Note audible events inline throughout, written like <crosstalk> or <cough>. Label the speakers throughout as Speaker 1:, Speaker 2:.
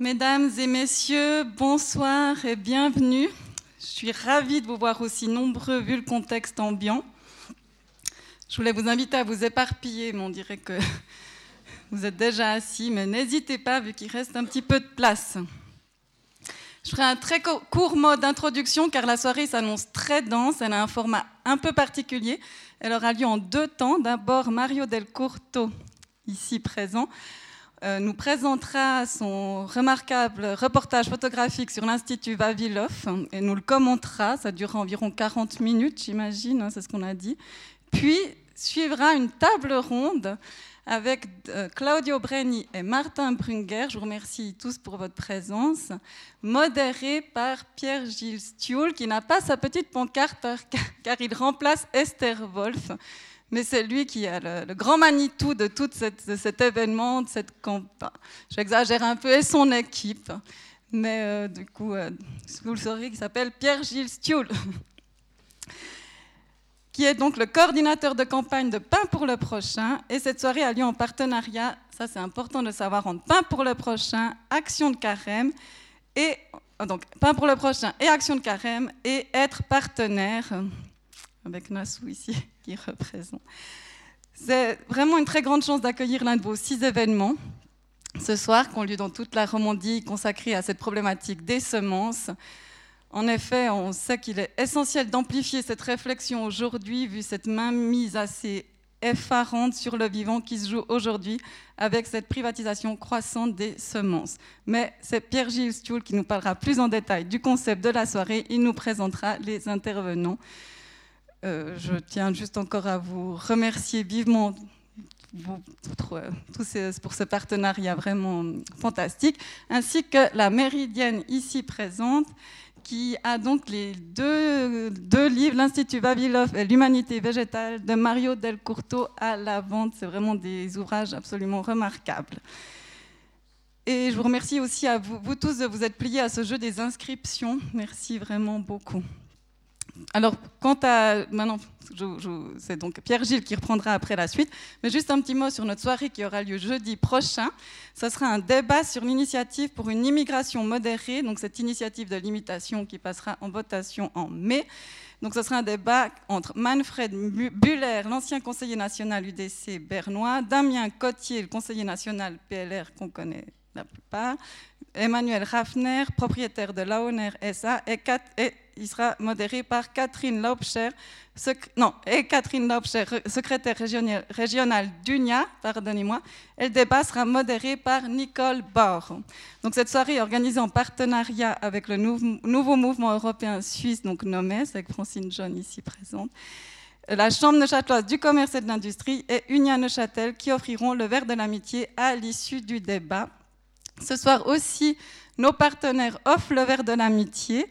Speaker 1: Mesdames et messieurs, bonsoir et bienvenue. Je suis ravie de vous voir aussi nombreux vu le contexte ambiant. Je voulais vous inviter à vous éparpiller, mais on dirait que <laughs> vous êtes déjà assis, mais n'hésitez pas vu qu'il reste un petit peu de place. Je ferai un très court mot d'introduction car la soirée s'annonce très dense. Elle a un format un peu particulier. Elle aura lieu en deux temps. D'abord, Mario Del Curto, ici présent, nous présentera son remarquable reportage photographique sur l'Institut Vavilov et nous le commentera. Ça durera environ 40 minutes, j'imagine, hein, c'est ce qu'on a dit. Puis suivra une table ronde avec euh, Claudio Breni et Martin Brunger. Je vous remercie tous pour votre présence. Modéré par Pierre-Gilles Stioul, qui n'a pas sa petite pancarte car il remplace Esther Wolf. Mais c'est lui qui a le, grand Manitou de tout cet événement, de cette campagne. J'exagère un peu, et son équipe. Mais euh, du coup, euh, vous le saurez, qui s'appelle Pierre-Gilles Stioul <laughs> qui est donc le coordinateur de campagne de Pain pour le prochain. Et cette soirée a lieu en partenariat, ça c'est important de savoir, entre Pain pour le prochain, Action de Carême, et euh, donc Pain pour le prochain et Action de Carême, et être partenaire, avec Nassou ici qui représente. C'est vraiment une très grande chance d'accueillir l'un de vos six événements ce soir, qui ont lieu dans toute la Romandie, consacrée à cette problématique des semences. En effet, on sait qu'il est essentiel d'amplifier cette réflexion aujourd'hui, vu cette mainmise assez effarante sur le vivant qui se joue aujourd'hui avec cette privatisation croissante des semences. Mais c'est Pierre-Gilles Stioul qui nous parlera plus en détail du concept de la soirée. Il nous présentera les intervenants. Euh, je tiens juste encore à vous remercier vivement pour ce partenariat vraiment fantastique, ainsi que la Méridienne ici présente qui a donc les deux, livres, l'Institut Vavilov et l'Humanité végétale de Mario Del Curto à la vente. C'est vraiment des ouvrages absolument remarquables. Et je vous remercie aussi à vous tous de vous être pliés à ce jeu des inscriptions. Merci vraiment beaucoup. Alors, quant à. Maintenant, c'est donc Pierre-Gilles qui reprendra après la suite. Mais juste un petit mot sur notre soirée qui aura lieu jeudi prochain. Ce sera un débat sur l'initiative pour une immigration modérée. Donc, cette initiative de limitation qui passera en votation en mai. Donc, ce sera un débat entre Manfred Buller, l'ancien conseiller national UDC bernois, Damien Cotier, le conseiller national PLR qu'on connaît la plupart, Emmanuel Raffner, propriétaire de Laoner SA, et, il sera modéré par Catherine Laubscher, non, et Catherine Laubscher, secrétaire régionale, d'UNIA, pardonnez-moi, et le débat sera modéré par Nicole Bord. Donc cette soirée est organisée en partenariat avec le nouveau mouvement européen suisse, donc NOMES, avec Francine John ici présente, la Chambre neuchâteloise du commerce et de l'industrie et Unia Neuchâtel qui offriront le verre de l'amitié à l'issue du débat. Ce soir aussi, nos partenaires offrent le verre de l'amitié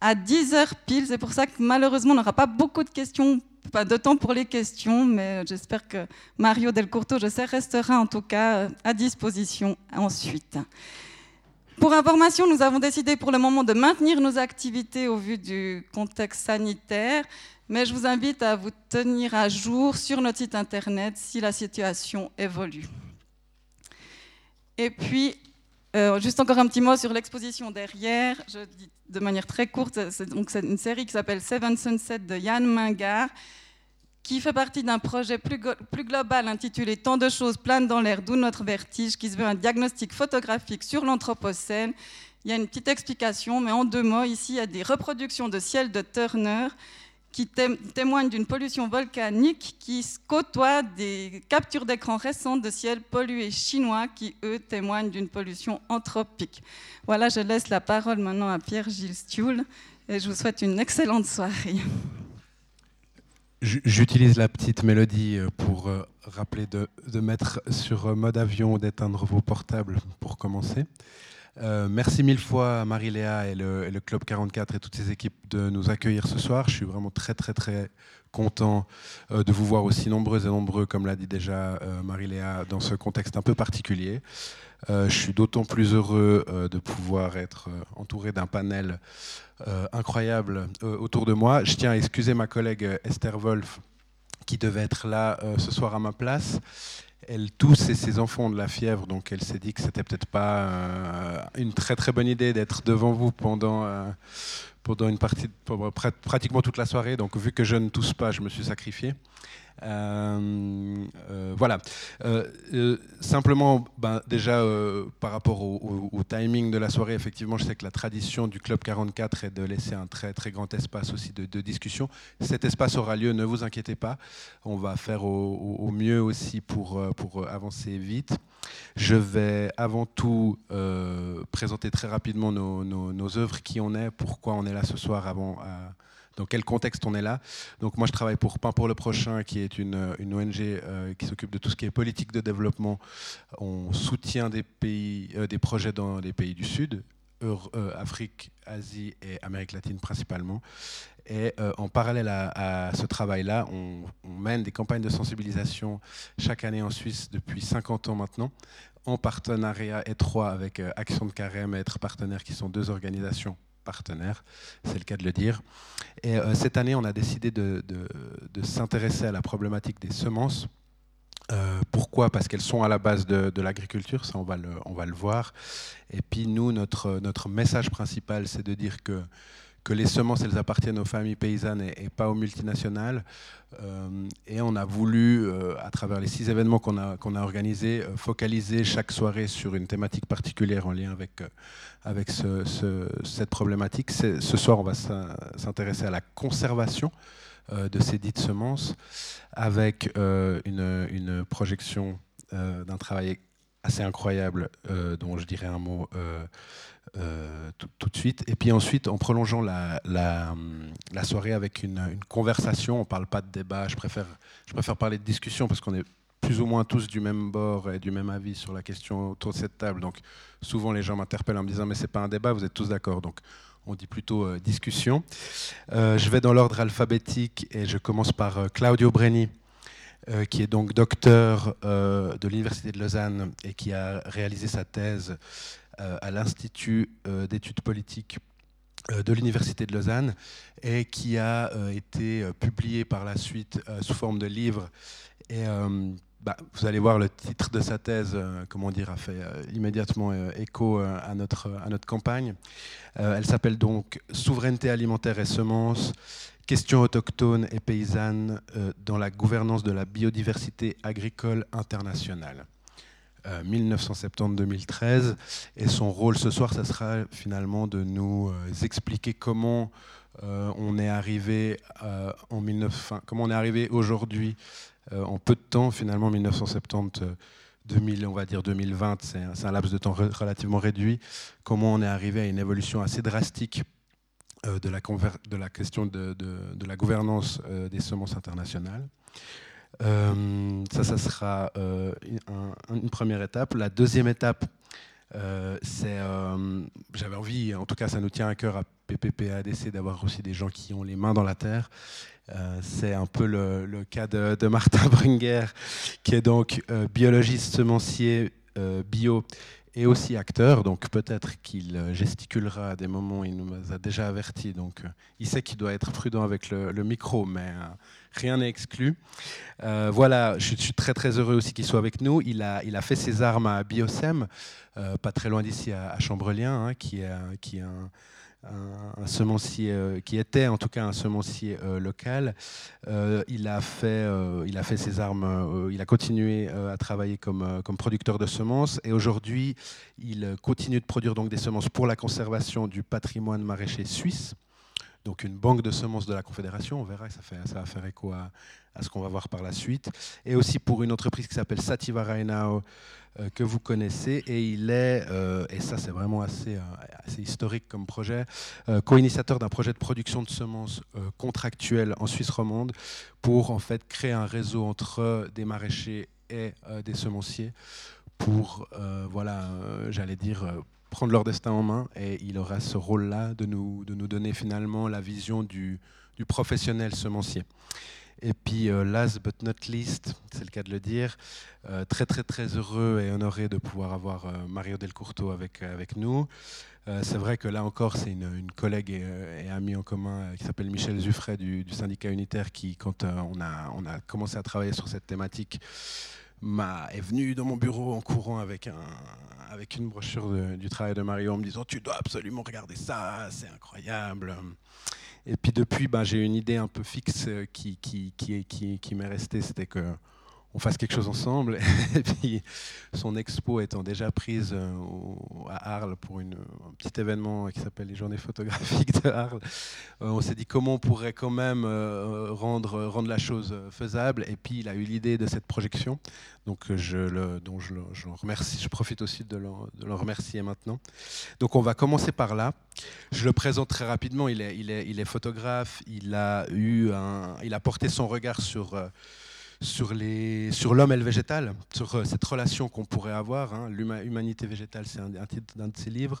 Speaker 1: à 10h pile. C'est pour ça que malheureusement, on n'aura pas beaucoup de questions, pas de temps pour les questions, mais j'espère que Mario Del Curto, je sais, restera en tout cas à disposition ensuite. Pour information, nous avons décidé pour le moment de maintenir nos activités au vu du contexte sanitaire, mais je vous invite à vous tenir à jour sur notre site internet si la situation évolue. Et puis, euh, juste encore un petit mot sur l'exposition derrière. Je dis de manière très courte, c'est donc une série qui s'appelle Seven Sunset de Yann Mingard, qui fait partie d'un projet plus, plus, global intitulé Tant de choses planent dans l'air, d'où notre vertige, qui se veut un diagnostic photographique sur l'Anthropocène. Il y a une petite explication, mais en deux mots, ici, il y a des reproductions de ciel de Turner qui témoignent d'une pollution volcanique qui côtoie des captures d'écran récentes de ciel pollué chinois qui, eux, témoignent d'une pollution anthropique. Voilà, je laisse la parole maintenant à Pierre-Gilles Stioul et je vous souhaite une excellente soirée.
Speaker 2: J'utilise la petite mélodie euh, pour euh, rappeler de, de mettre sur euh, mode avion ou d'éteindre vos portables pour commencer. Euh, merci mille fois à Marie-Léa et le, Club 44 et toutes ces équipes de nous accueillir ce soir. Je suis vraiment très très très content euh, de vous voir aussi nombreux et nombreux, comme l'a dit déjà euh, Marie-Léa, dans ce contexte un peu particulier. je suis d'autant plus heureux de pouvoir être entouré d'un panel incroyable autour de moi. Je tiens à excuser ma collègue Esther Wolf qui devait être là ce soir à ma place elle tousse et ses enfants ont de la fièvre, donc elle s'est dit que c'était peut-être pas une très très bonne idée d'être devant vous pendant pendant une partie, pratiquement toute la soirée. Donc, vu que je ne tousse pas, je me suis sacrifié. Euh, euh, voilà. Euh, simplement, ben, déjà par rapport au, timing de la soirée, effectivement, je sais que la tradition du Club 44 est de laisser un très très grand espace aussi de, discussion. Cet espace aura lieu, ne vous inquiétez pas. On va faire au, mieux aussi pour, pour avancer vite. Je vais avant tout présenter très rapidement nos, nos, œuvres, qui on est, pourquoi on est là ce soir avant dans quel contexte on est là? Donc moi je travaille pour Pain pour le prochain, qui est une, ONG euh, qui s'occupe de tout ce qui est politique de développement. On soutient des pays, euh, des projets dans les pays du Sud, euh, Afrique, Asie et Amérique latine principalement. Et en parallèle à, ce travail-là, on, on, mène des campagnes de sensibilisation chaque année en Suisse depuis 50 ans maintenant, en partenariat étroit avec Action de Carême et Être Partenaire, qui sont deux organisations partenaires, c'est le cas de le dire. Et euh, cette année, on a décidé de, s'intéresser à la problématique des semences. Euh, pourquoi? Parce qu'elles sont à la base de, l'agriculture, ça on va, le, on va le voir. Et puis nous, notre, message principal, c'est de dire que les semences, elles appartiennent aux familles paysannes et, pas aux multinationales. Euh, et on a voulu, à travers les six événements qu'on a, qu'on a organisés, focaliser chaque soirée sur une thématique particulière en lien avec, avec cette problématique. Ce soir, on va s'intéresser à la conservation de ces dites semences avec une, une, projection d'un travail assez incroyable dont je dirais un mot euh, tout, de suite. Et puis ensuite, en prolongeant la, soirée avec une, conversation, on ne parle pas de débat, je préfère parler de discussion parce qu'on est plus ou moins tous du même bord et du même avis sur la question autour de cette table. Donc souvent les gens m'interpellent en me disant mais c'est pas un débat, vous êtes tous d'accord. Donc on dit plutôt euh, discussion. Euh, je vais dans l'ordre alphabétique et je commence par Claudio Breni. qui est donc docteur de l'Université de Lausanne et qui a réalisé sa thèse euh, à l'Institut euh, d'études politiques euh, de l'Université de Lausanne et qui a été publié par la suite sous forme de livre. Et bah, vous allez voir le titre de sa thèse, comment dire, a fait immédiatement écho à, notre, à notre campagne. elle s'appelle donc Souveraineté alimentaire et semences, questions autochtones et paysannes dans la gouvernance de la biodiversité agricole internationale. 1970-2013. Euh, Et son rôle ce soir, ça sera finalement de nous euh, expliquer comment euh, on est arrivé en 19, comment on est arrivé aujourd'hui en peu de temps, finalement 1970. 2000, on va dire 2020, c'est un, laps de temps relativement réduit. Comment on est arrivé à une évolution assez drastique de, la de, la question de, la gouvernance des semences internationales. Euh, ça, ça sera euh, une première étape. La deuxième étape, euh, c'est, j'avais envie, en tout cas ça nous tient à cœur à PPP ADC d'avoir aussi des gens qui ont les mains dans la terre. C'est un peu le, cas de, Martin <laughs> Brunger, qui est donc biologiste semencier bio et aussi acteur, donc peut-être qu'il gesticulera à des moments, il nous a déjà averti, donc il sait qu'il doit être prudent avec le, micro, mais rien n'est exclu. Euh, voilà, je suis très très heureux aussi qu'il soit avec nous. Il a, il a fait ses armes à Biosem, euh, pas très loin d'ici à, Chambrelien, hein, qui est, qui est un, semencier, euh, qui était en tout cas un semencier local. il, a fait, il a fait ses armes, il a continué à travailler comme, comme producteur de semences. Et aujourd'hui il continue de produire donc des semences pour la conservation du patrimoine maraîcher suisse. Donc une banque de semences de la Confédération, on verra, ça, fait, ça va faire écho à, ce qu'on va voir par la suite, et aussi pour une entreprise qui s'appelle Sativa Rainao, euh, que vous connaissez, et il est, euh, et ça c'est vraiment assez, euh, historique comme projet, co-initiateur d'un projet de production de semences contractuelles en Suisse romande pour en fait créer un réseau entre des maraîchers et des semenciers pour, voilà, j'allais dire, prendre leur destin en main. Et il aura ce rôle-là de nous, de nous donner finalement la vision du professionnel semencier. Et puis, euh, last but not least, c'est le cas de le dire, euh, très très très heureux et honoré de pouvoir avoir euh, Mario Del Curto avec, avec nous. c'est vrai que là encore, c'est une, collègue et, amie en commun qui s'appelle Michel Zuffray du, du, syndicat unitaire qui, quand on, a, on a commencé à travailler sur cette thématique, est venu dans mon bureau en courant avec, un, avec une brochure du travail de Mario en me disant Tu dois absolument regarder ça, c'est incroyable. Et puis depuis, ben, j'ai une idée un peu fixe qui, qui, qui, qui, qui m'est restée c'était que on fasse quelque chose ensemble. <laughs> Et puis, son expo étant déjà prise euh, à Arles pour un petit événement qui s'appelle les Journées photographiques de Arles, euh, on s'est dit comment on pourrait quand même euh, rendre, rendre la chose faisable. Et puis, il a eu l'idée de cette projection, donc je le, dont je je remercie. Je profite aussi de le, remercier maintenant. Donc, on va commencer par là. Je le présente très rapidement. Il est, il est, il est photographe. Il a eu un, il a porté son regard sur sur l'homme sur et le végétal, sur euh, cette relation qu'on pourrait avoir. Hein. L'humanité végétale, c'est un, titre d'un de ses livres.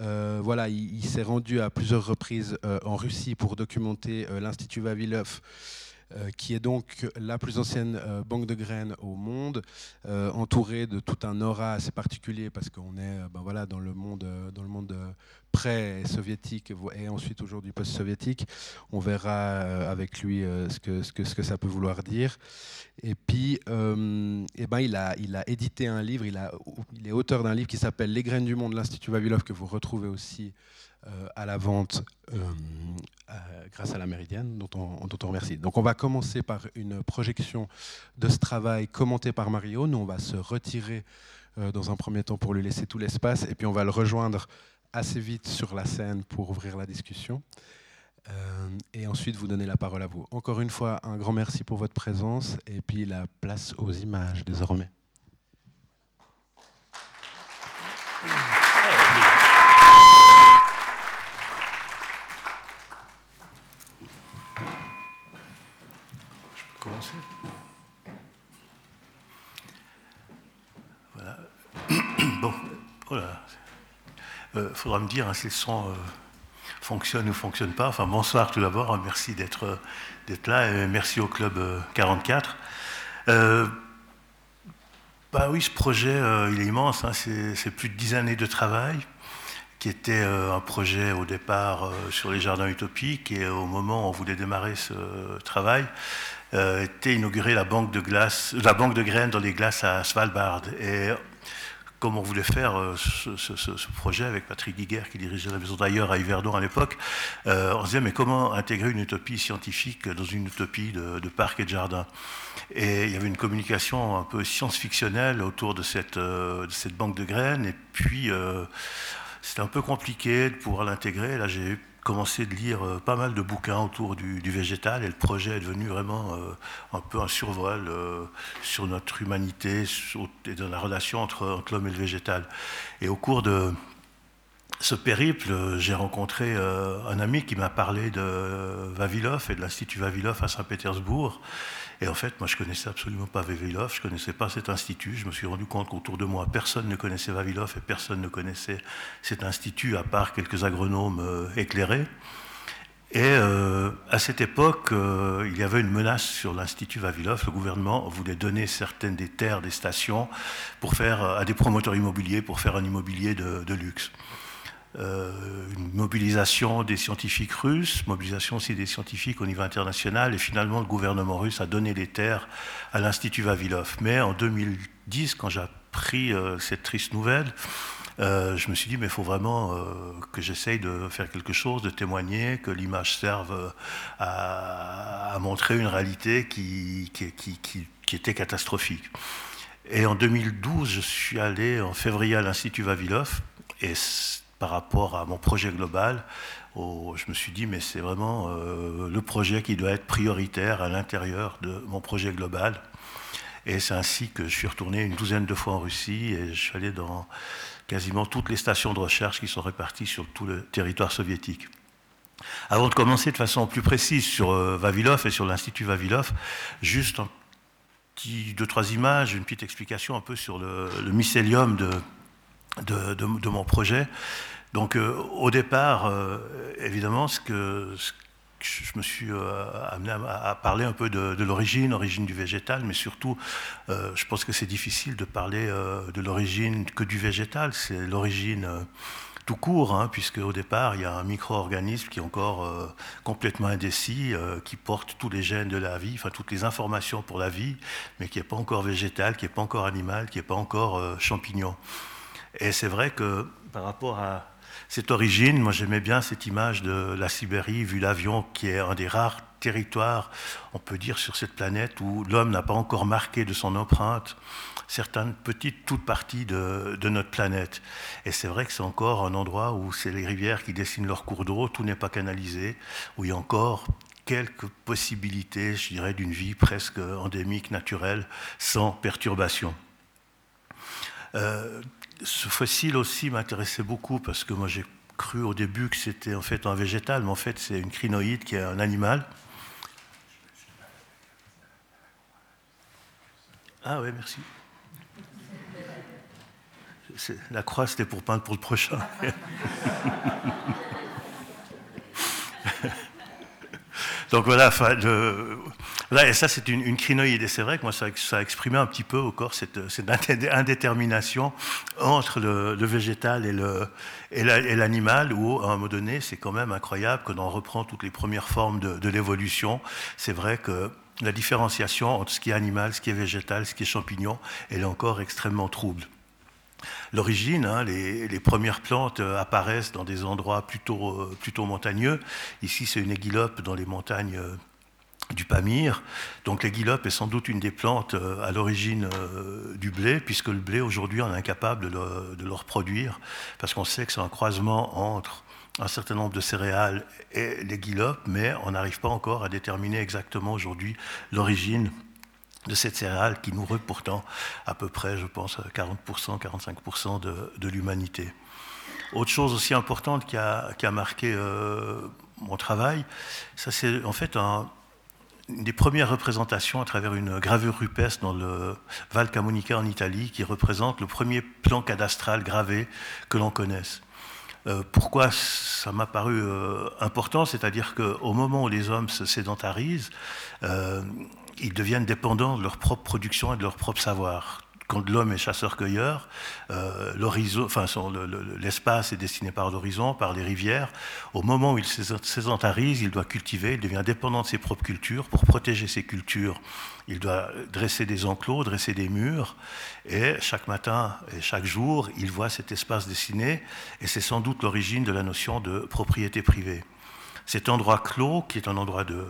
Speaker 2: Euh, voilà, il, s'est rendu à plusieurs reprises euh, en Russie pour documenter l'Institut Vavilov qui est donc la plus ancienne euh, banque de graines au monde, euh, entourée de tout un aura assez particulier parce qu'on est ben voilà, dans le monde, dans le monde pré-soviétique et ensuite aujourd'hui post-soviétique. On verra avec lui ce, que, ce, que, ce que ça peut vouloir dire. Et puis, eh ben, il, a, il a édité un livre, il, a, il est auteur d'un livre qui s'appelle Les graines du monde, l'Institut Vavilov, que vous retrouvez aussi euh, à la vente euh, grâce à la Méridienne, dont on, dont on, remercie. Donc on va commencer par une projection de ce travail commenté par Mario. Nous, on va se retirer euh, dans un premier temps pour lui laisser tout l'espace, et puis on va le rejoindre assez vite sur la scène pour ouvrir la discussion. et ensuite vous donner la parole à vous. Encore une fois, un grand merci pour votre présence, et puis la place aux images désormais.
Speaker 3: Commencer. Voilà. <coughs> bon, voilà. Il euh, faudra me dire hein, si le son euh, fonctionne ou fonctionne pas. Enfin, bonsoir tout d'abord. Merci d'être d'être là et merci au club 44. Euh, bah ce projet, il est immense. Hein. c'est plus de dix années de travail qui était un projet au départ sur les jardins utopiques et au moment où on voulait démarrer ce travail, euh, était inaugurée la banque de glace, la banque de graines dans les glaces à Svalbard. Et comme on voulait faire euh, ce, projet avec Patrick Guiguer, qui dirigeait la maison d'ailleurs à Yverdon à l'époque, euh, on se disait mais comment intégrer une utopie scientifique dans une utopie de, parc et de jardin? Et il y avait une communication un peu science-fictionnelle autour de cette, de cette banque de graines. Et puis c'était un peu compliqué de pouvoir l'intégrer. Là j'ai commencé de lire euh, pas mal de bouquins autour du, végétal et le projet est devenu vraiment euh, un peu un survol euh, sur notre humanité et dans la relation entre, l'homme et le végétal. Et au cours de ce périple, j'ai rencontré un ami qui m'a parlé de Vavilov et de l'Institut Vavilov à Saint-Pétersbourg et en fait, moi, je connaissais absolument pas Vavilov, je connaissais pas cet institut. Je me suis rendu compte qu'autour de moi, personne ne connaissait Vavilov et personne ne connaissait cet institut, à part quelques agronomes euh, éclairés. Et euh, à cette époque, euh, il y avait une menace sur l'Institut Vavilov. Le gouvernement voulait donner certaines des terres des stations pour faire, à des promoteurs immobiliers pour faire un immobilier de, de luxe. Euh, une mobilisation des scientifiques russes, mobilisation aussi des scientifiques au niveau international, et finalement le gouvernement russe a donné les terres à l'Institut Vavilov. Mais en 2010, quand j'ai appris euh, cette triste nouvelle, euh, je me suis dit, mais il faut vraiment que j'essaye de faire quelque chose, de témoigner, que l'image serve à, montrer une réalité qui, était catastrophique. Et en 2012, je suis allé en février à l'Institut Vavilov, et par rapport à mon projet global. je me suis dit, mais c'est vraiment euh, le projet qui doit être prioritaire à l'intérieur de mon projet global. Et c'est ainsi que je suis retourné une douzaine de fois en Russie et je suis allé dans quasiment toutes les stations de recherche qui sont réparties sur tout le territoire soviétique. Avant de commencer de façon plus précise sur euh, Vavilov et sur l'Institut Vavilov, juste deux, trois images, une petite explication un peu sur le, mycélium de, de, de, mon projet. Donc euh, au départ, euh, évidemment, ce que, je me suis euh, amené à, parler un peu de, l'origine, l'origine du végétal, mais surtout, je pense que c'est difficile de parler de l'origine que du végétal. C'est l'origine tout court, hein, puisque au départ, il y a un micro-organisme qui est encore complètement indécis, qui porte tous les gènes de la vie, enfin toutes les informations pour la vie, mais qui n'est pas encore végétal, qui n'est pas encore animal, qui n'est pas encore champignon. Et c'est vrai que par rapport à cette origine, moi j'aimais bien cette image de la Sibérie, vu l'avion, qui est un des rares territoires, on peut dire, sur cette planète où l'homme n'a pas encore marqué de son empreinte certaines petites, toutes parties de, notre planète. Et c'est vrai que c'est encore un endroit où c'est les rivières qui dessinent leur cours d'eau, tout n'est pas canalisé, où il y a encore quelques possibilités, je dirais, d'une vie presque endémique, naturelle, sans perturbation. Euh, ce fossile aussi m'intéressait beaucoup parce que moi j'ai cru au début que c'était en fait un végétal, mais en fait c'est une crinoïde qui est un animal. Ah oui, merci la croix, c'était pour peindre pour le prochain. <laughs> Donc voilà, et ça c'est une, crinoïde. Et c'est vrai que moi ça, a exprimé un petit peu au corps cette, indétermination entre le, végétal et l'animal, où à un moment donné c'est quand même incroyable que l'on reprend toutes les premières formes de l'évolution. C'est vrai que la différenciation entre ce qui est animal, ce qui est végétal, ce qui est champignon, elle est encore extrêmement trouble l'origine. Hein, les, premières plantes euh, apparaissent dans des endroits plutôt, euh, plutôt montagneux. Ici, c'est une aiguilope dans les montagnes euh, du Pamir. Donc l'aiguilope est sans doute une des plantes à l'origine du blé, puisque le blé aujourd'hui on est incapable de le, reproduire, parce qu'on sait que c'est un croisement entre un certain nombre de céréales et l'aiguilope, mais on n'arrive pas encore à déterminer exactement aujourd'hui l'origine de cette céréale qui nourrit pourtant à peu près, je pense, 40%, 45% de, l'humanité. Autre chose aussi importante qui a, marqué euh, mon travail, ça c'est en fait une des premières représentations à travers une gravure rupestre dans le Val Camonica en Italie qui représente le premier plan cadastral gravé que l'on connaisse. Euh, pourquoi ça m'a paru euh, important C'est-à-dire qu'au moment où les hommes se sédentarisent, ils deviennent dépendants de leur propre production et de leur propre savoir. Quand l'homme est chasseur-cueilleur, euh, l'espace est destiné par l'horizon, par les rivières. Au moment où il se sédentarise, il doit cultiver, il devient dépendant de ses propres cultures. Pour protéger ses cultures, il doit dresser des enclos, dresser des murs. Et chaque matin et chaque jour, il voit cet espace dessiné. Et c'est sans doute l'origine de la notion de propriété privée. Cet endroit clos, qui est un endroit de,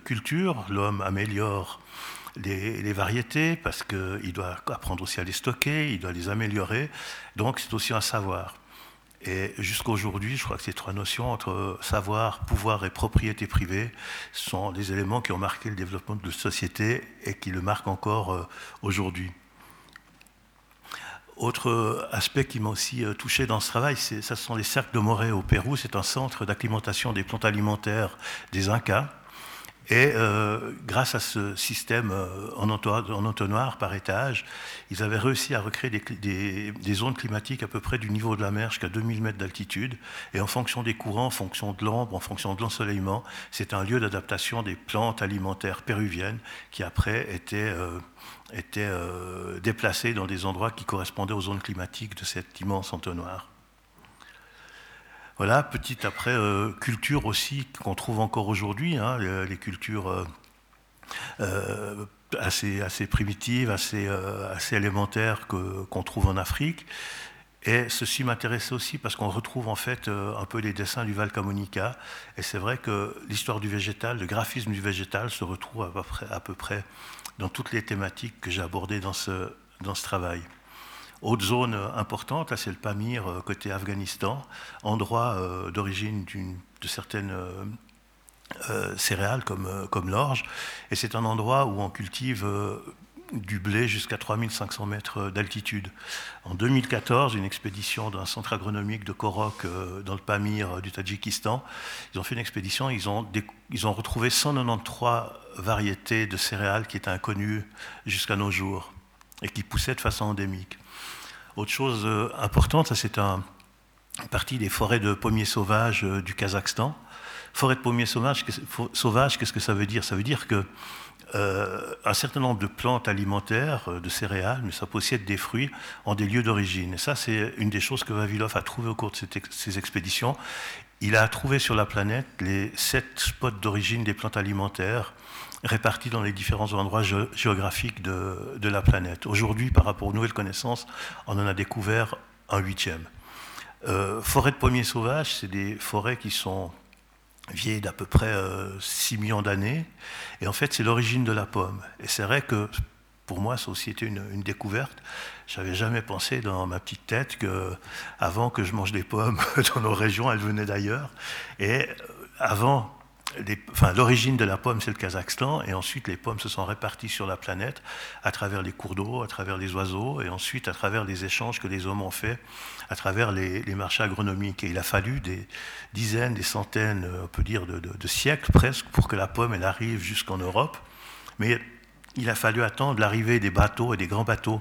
Speaker 3: culture, l'homme améliore les, variétés parce qu'il doit apprendre aussi à les stocker, il doit les améliorer. Donc c'est aussi un savoir. Et jusqu'à aujourd'hui, je crois que ces trois notions entre savoir, pouvoir et propriété privée sont des éléments qui ont marqué le développement de la société et qui le marquent encore euh, aujourd'hui. Autre aspect qui m'a aussi euh, touché dans ce travail, ce sont les cercles de Morée au Pérou. C'est un centre d'acclimatation des plantes alimentaires des Incas. Et euh, grâce à ce système euh, en, entonnoir, par étage, ils avaient réussi à recréer des, zones climatiques à peu près du niveau de la mer jusqu'à 2000 mètres d'altitude. Et en fonction des courants, en fonction de l'ombre, en fonction de l'ensoleillement, c'est un lieu d'adaptation des plantes alimentaires péruviennes qui après étaient étaient euh, déplacés dans des endroits qui correspondaient aux zones climatiques de cet immense entonnoir. Voilà, petite après euh, culture aussi qu'on trouve encore aujourd'hui, hein, les, cultures euh, assez, assez primitives, assez, assez élémentaires qu'on trouve en Afrique. Et ceci m'intéressait aussi parce qu'on retrouve en fait un peu les dessins du Val Camonica. Et c'est vrai que l'histoire du végétal, le graphisme du végétal se retrouve à peu près, à peu près dans toutes les thématiques que j'ai abordées dans ce, dans ce travail. Autre zone importante, c'est le Pamir euh, côté Afghanistan, endroit euh, d'origine de certaines euh, céréales comme, comme l'orge. Et c'est un endroit où on cultive du blé jusqu'à 3500 mètres d'altitude. En 2014, une expédition d'un centre agronomique de Korok dans le Pamir du Tadjikistan, ils ont fait une expédition, ils ont, ils ont retrouvé 193 variétés de céréales qui étaient inconnues jusqu'à nos jours et qui poussaient de façon endémique. Autre chose euh, importante, c'est un, partie des forêts de pommiers sauvages du Kazakhstan. Forêt de pommiers sauvages, qu'est-ce que ça veut dire? Ça veut dire que euh, un certain nombre de plantes alimentaires, euh, de céréales, mais ça possède des fruits en des lieux d'origine. Et ça, c'est une des choses que Vavilov a trouvé au cours de ces expéditions. Il a trouvé sur la planète les sept spots d'origine des plantes alimentaires répartis dans les différents endroits géographiques de, la planète. Aujourd'hui, par rapport aux nouvelles connaissances, on en a découvert un huitième. Euh, forêts de pommiers sauvages, c'est des forêts qui sont vieille d'à peu près 6 euh, millions d'années. Et en fait, c'est l'origine de la pomme. Et c'est vrai que pour moi, ça aussi été une, une découverte. J'avais jamais pensé dans ma petite tête que, avant que je mange des pommes <laughs> dans nos régions, elles venaient d'ailleurs. Et euh, avant l'origine de la pomme, c'est le Kazakhstan, et ensuite les pommes se sont réparties sur la planète à travers les cours d'eau, à travers les oiseaux, et ensuite à travers les échanges que les hommes ont faits à travers les, marchés agronomiques. Et il a fallu des dizaines, des centaines, on peut dire, de, de siècles presque pour que la pomme elle arrive jusqu'en Europe. Mais il a fallu attendre l'arrivée des bateaux et des grands bateaux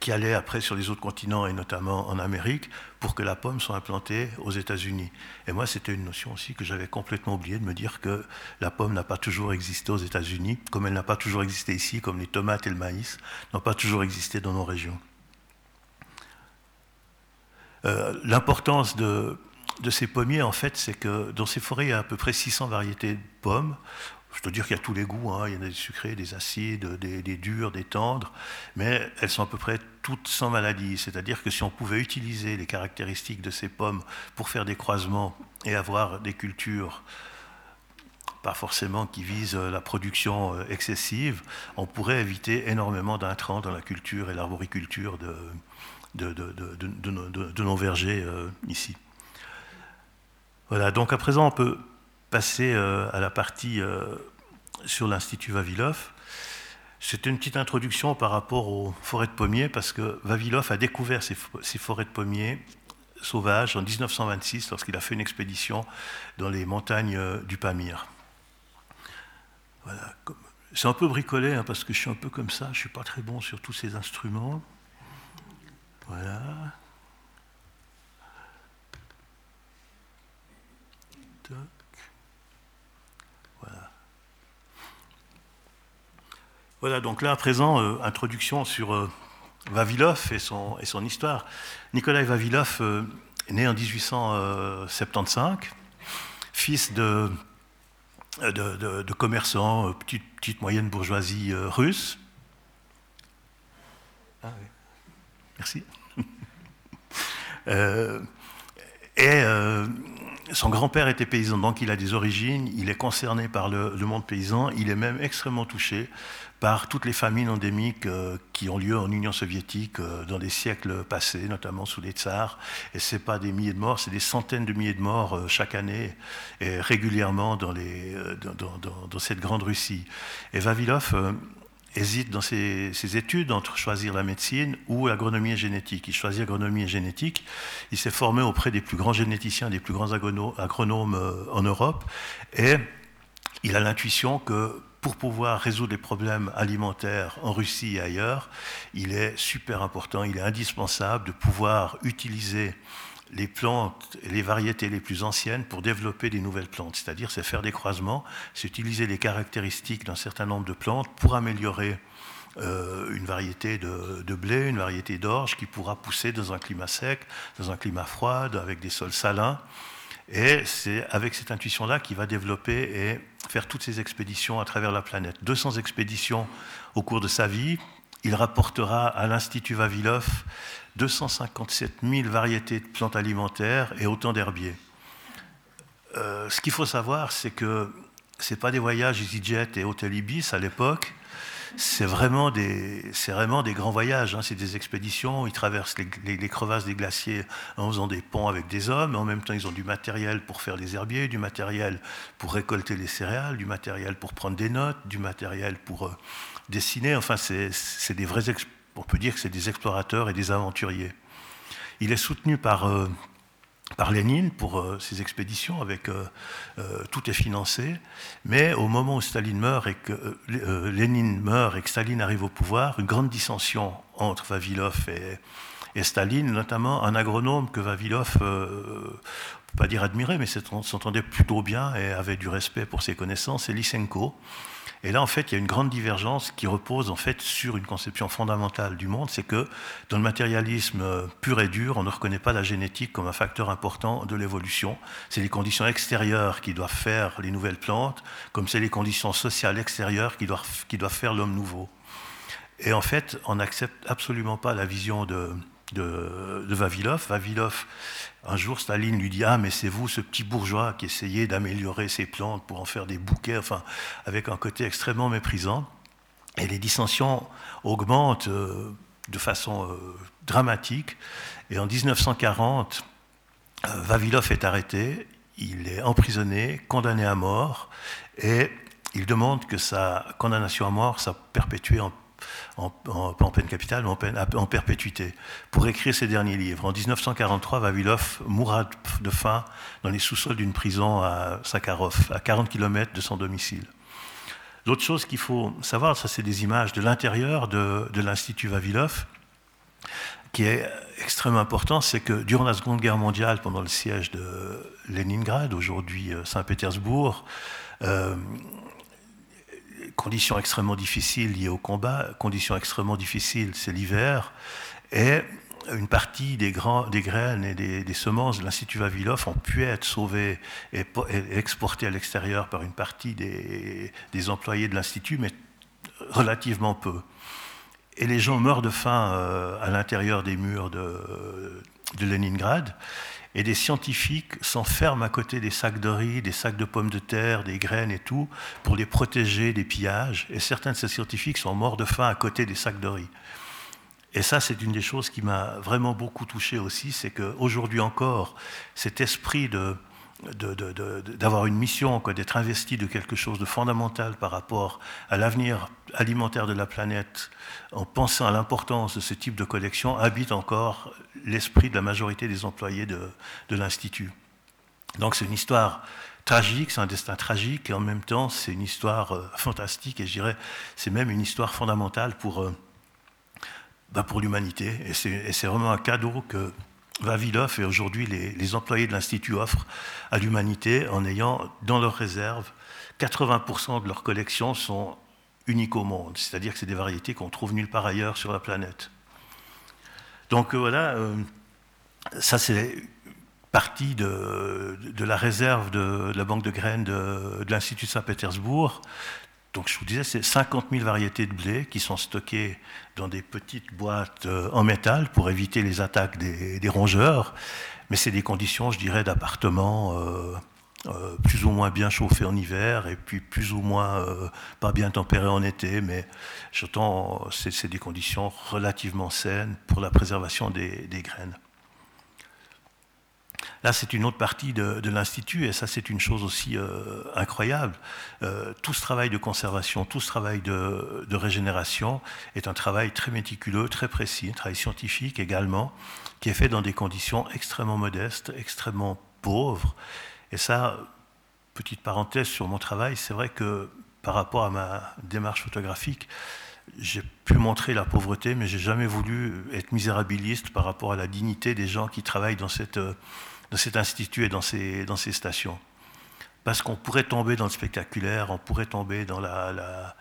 Speaker 3: qui allaient après sur les autres continents et notamment en Amérique pour que la pomme soit implantée aux États-Unis. Et moi, c'était une notion aussi que j'avais complètement oublié de me dire que la pomme n'a pas toujours existé aux États-Unis, comme elle n'a pas toujours existé ici, comme les tomates et le maïs n'ont pas toujours existé dans nos régions. Euh, l'importance de, de ces pommiers, en fait, c'est que dans ces forêts, il y a à peu près 600 variétés de pommes. Je dois dire qu'il y a tous les goûts, hein. il y en a des sucrés, des acides, des, durs, des tendres, mais elles sont à peu près toutes sans maladie. C'est-à-dire que si on pouvait utiliser les caractéristiques de ces pommes pour faire des croisements et avoir des cultures pas forcément qui visent la production euh, excessive, on pourrait éviter énormément d'intrants dans la culture et l'arboriculture de, de, nos vergers euh, ici. Voilà, donc à présent on peut passer euh, à la partie euh, sur l'Institut Vavilov. C'est une petite introduction par rapport aux forêts de pommiers, parce que Vavilov a découvert ces, forêts de pommiers sauvages en 1926, lorsqu'il a fait une expédition dans les montagnes euh, du Pamir. Voilà. C'est un peu bricolé, hein, parce que je suis un peu comme ça, je ne suis pas très bon sur tous ces instruments. Voilà. Voilà, donc là à présent, euh, introduction sur euh, Vavilov et son, histoire. Nikolai Vavilov euh, est né en 1875, fils de, de, commerçants, petite, petite, moyenne bourgeoisie russe. Ah oui. Merci. <laughs> et son grand-père était paysan, donc il a des origines, il est concerné par le, monde paysan, il est même extrêmement touché par toutes les famines endémiques euh, qui ont lieu en Union soviétique euh, dans les siècles passés, notamment sous les tsars. Et ce n'est pas des milliers de morts, c'est des centaines de milliers de morts euh, chaque année et régulièrement dans, cette grande Russie. Et Vavilov hésite dans ses, études entre choisir la médecine ou l'agronomie et génétique. Il choisit agronomie et génétique. Il s'est formé auprès des plus grands généticiens, des plus grands agronomes en Europe. Et il a l'intuition que pour pouvoir résoudre les problèmes alimentaires en Russie et ailleurs, il est super important, il est indispensable de pouvoir utiliser les plantes les variétés les plus anciennes pour développer des nouvelles plantes. C'est-à-dire, c'est faire des croisements, c'est utiliser les caractéristiques d'un certain nombre de plantes pour améliorer euh, une variété de, de, blé, une variété d'orge qui pourra pousser dans un climat sec, dans un climat froid, avec des sols salins. Et c'est avec cette intuition-là qu'il va développer et faire toutes ces expéditions à travers la planète. 200 expéditions au cours de sa vie. Il rapportera à l'Institut Vavilov 257 000 variétés de plantes alimentaires et autant d'herbiers. Euh, ce qu'il faut savoir, c'est que ce pas des voyages EasyJet et Hotel Ibis à l'époque, c'est vraiment, des, vraiment des grands voyages, hein. c'est des expéditions, ils traversent les, crevasses des glaciers en faisant des ponts avec des hommes, en même temps ils ont du matériel pour faire les herbiers, du matériel pour récolter les céréales, du matériel pour prendre des notes, du matériel pour euh, dessiner, enfin c'est des vrais, on peut dire que c'est des explorateurs et des aventuriers. Il est soutenu par... Euh, par Lénine pour euh, ses expéditions, avec euh, euh, tout est financé. Mais au moment où Staline meurt et que Lénine meurt et que Staline arrive au pouvoir, une grande dissension entre Vavilov et, Staline, notamment, un agronome que Vavilov, pas dire admirer, mais s'entendait plutôt bien et avait du respect pour ses connaissances, c'est Lysenko. Et là, en fait, il y a une grande divergence qui repose en fait sur une conception fondamentale du monde, c'est que dans le matérialisme euh, pur et dur, on ne reconnaît pas la génétique comme un facteur important de l'évolution. C'est les conditions extérieures qui doivent faire les nouvelles plantes, comme c'est les conditions sociales extérieures qui doivent, faire l'homme nouveau. Et en fait, on n'accepte absolument pas la vision de, de, de Vavilov. Vavilov un jour, Staline lui dit Ah, mais c'est vous, ce petit bourgeois, qui essayait d'améliorer ses plantes pour en faire des bouquets, enfin, avec un côté extrêmement méprisant. Et les dissensions augmentent euh, de façon euh, dramatique. Et en 1940, euh, Vavilov est arrêté, il est emprisonné, condamné à mort, et il demande que sa condamnation à mort soit perpétuée en en, peine capitale, en, peine, en perpétuité, pour écrire ses derniers livres. En 1943, Vavilov mourra de faim dans les sous-sols d'une prison à Sakharov, à 40 km de son domicile. L'autre chose qu'il faut savoir, ça c'est des images de l'intérieur de, de l'Institut Vavilov, qui est extrêmement important, c'est que durant la Seconde Guerre mondiale, pendant le siège de Leningrad, aujourd'hui euh, Saint-Pétersbourg, euh, conditions extrêmement difficiles liées au combat, conditions extrêmement difficiles, c'est l'hiver, et une partie des, graines et des, semences de l'Institut Vavilov ont pu être sauvées et, exportées à l'extérieur par une partie des, employés de l'Institut, mais relativement peu. Et les gens meurent de faim euh, à l'intérieur des murs de, de Leningrad et des scientifiques s'enferment à côté des sacs de riz, des sacs de pommes de terre, des graines et tout, pour les protéger des pillages. Et certains de ces scientifiques sont morts de faim à côté des sacs de riz. Et ça, c'est une des choses qui m'a vraiment beaucoup touché aussi, c'est qu'aujourd'hui encore, cet esprit de, d'avoir une mission, d'être investi de quelque chose de fondamental par rapport à l'avenir alimentaire de la planète, en pensant à l'importance de ce type de collection, habite encore l'esprit de la majorité des employés de, l'Institut. Donc c'est une histoire tragique, c'est un destin tragique, et en même temps c'est une histoire euh, fantastique, et je dirais c'est même une histoire fondamentale pour, euh, bah, pour l'humanité. Et c'est vraiment un cadeau que Vavilov et aujourd'hui les, employés de l'Institut offrent à l'humanité en ayant dans leurs réserves 80% de leurs collections sont uniques au monde, c'est-à-dire que c'est des variétés qu'on trouve nulle part ailleurs sur la planète. Donc euh, voilà, euh, ça c'est partie de, la réserve de, la banque de graines de, de l'Institut Saint-Pétersbourg. Donc je vous disais, c'est 50 000 variétés de blé qui sont stockées dans des petites boîtes euh, en métal pour éviter les attaques des, rongeurs. Mais c'est des conditions, je dirais, d'appartement euh, euh, plus ou moins bien chauffés en hiver et puis plus ou moins pas bien tempérés en été. Mais j'entends, c'est des conditions relativement saines pour la préservation des graines. Là, c'est une autre partie de, l'Institut, et ça, c'est une chose aussi euh, incroyable. Euh, tout ce travail de conservation, tout ce travail de, régénération est un travail très méticuleux, très précis, un travail scientifique également, qui est fait dans des conditions extrêmement modestes, extrêmement pauvres. Et ça, petite parenthèse sur mon travail, c'est vrai que par rapport à ma démarche photographique, j'ai pu montrer la pauvreté, mais j'ai jamais voulu être misérabiliste par rapport à la dignité des gens qui travaillent dans cette de institut et dans ces, dans ces stations. Parce qu'on pourrait tomber dans le spectaculaire, on pourrait tomber dans la,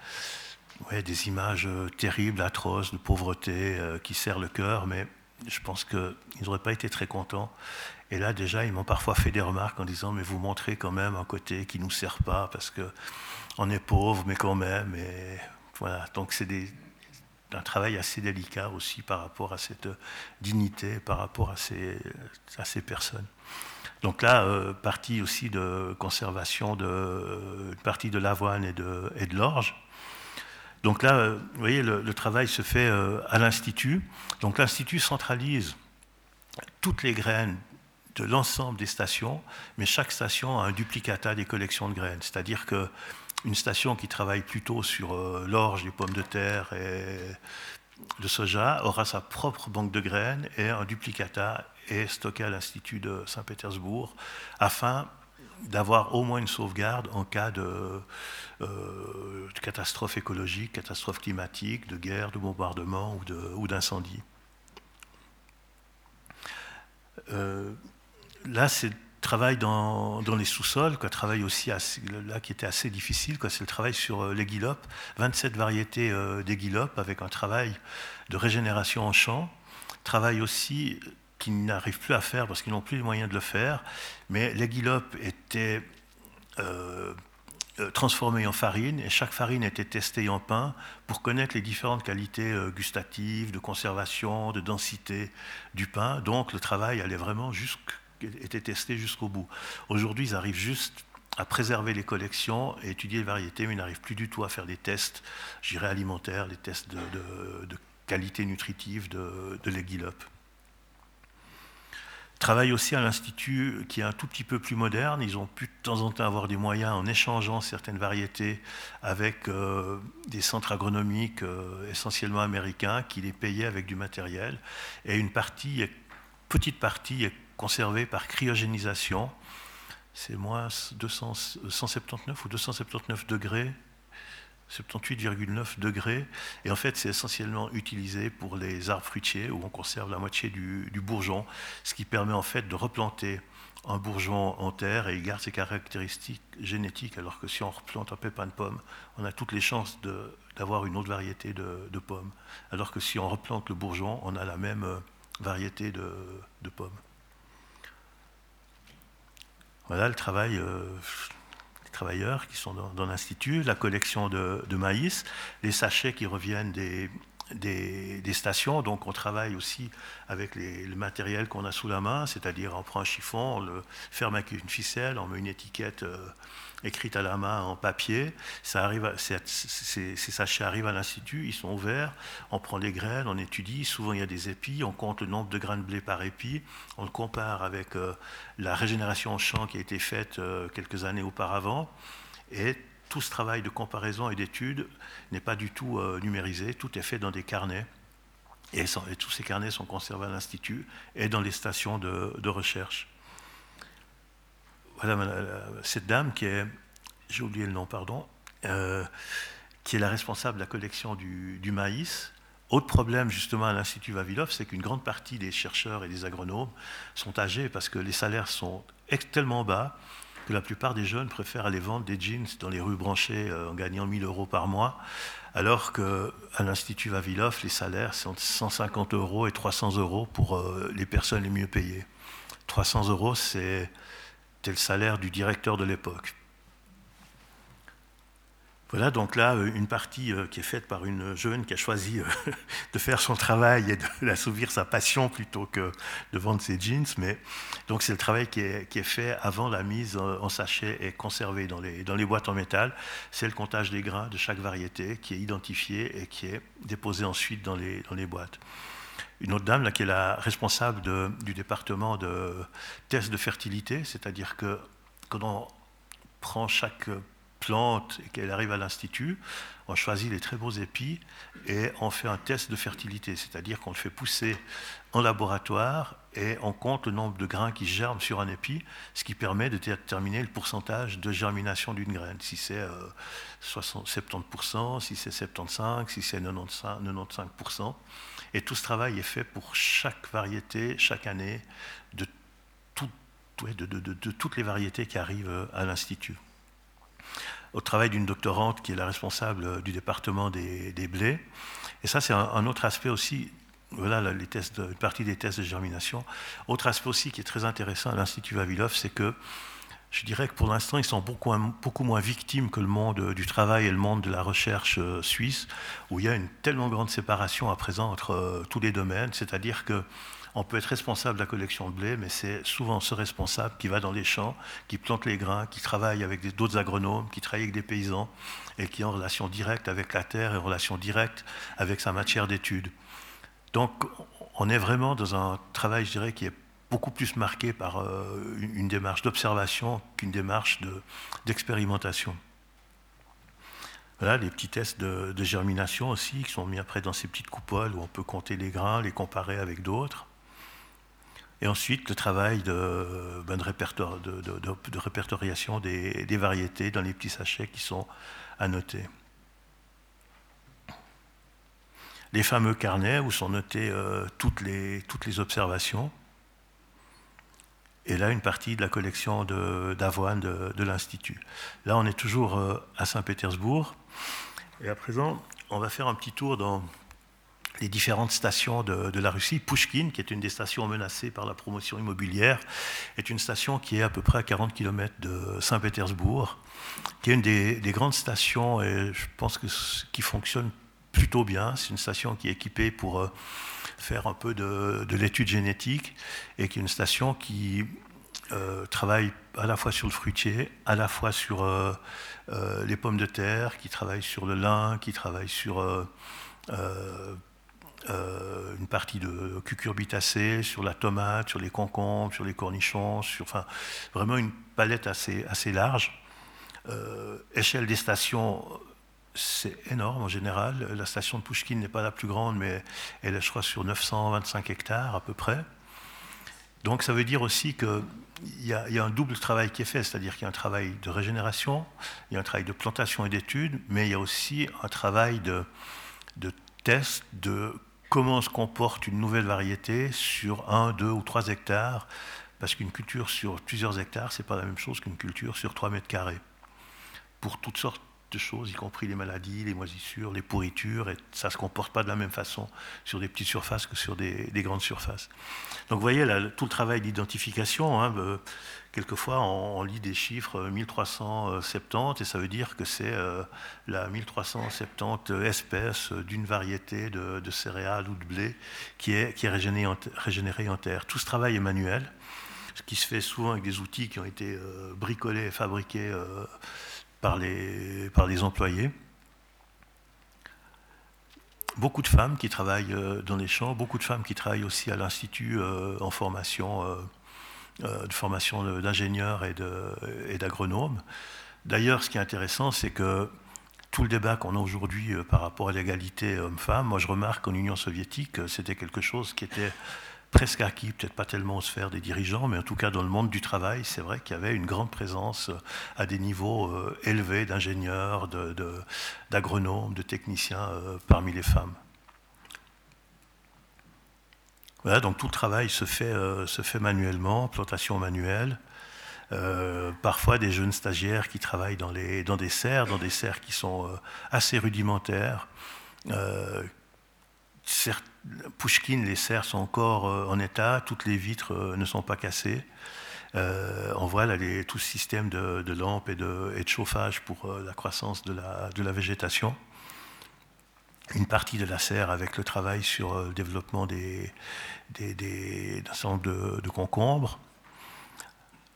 Speaker 3: des images euh, terribles, atroces, de pauvreté euh, qui serrent le cœur, mais je pense qu'ils n'auraient pas été très contents. Et là, déjà, ils m'ont parfois fait des remarques en disant Mais vous montrez quand même un côté qui ne nous sert pas, parce qu'on est pauvre, mais quand même. Et voilà. Donc, c'est un travail assez délicat aussi par rapport à cette dignité, par rapport à ces, à ces personnes. Donc là, euh, partie aussi de conservation de partie de l'avoine et de, l'orge. Donc là, euh, vous voyez, le, travail se fait euh, à l'Institut. Donc l'Institut centralise toutes les graines de l'ensemble des stations, mais chaque station a un duplicata des collections de graines. C'est-à-dire que une station qui travaille plutôt sur l'orge, les pommes de terre et le soja aura sa propre banque de graines et un duplicata est stocké à l'Institut de Saint-Pétersbourg afin d'avoir au moins une sauvegarde en cas de, euh, catastrophe écologique, catastrophe climatique, de guerre, de bombardement ou d'incendie. là, c'est travail dans, les sous-sols, aussi là qui était assez difficile, c'est le travail sur les guilopes, 27 variétés guilopes avec un travail de régénération en champ, travail aussi qu'ils n'arrivent plus à faire parce qu'ils n'ont plus les moyens de le faire. Mais les guilopes étaient euh, euh, transformées en farine et chaque farine était testée en pain pour connaître les différentes qualités euh, gustatives, de conservation, de densité du pain. Donc le travail allait vraiment était testé jusqu'au bout. Aujourd'hui, ils arrivent juste à préserver les collections et étudier les variétés, mais ils n'arrivent plus du tout à faire des tests, j'irais alimentaires, des tests de, qualité nutritive de, de les guilopes travaille aussi à l'Institut qui est un tout petit peu plus moderne. Ils ont pu de temps en temps avoir des moyens en échangeant certaines variétés avec euh, des centres agronomiques euh, essentiellement américains qui les payaient avec du matériel. Et une partie, petite partie, est conservée par cryogénisation. C'est moins 179 ou 279 degrés 78,9 degrés. Et en fait, c'est essentiellement utilisé pour les arbres fruitiers où on conserve la moitié du, bourgeon, ce qui permet en fait de replanter un bourgeon en terre et il garde ses caractéristiques génétiques, alors que si on replante un pépin de pomme, on a toutes les chances d'avoir une autre variété de, pommes. Alors que si on replante le bourgeon, on a la même euh, variété de, pommes. Voilà le travail. Euh, travailleurs qui sont dans, l'Institut, la collection de, maïs, les sachets qui reviennent des, stations. Donc on travaille aussi avec les, le matériel qu'on a sous la main, c'est-à-dire on prend un chiffon, on le ferme avec une ficelle, on met une étiquette. Euh, écrite à la main en papier. Ça arrive, ces, sachets arrivent à l'Institut, ils sont ouverts, on prend les graines, on étudie, souvent il y a des épis, on compte le nombre de grains de blé par épi, on le compare avec euh, la régénération en champ qui a été faite euh, quelques années auparavant, et tout ce travail de comparaison et d'étude n'est pas du tout euh, numérisé, tout est fait dans des carnets. Et, tous ces carnets sont conservés à l'Institut et dans les stations de recherche cette dame qui est, j'ai oublié le nom, pardon, euh, qui est la responsable de la collection du, maïs. Autre problème justement à l'Institut Vavilov, c'est qu'une grande partie des chercheurs et des agronomes sont âgés parce que les salaires sont tellement bas que la plupart des jeunes préfèrent aller vendre des jeans dans les rues branchées euh, en gagnant 1000 euros par mois, alors qu'à l'Institut Vavilov, les salaires sont 150 euros et 300 euros pour euh, les personnes les mieux payées. 300 euros, c'est c'était le salaire du directeur de l'époque. Voilà donc là euh, une partie euh, qui est faite par une jeune qui a choisi euh, <laughs> de faire son travail et d'assouvir <laughs> sa passion plutôt que de vendre ses jeans. Mais donc c'est le travail qui est, fait avant la mise en sachet et conservé dans les, boîtes en métal. C'est le comptage des grains de chaque variété qui est identifié et qui est déposé ensuite dans les boîtes une autre dame là, qui est la responsable du département de tests de fertilité, c'est-à-dire que quand on prend chaque plante et qu'elle arrive à l'institut, on choisit les très beaux épis et on fait un test de fertilité, c'est-à-dire qu'on le fait pousser en laboratoire et on compte le nombre de grains qui germent sur un épi, ce qui permet de déterminer le pourcentage de germination d'une graine, si c'est 70%, si c'est 75%, si c'est 95%. Et tout ce travail est fait pour chaque variété, chaque année, de, toutes les variétés qui arrivent à l'Institut. Au travail d'une doctorante qui est la responsable du département des, blés. Et ça, c'est un, autre aspect aussi voilà les tests une partie des tests de germination. Autre aspect aussi qui est très intéressant à l'Institut Vavilov, c'est que je dirais que pour l'instant, ils sont beaucoup, beaucoup, moins victimes que le monde du travail et le monde de la recherche euh, suisse, où il y a une tellement grande séparation à présent entre euh, tous les domaines. C'est-à-dire que on peut être responsable de la collection de blé, mais c'est souvent ce responsable qui va dans les champs, qui plante les grains, qui travaille avec d'autres agronomes, qui travaille avec des paysans, et qui est en relation directe avec la terre et en relation directe avec sa matière d'étude. Donc, on est vraiment dans un travail, je dirais, qui est beaucoup plus marqué par euh, une démarche d'observation qu'une démarche d'expérimentation. les petits tests de, germination aussi, qui sont mis après dans ces petites coupoles où on peut compter les grains, les comparer avec d'autres. Et ensuite, le travail de, ben, répertoriation des, variétés dans les petits sachets qui sont annotés. Les fameux carnets où sont notées euh, toutes les observations. Et là une partie de la collection d'avoine de, l'Institut. Là, on est toujours à Saint-Pétersbourg. Et à présent, on va faire un petit tour dans les différentes stations de, la Russie. Pushkin, qui est une des stations menacées par la promotion immobilière, est une station qui est à peu près à 40 km de Saint-Pétersbourg, qui est une des, grandes stations, et je pense que qui fonctionne plutôt bien. C'est une station qui est équipée pour euh, faire un peu de, l'étude génétique et qui est une station qui euh, travaille à la fois sur le fruitier, à la fois sur euh, les pommes de terre, qui travaille sur le lin, qui travaille sur euh, une partie de cucurbitacée, sur la tomate, sur les concombres, sur les cornichons, sur, enfin, vraiment une palette assez, assez large. Euh, échelle des stations, c'est énorme en général. La station de Pushkin n'est pas la plus grande, mais elle est, je crois, sur 925 hectares à peu près. Donc ça veut dire aussi qu'il y, a, y a un double travail qui est fait, c'est-à-dire qu'il y a un travail de régénération, il y a un travail de plantation et d'études, mais il y a aussi un travail de, de test, de comment se comporte une nouvelle variété sur un, deux ou trois hectares, parce qu'une culture sur plusieurs hectares, ce n'est pas la même chose qu'une culture sur 3 mètres carrés. Pour toutes sortes choses, y compris les maladies, les moisissures, les pourritures, et ça ne se comporte pas de la même façon sur des petites surfaces que sur des, grandes surfaces. Donc vous voyez, tout le travail d'identification, hein, euh, quelquefois on, lit des chiffres 1370 euh, et ça veut dire que c'est euh, la 1370 espèces d'une variété de, céréales ou de blé qui est, qui est régénérée, en, terre. Tout ce travail est manuel, ce qui se fait souvent avec des outils qui ont été bricolés et fabriqués par, les, par les employés beaucoup de femmes qui travaillent dans les champs, beaucoup de femmes qui travaillent aussi à l'Institut en formation euh, de formation d'ingénieurs et d'agronomes. D'ailleurs, ce qui est intéressant, c'est que tout le débat qu'on a aujourd'hui euh, par rapport à l'égalité homme-femme, moi je remarque qu'en Union soviétique, euh, c'était quelque chose qui était presque acquis, peut-être pas tellement aux sphères des dirigeants, mais en tout cas dans le monde du travail, c'est vrai qu'il y avait une grande présence à des niveaux élevés d'ingénieurs, d'agronomes, de, techniciens parmi les femmes. Voilà, donc tout le travail se fait, euh, se fait manuellement, plantation manuelle. Euh, parfois des jeunes stagiaires qui travaillent dans, les, des serres, dans des serres qui sont euh, assez rudimentaires. Pushkin, les serres sont encore en état, toutes les vitres ne sont pas cassées. on voit là tout ce système de, lampes et de, chauffage pour la croissance de la, végétation une partie de la serre avec le travail sur le développement d'un certain de, concombres,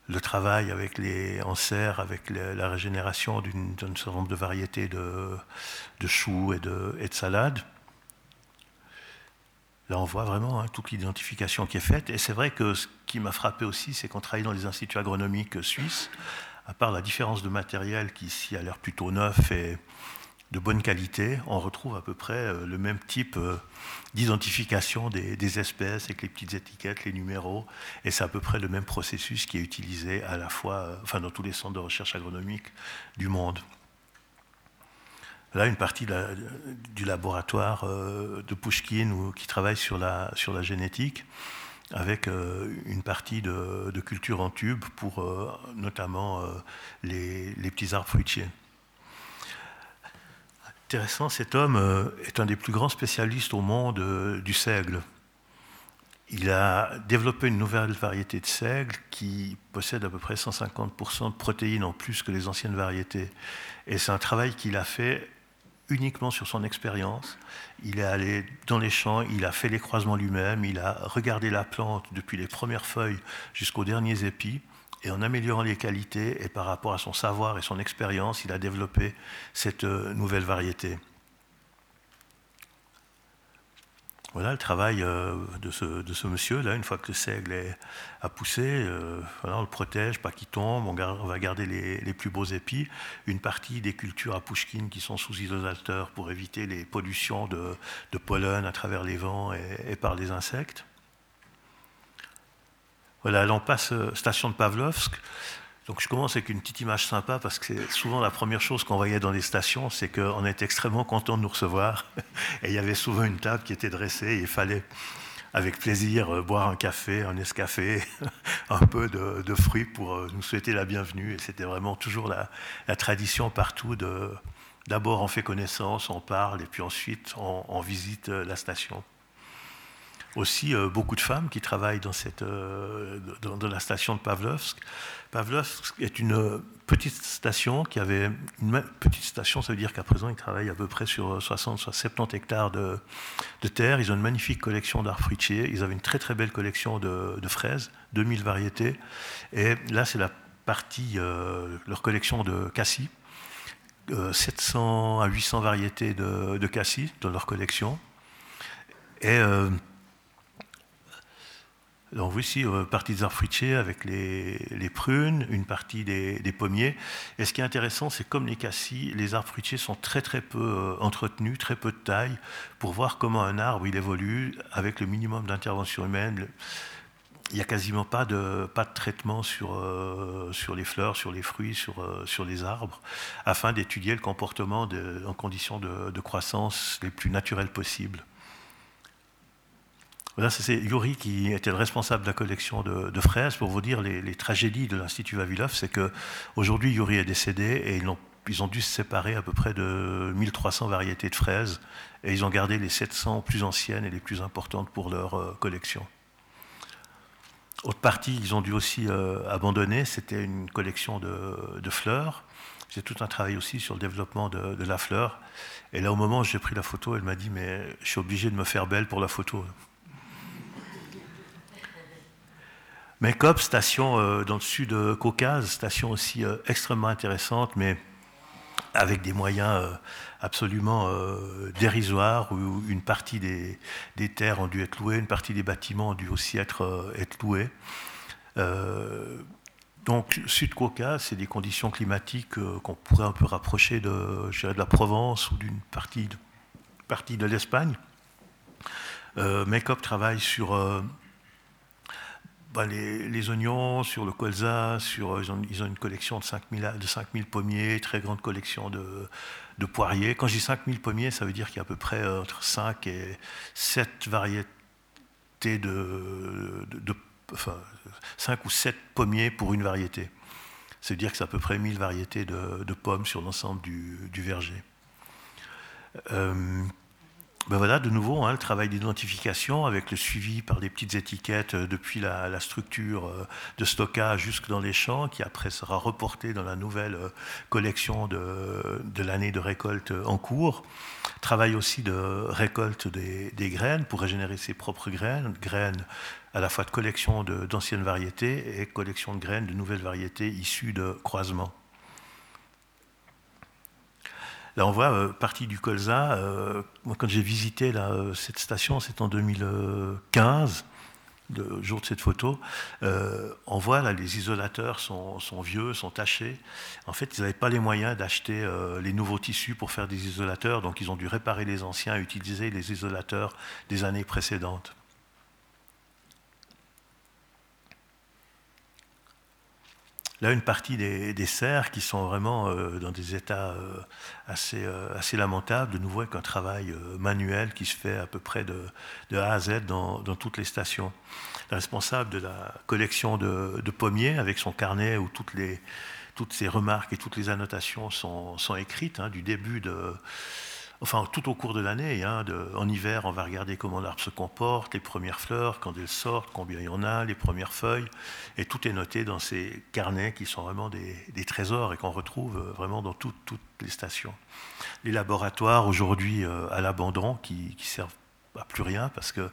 Speaker 3: le travail avec les, en serre avec la régénération d'un certain nombre de variétés de, choux et et de, salades. Là, on voit vraiment hein, toute l'identification qui est faite. Et c'est vrai que ce qui m'a frappé aussi, c'est qu'on travaille dans les instituts agronomiques suisses, à part la différence de matériel qui ici a l'air plutôt neuf et, de bonne qualité, on retrouve à peu près euh, le même type euh, d'identification des, espèces avec les petites étiquettes, les numéros, et c'est à peu près le même processus qui est utilisé à la fois, euh, enfin dans tous les centres de recherche agronomique du monde. Là, une partie du laboratoire de Pushkin qui travaille sur la, sur la génétique, avec une partie de, culture en tube pour notamment les petits arbres fruitiers intéressant, cet homme euh, est un des plus grands spécialistes au monde euh, du seigle. Il a développé une nouvelle variété de seigle qui possède à peu près 150% de protéines en plus que les anciennes variétés. Et c'est un travail qu'il a fait uniquement sur son expérience. Il est allé dans les champs, il a fait les croisements lui-même, il a regardé la plante depuis les premières feuilles jusqu'aux derniers épis. Et en améliorant les qualités et par rapport à son savoir et son expérience, il a développé cette euh, nouvelle variété. Voilà le travail euh, de ce, monsieur-là. Une fois que le seigle a poussé, euh, on le protège, pas qu'il tombe, on, va garder les, plus beaux épis. Une partie des cultures à Pushkin qui sont sous isolateur pour éviter les pollutions de, pollen à travers les vents et par les insectes. Voilà, là on passe euh, station de Pavlovsk. Donc je commence avec une petite image sympa parce que c'est souvent la première chose qu'on voyait dans les stations, c'est qu'on était extrêmement content de nous recevoir. <laughs> Et il y avait souvent une table qui était dressée il fallait avec plaisir boire un café, un escafé, <laughs> un peu de, fruits pour nous souhaiter la bienvenue. Et c'était vraiment toujours la, tradition partout de d'abord on fait connaissance, on parle, et puis ensuite on visite la station aussi euh, beaucoup de femmes qui travaillent dans, cette, euh, dans, la station de Pavlovsk. Pavlovsk est une petite station qui avait une petite station, ça veut dire qu'à présent ils travaillent à peu près sur 60, 70 hectares de, terre. Ils ont une magnifique collection d'arbres fruitiers. Ils avaient une très très belle collection de, fraises, 2000 variétés. Et là c'est la partie, euh, leur collection de cassis. 700 à 800 variétés de, de cassis dans leur collection. Et donc voici une euh, partie des arbres fruitiers avec les, prunes, une partie des, pommiers. Et ce qui est intéressant, c'est comme les cassis, les arbres fruitiers sont très très peu euh, entretenus, très peu de taille, pour voir comment un arbre évolue avec le minimum d'intervention humaine. Il n'y a quasiment pas de, traitement sur, euh, sur les fleurs, sur les fruits, sur, sur les arbres, afin d'étudier le comportement en conditions de, de croissance les plus naturelles possibles. C'est Yuri qui était le responsable de la collection de, fraises. Pour vous dire les, tragédies de l'Institut Vavilov, c'est qu'aujourd'hui, Yuri est décédé et ils ont, ils ont, dû se séparer à peu près de 1300 variétés de fraises et ils ont gardé les 700 plus anciennes et les plus importantes pour leur euh, collection. Autre partie, ils ont dû aussi euh, abandonner, c'était une collection de, fleurs. J'ai tout un travail aussi sur le développement de, de, la fleur. Et là, au moment où j'ai pris la photo, elle m'a dit Mais je suis obligé de me faire belle pour la photo. Makeup, station euh, dans le sud de Caucase, station aussi euh, extrêmement intéressante, mais avec des moyens euh, absolument dérisoires, où une partie des, terres ont dû être louées, une partie des bâtiments ont dû aussi être, loués. donc, Sud Caucase, c'est des conditions climatiques qu'on pourrait un peu rapprocher de, de la Provence ou d'une partie de, partie de l'Espagne. Makeup travaille sur les, oignons, sur le colza, ils, ont, une collection de 5000, de 5000 pommiers, très grande collection de, poiriers. Quand je dis 5000 pommiers, ça veut dire qu'il y a à peu près entre 5 et 7 variétés de, enfin, 5 ou 7 pommiers pour une variété. Ça veut dire que c'est à peu près 1000 variétés de, pommes sur l'ensemble du, verger. Euh, ben voilà, de nouveau, hein, le travail d'identification avec le suivi par des petites étiquettes euh, depuis la, structure euh, de stockage jusque dans les champs, qui après sera reporté dans la nouvelle euh, collection de, l'année de récolte en cours. Travail aussi de récolte des, graines pour régénérer ses propres graines, graines à la fois de collection d'anciennes variétés et collection de graines de nouvelles variétés issues de croisements. Là, on voit euh, partie du colza. Euh, moi, quand j'ai visité euh, cette station, c'est en 2015, le jour de cette photo. on voit là, les isolateurs sont, vieux, sont tachés. En fait, ils n'avaient pas les moyens d'acheter les nouveaux tissus pour faire des isolateurs, donc ils ont dû réparer les anciens, utiliser les isolateurs des années précédentes. Là, une partie des, serres qui sont vraiment dans des états assez, euh, assez lamentables, de nouveau avec un travail manuel qui se fait à peu près de, A à Z dans, toutes les stations. Le responsable de la collection de, pommiers, avec son carnet où toutes, les, toutes ces remarques et toutes les annotations sont, écrites, hein, du début de enfin tout au cours de l'année. Hein, en hiver, on va regarder comment l'arbre se comporte, les premières fleurs, quand elles sortent, combien il y en a, les premières feuilles, et tout est noté dans ces carnets qui sont vraiment des, trésors et qu'on retrouve euh, vraiment dans toutes les stations. Les laboratoires aujourd'hui euh, à l'abandon qui, qui servent à plus rien parce qu'il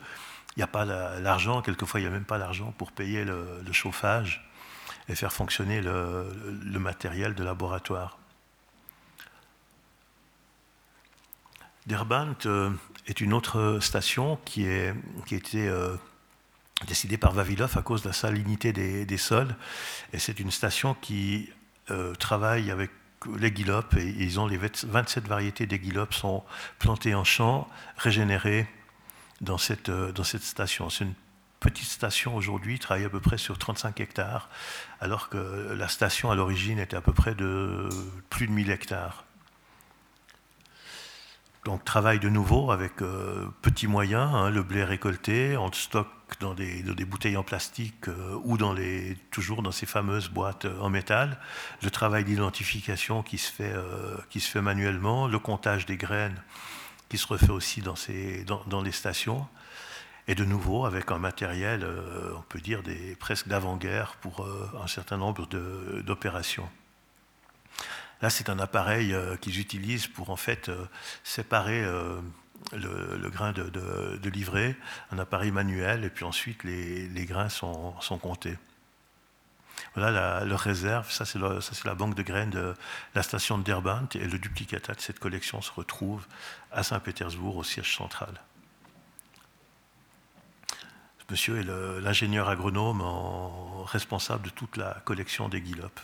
Speaker 3: n'y a pas l'argent, quelquefois il n'y a même pas l'argent pour payer le, chauffage et faire fonctionner le matériel de laboratoire. Derbant euh, est une autre station qui, est, qui a été euh, décidée par Vavilov à cause de la salinité des, sols. Et c'est une station qui euh, travaille avec les et ils ont les 27 variétés des guilopes sont plantées en champ, régénérées dans cette, dans cette station. C'est une petite station aujourd'hui, travaille à peu près sur 35 hectares, alors que la station à l'origine était à peu près de plus de 1000 hectares. Donc travaille de nouveau avec euh, petits moyens, hein, le blé récolté, en stock dans des, bouteilles en plastique euh, ou toujours dans ces fameuses boîtes en métal, le travail d'identification qui, se fait, manuellement, le comptage des graines qui se refait aussi dans, les stations, et de nouveau avec un matériel, on peut dire, presque d'avant-guerre pour un certain nombre d'opérations. Là, c'est un appareil euh, qu'ils utilisent pour en fait euh, séparer euh, le, grain de, livret, un appareil manuel, et puis ensuite les, grains sont, comptés. Voilà leur réserve, ça c'est la banque de graines de la station de et le duplicata de cette collection se retrouve à Saint-Pétersbourg, au siège central. Ce monsieur est l'ingénieur agronome responsable de toute la collection des guilopes.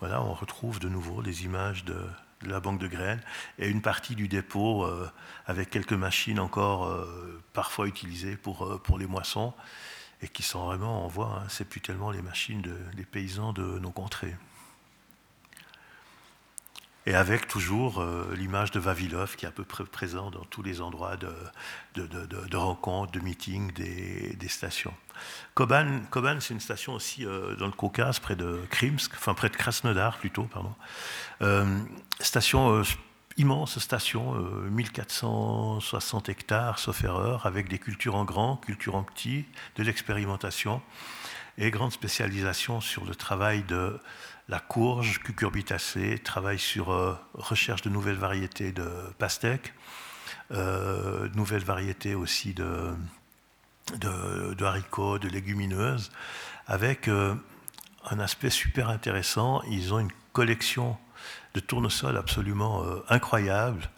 Speaker 3: Voilà, on retrouve de nouveau les images de, la banque de graines et une partie du dépôt euh, avec quelques machines encore euh, parfois utilisées pour, euh, pour les moissons et qui sont vraiment, on voit, hein, c'est plus tellement les machines des paysans de nos contrées et avec toujours l'image de Vavilov qui est à peu près présent dans tous les endroits de, rencontres, de meetings des, stations. Koban, Koban c'est une station aussi euh, dans le Caucase, près de Krimsk, enfin près de Krasnodar plutôt, pardon. Euh, station, immense station, 1460 hectares, sauf erreur, avec des cultures en grand, cultures en petit, de l'expérimentation et grande spécialisation sur le travail de la courge, cucurbitacée, travaille sur euh, recherche de nouvelles variétés de pastèques, euh, nouvelles variétés aussi de, de, haricots, de légumineuses, avec euh, un aspect super intéressant. Ils ont une collection de tournesols absolument incroyable.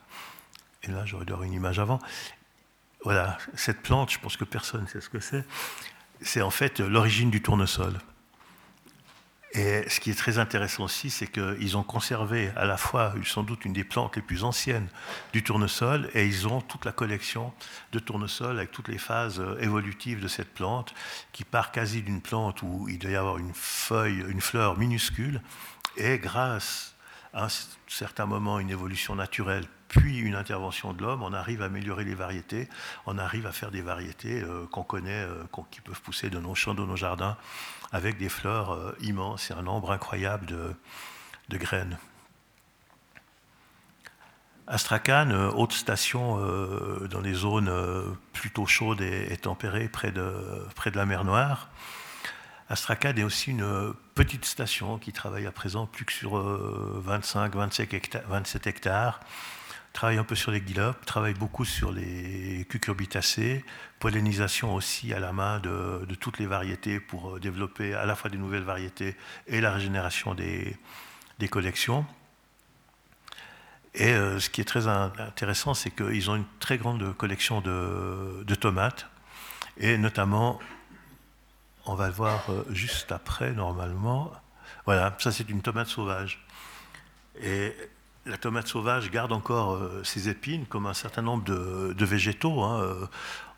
Speaker 3: Et là, j'aurais dû avoir une image avant. Voilà, cette plante, je pense que personne ne sait ce que c'est. C'est en fait l'origine du tournesol. Et ce qui est très intéressant aussi, c'est qu'ils ont conservé à la fois sans doute une des plantes les plus anciennes du tournesol, et ils ont toute la collection de tournesol avec toutes les phases euh, évolutives de cette plante, qui part quasi d'une plante où il doit y avoir une feuille, une fleur minuscule, et grâce à un certain moment, une évolution naturelle, puis une intervention de l'homme, on arrive à améliorer les variétés, on arrive à faire des variétés euh, qu'on connaît, euh, qui peuvent pousser dans nos champs, dans nos jardins, avec des fleurs euh, immenses et un nombre incroyable de, graines. Astrakhan, euh, haute station euh, dans les zones plutôt chaudes et, tempérées près de, près de la mer Noire. Astrakhan est aussi une petite station qui travaille à présent plus que sur 25-27 hectares travaille un peu sur les guilopes, travaille beaucoup sur les cucurbitacées, pollinisation aussi à la main de, toutes les variétés pour euh, développer à la fois des nouvelles variétés et la régénération des, collections. Et euh, ce qui est très intéressant, c'est qu'ils ont une très grande collection de, de, tomates, et notamment, on va le voir euh, juste après normalement, voilà, ça c'est une tomate sauvage. Et la tomate sauvage garde encore euh, ses épines, comme un certain nombre de, végétaux. Hein, euh,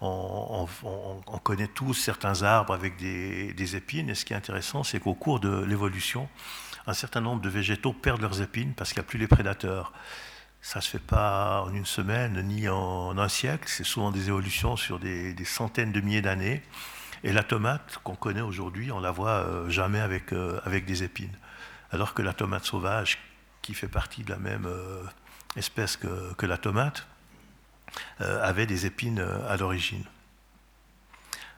Speaker 3: on, connaît tous certains arbres avec des, épines, et ce qui est intéressant, c'est qu'au cours de l'évolution, un certain nombre de végétaux perdent leurs épines parce qu'il n'y a plus les prédateurs. Ça ne se fait pas en une semaine ni en un siècle, c'est souvent des évolutions sur des, centaines de milliers d'années. Et la tomate qu'on connaît aujourd'hui, on la voit euh, jamais avec, avec des épines. Alors que la tomate sauvage, qui fait partie de la même euh, espèce que, la tomate, euh, avait des épines euh, à l'origine.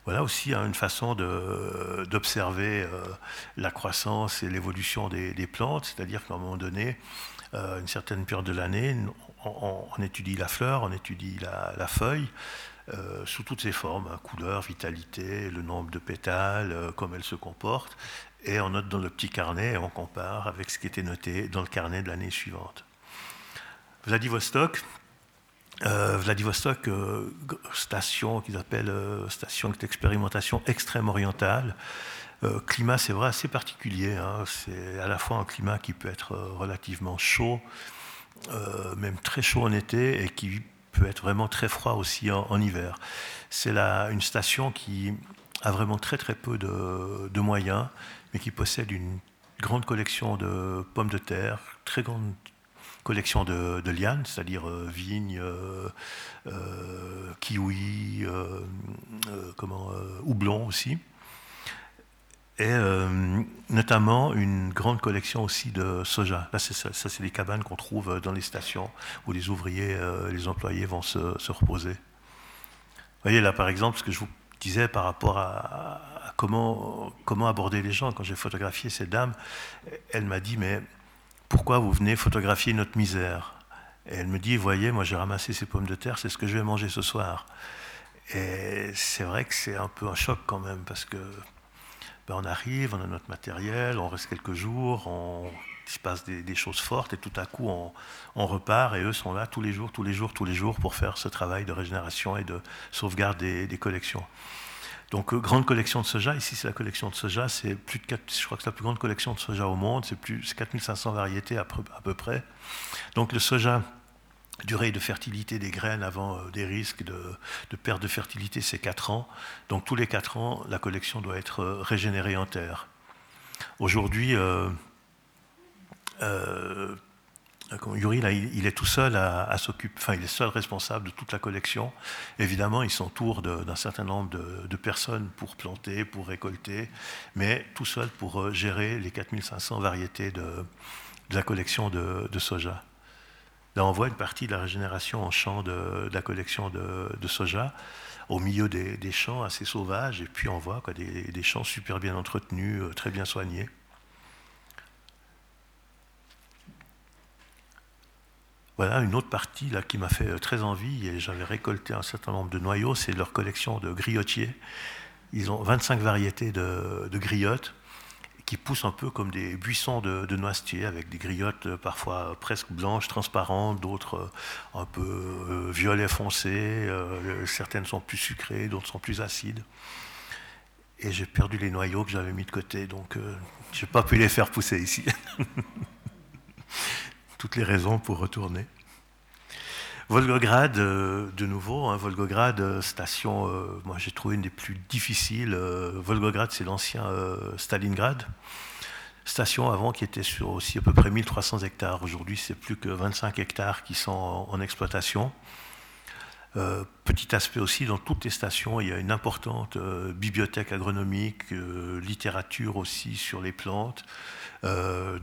Speaker 3: Voilà aussi hein, une façon d'observer la croissance et l'évolution des, plantes, c'est-à-dire qu'à un moment donné, une certaine période de l'année, on, étudie la fleur, on étudie la, feuille, sous toutes ses formes, hein, couleur, vitalité, le nombre de pétales, comment elle se comporte, et on note dans le petit carnet et on compare avec ce qui était noté dans le carnet de l'année suivante. Vladivostok, euh, Vladivostok, euh, station qu'ils appellent euh, station d'expérimentation extrême orientale. climat, c'est vrai, assez particulier. Hein. C'est à la fois un climat qui peut être relativement chaud, même très chaud en été, et qui peut être vraiment très froid aussi en, hiver. C'est une station qui a vraiment très très peu de, de moyens mais qui possède une grande collection de pommes de terre, très grande collection de, lianes, c'est-à-dire vignes, kiwi, comment, houblon aussi et euh, notamment une grande collection aussi de soja. Là, ça, c'est les cabanes qu'on trouve dans les stations où les ouvriers, euh, les employés vont se, reposer. Vous voyez là, par exemple, ce que je vous disais par rapport à, comment, aborder les gens. Quand j'ai photographié cette dame, elle m'a dit, mais pourquoi vous venez photographier notre misère? Et elle me dit, voyez, moi j'ai ramassé ces pommes de terre, c'est ce que je vais manger ce soir. Et c'est vrai que c'est un peu un choc quand même, parce que ben, on arrive, on a notre matériel, on reste quelques jours, on, il se passe des, choses fortes et tout à coup on, repart et eux sont là tous les jours, tous les jours, tous les jours pour faire ce travail de régénération et de sauvegarde des, collections. Donc euh, grande collection de soja, ici c'est la collection de soja, c'est plus de 4, je crois que c'est la plus grande collection de soja au monde, c'est plus 4500 variétés à peu près. Donc le soja durée de fertilité des graines avant euh, des risques de, perte de fertilité, c'est 4 ans. Donc tous les 4 ans, la collection doit être euh, régénérée en terre. Aujourd'hui, Yuri, il, est tout seul à, s'occuper, enfin, il est seul responsable de toute la collection. Évidemment, il s'entoure d'un certain nombre de, personnes pour planter, pour récolter, mais tout seul pour gérer les 4500 variétés de, la collection de soja. Là, on voit une partie de la régénération en champ de, la collection de, soja, au milieu des, champs assez sauvages, et puis on voit des, champs super bien entretenus, euh, très bien soignés. Voilà une autre partie là, qui m'a fait euh, très envie, et j'avais récolté un certain nombre de noyaux, c'est leur collection de griotiers. Ils ont 25 variétés de, de griottes qui poussent un peu comme des buissons de, noisetiers avec des griottes euh, parfois presque blanches, transparentes, d'autres euh, un peu euh, violet foncé, certaines sont plus sucrées, d'autres sont plus acides. Et j'ai perdu les noyaux que j'avais mis de côté, donc je n'ai pas pu les faire pousser ici. <laughs> Toutes les raisons pour retourner. Volgograd, euh, de nouveau, hein, Volgograd, euh, station, euh, moi j'ai trouvé une des plus difficiles. Volgograd, c'est l'ancien Stalingrad. Station avant qui était sur aussi à peu près 1300 hectares. Aujourd'hui, c'est plus que 25 hectares qui sont en, exploitation. petit aspect aussi, dans toutes les stations, il y a une importante bibliothèque agronomique, littérature aussi sur les plantes.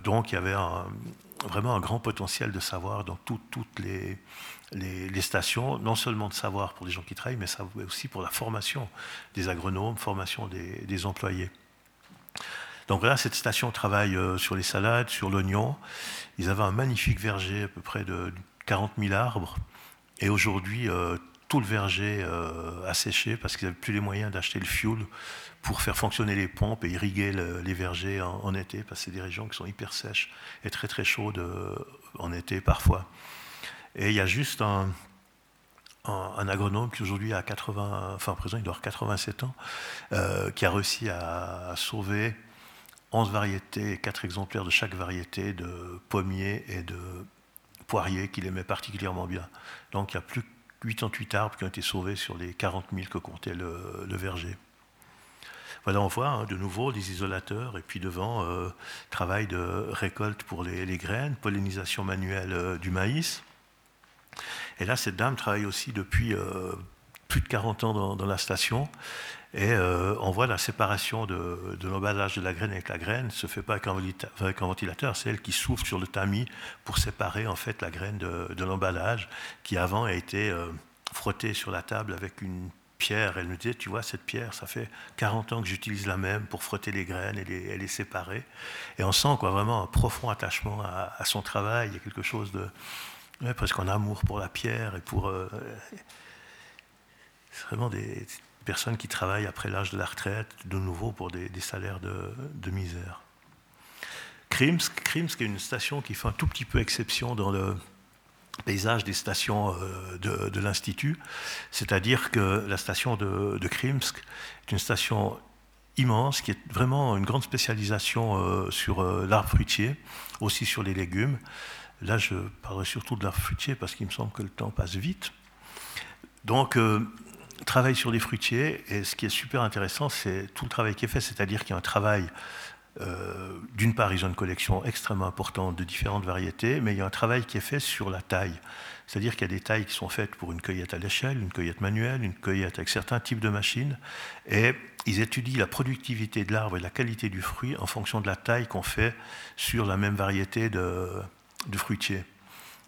Speaker 3: donc il y avait vraiment un grand potentiel de savoir dans toutes les, stations, non seulement de savoir pour les gens qui travaillent, mais aussi pour la formation des agronomes, formation des, employés. Donc voilà, cette station travaille euh, sur les salades, sur l'oignon. Ils avaient un magnifique verger, à peu près de 40 000 arbres. Et aujourd'hui, euh, tout le verger euh, a séché parce qu'ils n'avaient plus les moyens d'acheter le fuel pour faire fonctionner les pompes et irriguer les vergers en, été, parce que c'est des régions qui sont hyper sèches et très très chaudes en été parfois. Et il y a juste un, agronome qui aujourd'hui a 80, enfin présent il doit avoir 87 ans, euh, qui a réussi à, sauver 11 variétés, 4 exemplaires de chaque variété de pommiers et de poiriers qu'il aimait particulièrement bien. Donc il y a plus que 88 arbres qui ont été sauvés sur les 40 000 que comptait le, verger. On voit hein, de nouveau les isolateurs et puis devant, euh, travail de récolte pour les, graines, pollinisation manuelle euh, du maïs. Et là, cette dame travaille aussi depuis euh, plus de 40 ans dans, la station. Et on voit la séparation de, l'emballage de la graine avec la graine ne se fait pas avec un, ventilateur, c'est elle qui souffle sur le tamis pour séparer en fait la graine de, l'emballage qui avant a été frottée sur la table avec une pierre. Elle me disait, tu vois, cette pierre, ça fait 40 ans que j'utilise la même pour frotter les graines et les, séparer. Et on sent quoi, vraiment un profond attachement à, son travail. Il y a quelque chose de, presque en amour pour la pierre et pour. Euh, c'est vraiment des personnes qui travaillent après l'âge de la retraite, de nouveau pour des, salaires de, misère. Krimsk, Krimsk est une station qui fait un tout petit peu exception dans le paysage des stations euh, de, l'Institut. C'est-à-dire que la station de, de, Krimsk est une station immense qui est vraiment une grande spécialisation euh, sur l'arbre fruitier, aussi sur les légumes. Là, je parlerai surtout de l'arbre fruitier parce qu'il me semble que le temps passe vite. Donc, euh, travail sur les fruitiers, et ce qui est super intéressant, c'est tout le travail qui est fait, c'est-à-dire qu'il y a un travail D'une part, ils ont une collection extrêmement importante de différentes variétés, mais il y a un travail qui est fait sur la taille. C'est-à-dire qu'il y a des tailles qui sont faites pour une cueillette à l'échelle, une cueillette manuelle, une cueillette avec certains types de machines. Et ils étudient la productivité de l'arbre et la qualité du fruit en fonction de la taille qu'on fait sur la même variété de, fruitiers.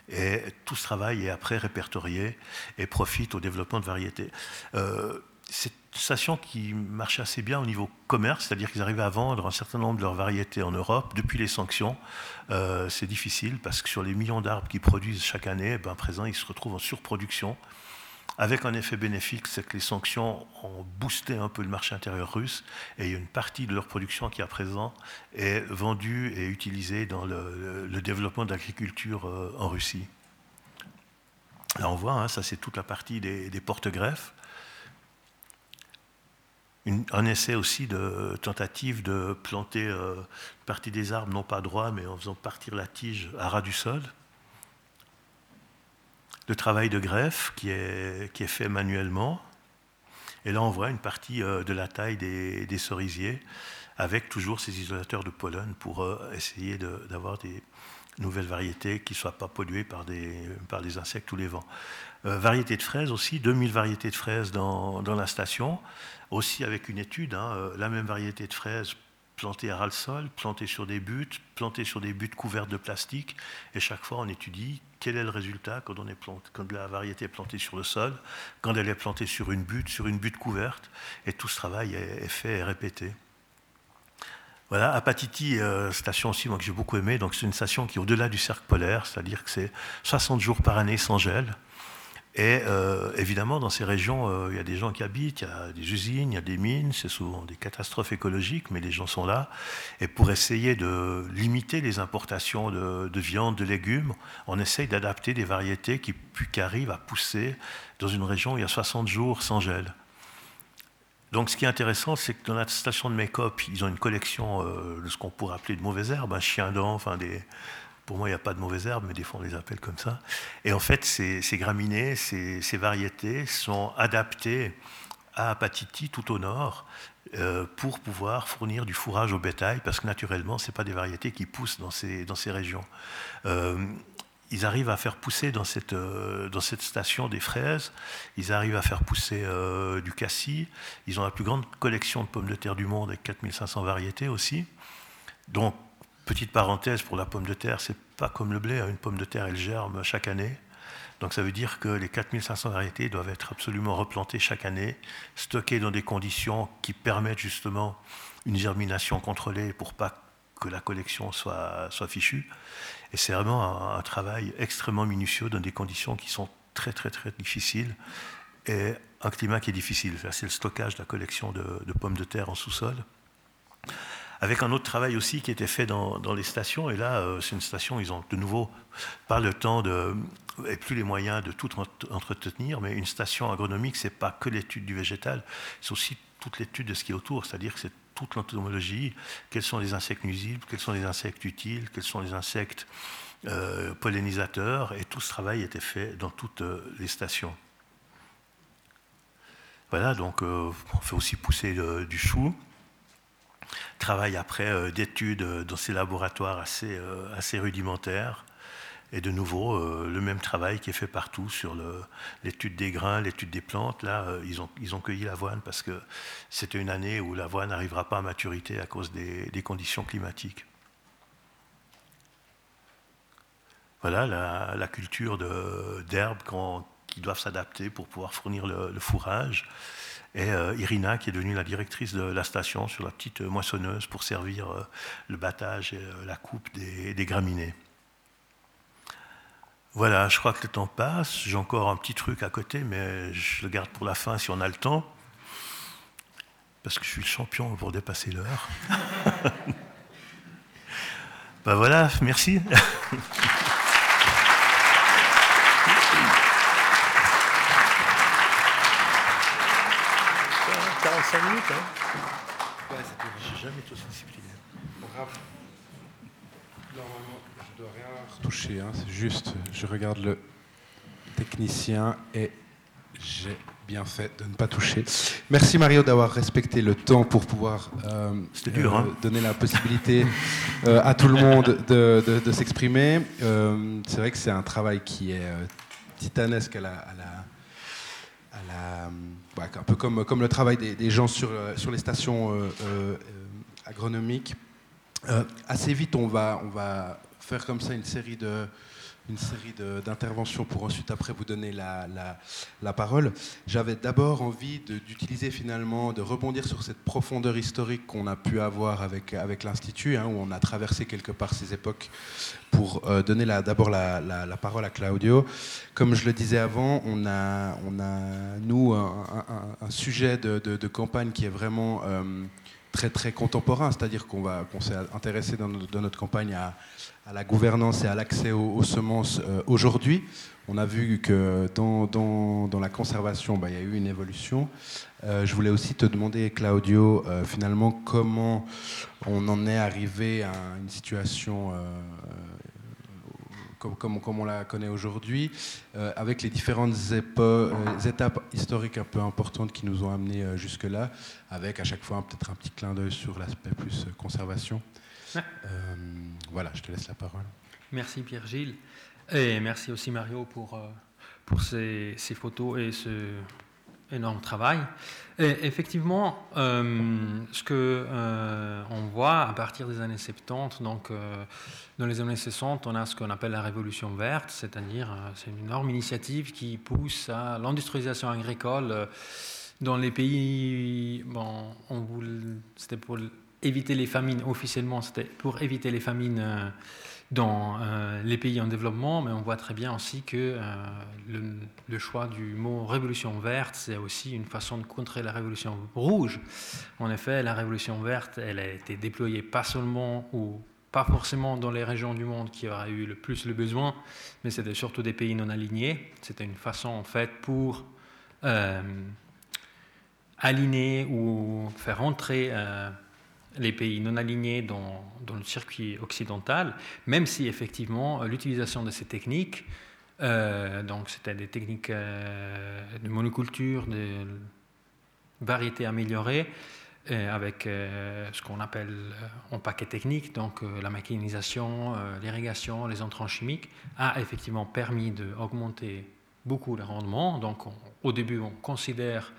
Speaker 3: Et tout ce travail est après répertorié et profite au développement de variétés. Euh, c'est une station qui marche assez bien au niveau commerce, c'est-à-dire qu'ils arrivaient à vendre un certain nombre de leurs variétés en Europe. Depuis les sanctions, euh, c'est difficile parce que sur les millions d'arbres qu'ils produisent chaque année, ben, à présent, ils se retrouvent en surproduction. Avec un effet bénéfique, c'est que les sanctions ont boosté un peu le marché intérieur russe et il y a une partie de leur production qui à présent est vendue et utilisée dans le, développement de l'agriculture euh, en Russie. Là, on voit, hein, ça c'est toute la partie des, des porte-greffes un essai aussi de tentative de planter euh, une partie des arbres, non pas droit, mais en faisant partir la tige à ras du sol. Le travail de greffe qui est, fait manuellement. Et là, on voit une partie euh, de la taille des, cerisiers, avec toujours ces isolateurs de pollen pour euh, essayer d'avoir des nouvelles variétés qui ne soient pas polluées par des, des insectes ou les vents. variétés de fraises aussi, 2000 variétés de fraises dans la station, aussi avec une étude, hein, euh, la même variété de fraises plantées à ras-le-sol, plantées sur des buttes, plantées sur des buttes couvertes de plastique, et chaque fois on étudie quel est le résultat quand, on est quand la variété est plantée sur le sol, quand elle est plantée sur une butte, sur une butte couverte, et tout ce travail est, fait et répété. Voilà, Apatiti, euh, station aussi moi, que j'ai beaucoup aimé, donc c'est une station qui est au-delà du cercle polaire, c'est-à-dire que c'est 60 jours par année sans gel. Et euh, évidemment, dans ces régions, euh, il y a des gens qui habitent, il y a des usines, il y a des mines, c'est souvent des catastrophes écologiques, mais les gens sont là. Et pour essayer de limiter les importations de, viande, de légumes, on essaye d'adapter des variétés qui, qui, arrivent à pousser dans une région où il y a 60 jours sans gel. Donc ce qui est intéressant, c'est que dans la station de Mécop, ils ont une collection euh, de ce qu'on pourrait appeler de mauvaises herbes, un chien dent, enfin des, pour moi, il n'y a pas de mauvaises herbes, mais des fois, on les appelle comme ça. Et en fait, ces, graminées, ces, variétés sont adaptées à Apatiti, tout au nord, euh, pour pouvoir fournir du fourrage au bétail, parce que naturellement, ce pas des variétés qui poussent dans ces, dans ces régions. Euh, ils arrivent à faire pousser dans cette, euh, dans cette station des fraises, ils arrivent à faire pousser du cassis, ils ont la plus grande collection de pommes de terre du monde avec 4500 variétés aussi. Donc, Petite parenthèse pour la pomme de terre, c'est pas comme le blé, hein. une pomme de terre elle germe chaque année. Donc ça veut dire que les 4500 variétés doivent être absolument replantées chaque année, stockées dans des conditions qui permettent justement une germination contrôlée pour pas que la collection soit, soit fichue. Et c'est vraiment un, travail extrêmement minutieux dans des conditions qui sont très très très difficiles et un climat qui est difficile. C'est le stockage de la collection de, de pommes de terre en sous-sol avec un autre travail aussi qui était fait dans, les stations. Et là, euh, c'est une station, ils ont de nouveau pas le temps de, et plus les moyens de tout entretenir, mais une station agronomique, c'est pas que l'étude du végétal, c'est aussi toute l'étude de ce qui est autour, c'est-à-dire que c'est toute l'entomologie, quels sont les insectes nuisibles, quels sont les insectes utiles, quels sont les insectes euh, pollinisateurs, et tout ce travail était fait dans toutes euh, les stations. Voilà, donc on fait aussi pousser du chou travail après euh, d'études euh, dans ces laboratoires assez, euh, assez rudimentaires. Et de nouveau, le même travail qui est fait partout sur l'étude des grains, l'étude des plantes. Là, ils, ont, ils ont cueilli l'avoine parce que c'était une année où l'avoine n'arrivera pas à maturité à cause des, conditions climatiques. Voilà la, culture d'herbes qui doivent s'adapter pour pouvoir fournir le fourrage et euh, Irina qui est devenue la directrice de la station sur la petite moissonneuse pour servir euh, le battage et euh, la coupe des, graminées. Voilà, je crois que le temps passe. J'ai encore un petit truc à côté, mais je le garde pour la fin si on a le temps. Parce que je suis le champion pour dépasser l'heure. <laughs> ben voilà, merci. <laughs> 45 minutes, hein Ouais, j'ai jamais été aussi discipliné.
Speaker 2: Normalement, je ne dois rien retoucher, hein. c'est juste, je regarde le technicien et J'ai bien fait de ne pas toucher. Merci Mario d'avoir respecté le temps pour pouvoir euh,
Speaker 3: dur, hein.
Speaker 2: donner la possibilité à tout le monde de, s'exprimer. c'est vrai que c'est un travail qui est titanesque à la, à la, un peu comme, le travail des, gens sur, sur les stations agronomiques. assez vite, on va faire comme ça une série de, une série d'interventions pour ensuite après vous donner la, la, parole. J'avais d'abord envie d'utiliser finalement, de rebondir sur cette profondeur historique qu'on a pu avoir avec, avec l'Institut, hein, où on a traversé quelque part ces époques, pour euh, donner d'abord la, parole à Claudio. Comme je le disais avant, on a, on a nous, un, sujet de, de, campagne qui est vraiment... Euh, très très contemporain, c'est-à-dire qu'on qu'on s'est intéressé dans notre campagne à, à la gouvernance et à l'accès aux, semences euh, aujourd'hui. On a vu que dans, la conservation, bah, il y a eu une évolution. Euh, je voulais aussi te demander, Claudio, euh, finalement, comment on en est arrivé à une situation comme, on la connaît aujourd'hui, avec les différentes étapes historiques un peu importantes qui nous ont amenés jusque-là, avec à chaque fois peut-être un petit clin d'œil sur l'aspect plus conservation. Euh, voilà, je te laisse la parole.
Speaker 4: Merci Pierre-Gilles. Et merci aussi Mario pour, euh, pour ces, photos et ce énorme travail. Effectivement, euh, ce que on voit à partir des années 70, donc dans les années 60, on a ce qu'on appelle la révolution verte, c'est-à-dire c'est une énorme initiative qui pousse à l'industrialisation agricole dans les pays. Bon, c'était pour éviter les famines, officiellement, c'était pour éviter les famines euh, dans euh, les pays en développement, mais on voit très bien aussi que euh, le, choix du mot révolution verte, c'est aussi une façon de contrer la révolution rouge. En effet, la révolution verte, elle a été déployée pas seulement ou pas forcément dans les régions du monde qui auraient eu le plus le besoin, mais c'était surtout des pays non alignés. C'était une façon, en fait, pour aligner ou faire entrer les pays non alignés dans, le circuit occidental, même si effectivement l'utilisation de ces techniques, euh, donc c'était des techniques euh, de monoculture, de variétés améliorées, euh, avec ce qu'on appelle en paquet technique, donc la mécanisation, l'irrigation, les entrants chimiques, a effectivement permis d'augmenter beaucoup le rendement. Donc au début, on considère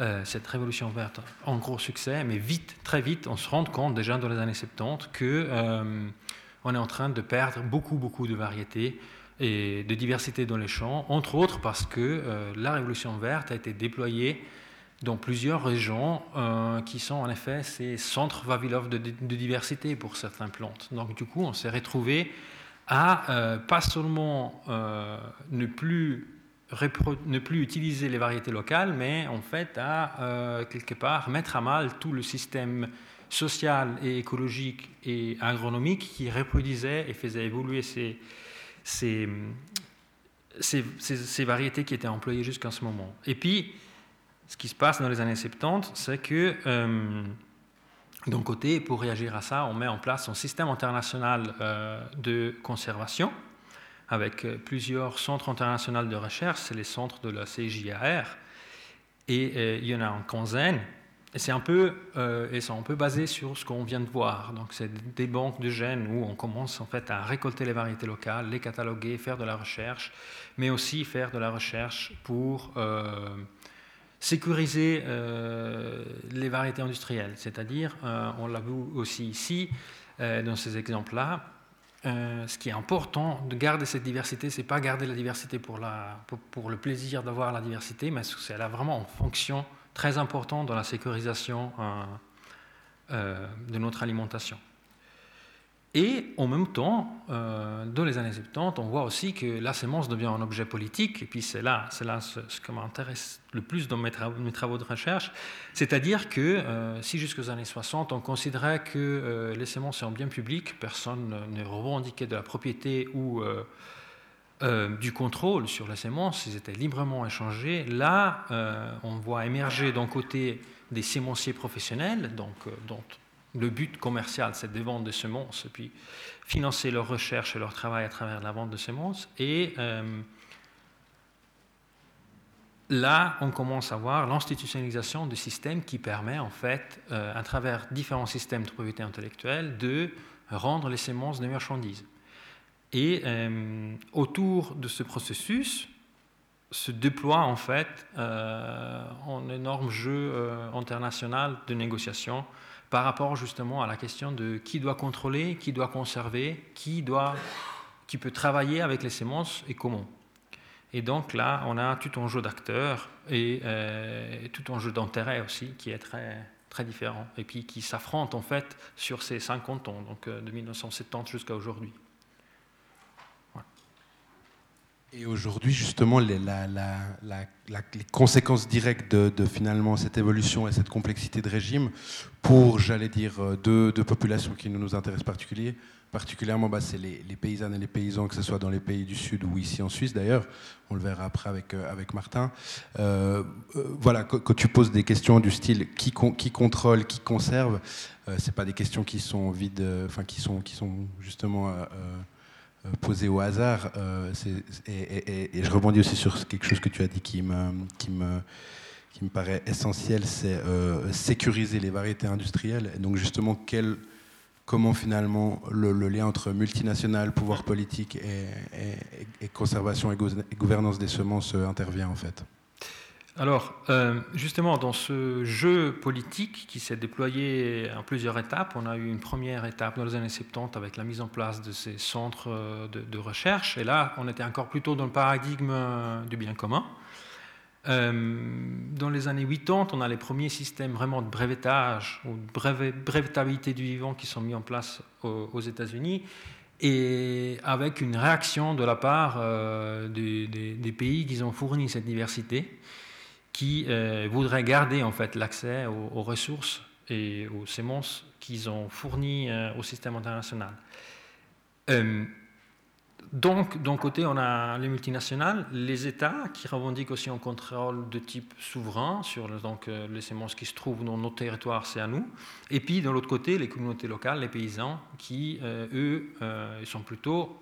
Speaker 4: euh, cette révolution verte en gros succès, mais vite, très vite, on se rend compte déjà dans les années 70 que euh, est en train de perdre beaucoup, beaucoup de variétés et de diversité dans les champs, entre autres parce que euh, la révolution verte a été déployée dans plusieurs régions qui sont en effet ces centres Vavilov de, diversité pour certaines plantes. Donc du coup, on s'est retrouvé à pas seulement ne plus ne plus utiliser les variétés locales, mais en fait à euh, quelque part mettre à mal tout le système social et écologique et agronomique qui reproduisait et faisait évoluer ces, ces, ces, variétés qui étaient employées jusqu'à ce moment. Et puis, ce qui se passe dans les années 70, c'est que euh, d'un côté, pour réagir à ça, on met en place un système international euh, de conservation avec euh, plusieurs centres internationaux de recherche, c'est les centres de la CJAR, et euh, il y en a en quinzaine, et c'est un peu, euh, et un peu basé sur ce qu'on vient de voir. Donc, c'est des banques de gènes où on commence en fait à récolter les variétés locales, les cataloguer, faire de la recherche, mais aussi faire de la recherche pour sécuriser les variétés industrielles. C'est-à-dire, on l'a vu aussi ici, dans ces exemples-là, euh, ce qui est important de garder cette diversité, c'est pas garder la diversité pour, le plaisir d'avoir la diversité, mais c'est là vraiment en fonction très importante dans la sécurisation euh, euh, de notre alimentation. Et en même temps, euh, dans les années 70, on voit aussi que la sémence devient un objet politique, et puis c'est là, c'est là ce, qui m'intéresse le plus dans mes travaux, de recherche, c'est-à-dire que euh, si jusqu'aux années 60, on considérait que euh, les semences sont bien public, personne ne revendiquait de la propriété ou du contrôle sur les semences, ils étaient librement échangés, là, on voit émerger d'un côté des sémenciers professionnels, donc, dont le but commercial, c'est de vendre des semences puis financer leur recherche et leur travail à travers la vente de semences. Et euh, là, on commence à voir l'institutionnalisation de systèmes qui permet, en fait, euh, à travers différents systèmes de propriété intellectuelle, de rendre les semences de marchandises. Et euh, autour de ce processus se déploie en fait un énorme jeu international de négociation par rapport justement à la question de qui doit contrôler, qui doit conserver, qui, doit, qui peut travailler avec les semences et comment. Et donc là, on a tout un jeu d'acteurs et, euh, tout un jeu d'intérêt aussi qui est très, très différent et puis qui s'affrontent en fait sur ces 50 ans, donc euh, de 1970 jusqu'à aujourd'hui.
Speaker 2: Et aujourd'hui, justement, les, les, conséquences directes de, finalement cette évolution et cette complexité de régime pour, j'allais dire, euh, deux, populations qui nous intéressent particulièrement, particulièrement, bah, c'est les, paysannes et les paysans, que ce soit dans les pays du Sud ou ici en Suisse d'ailleurs. On le verra après avec, euh, avec Martin. Euh, voilà, quand, tu poses des questions du style qui, qui contrôle, qui conserve, euh, c'est pas des questions qui sont vides, enfin qui sont, qui sont justement posées au hasard. Et, et, je rebondis aussi sur quelque chose que tu as dit qui me, qui me, qui me paraît essentiel, c'est sécuriser les variétés industrielles. Et donc justement, comment finalement le, lien entre multinational, pouvoir politique et, conservation et, gouvernance des semences euh, intervient en fait?
Speaker 4: Alors, euh, justement, dans ce jeu politique qui s'est déployé en plusieurs étapes, on a eu une première étape dans les années 70 avec la mise en place de ces centres euh, de, de recherche. Et là, on était encore plutôt dans le paradigme du bien commun. Euh, dans les années 80, on a les premiers systèmes vraiment de brevetage ou de brevetabilité du vivant qui sont mis en place aux, États-Unis et avec une réaction de la part euh, des, pays qui ont fourni cette diversité, qui euh, voudraient garder en fait l'accès aux, ressources et aux semences qu'ils ont fournies au système international. Donc, d'un côté, on a les multinationales, les États qui revendiquent aussi un contrôle de type souverain sur donc, euh, les semences qui se trouvent dans nos territoires, c'est à nous. Et puis, de l'autre côté, les communautés locales, les paysans, qui, euh, eux, euh, sont plutôt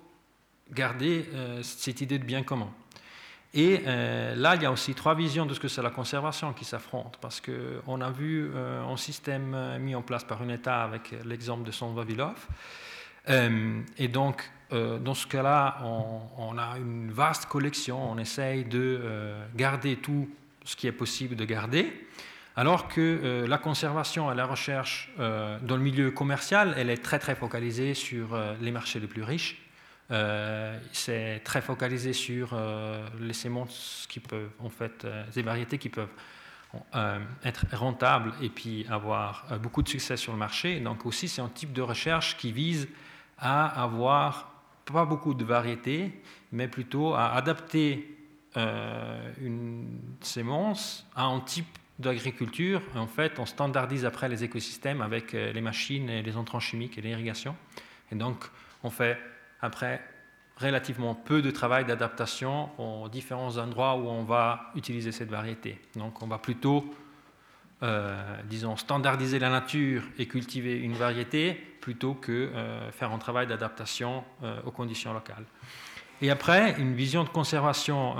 Speaker 4: gardés cette idée de bien commun. Et là, il y a aussi trois visions de ce que c'est la conservation qui s'affrontent, parce qu'on a vu un système mis en place par un État avec l'exemple de Son Vavilov. et donc, euh, dans ce cas-là, on, a une vaste collection, on essaye de euh, garder tout ce qui est possible de garder, alors que euh, la conservation et la recherche dans le milieu commercial, elle est très très focalisée sur les marchés les plus riches. c'est très focalisé sur les semences qui peuvent, en fait, des variétés qui peuvent être rentables et puis avoir beaucoup de succès sur le marché. Donc aussi, c'est un type de recherche qui vise à avoir pas beaucoup de variétés, mais plutôt à adapter euh, une sémence à un type d'agriculture. En fait, on standardise après les écosystèmes avec euh, les machines et les entrants chimiques et l'irrigation. Et donc, on fait après relativement peu de travail d'adaptation aux différents endroits où on va utiliser cette variété. Donc, on va plutôt euh, disons, standardiser la nature et cultiver une variété plutôt que euh, faire un travail d'adaptation euh, aux conditions locales. Et après, une vision de conservation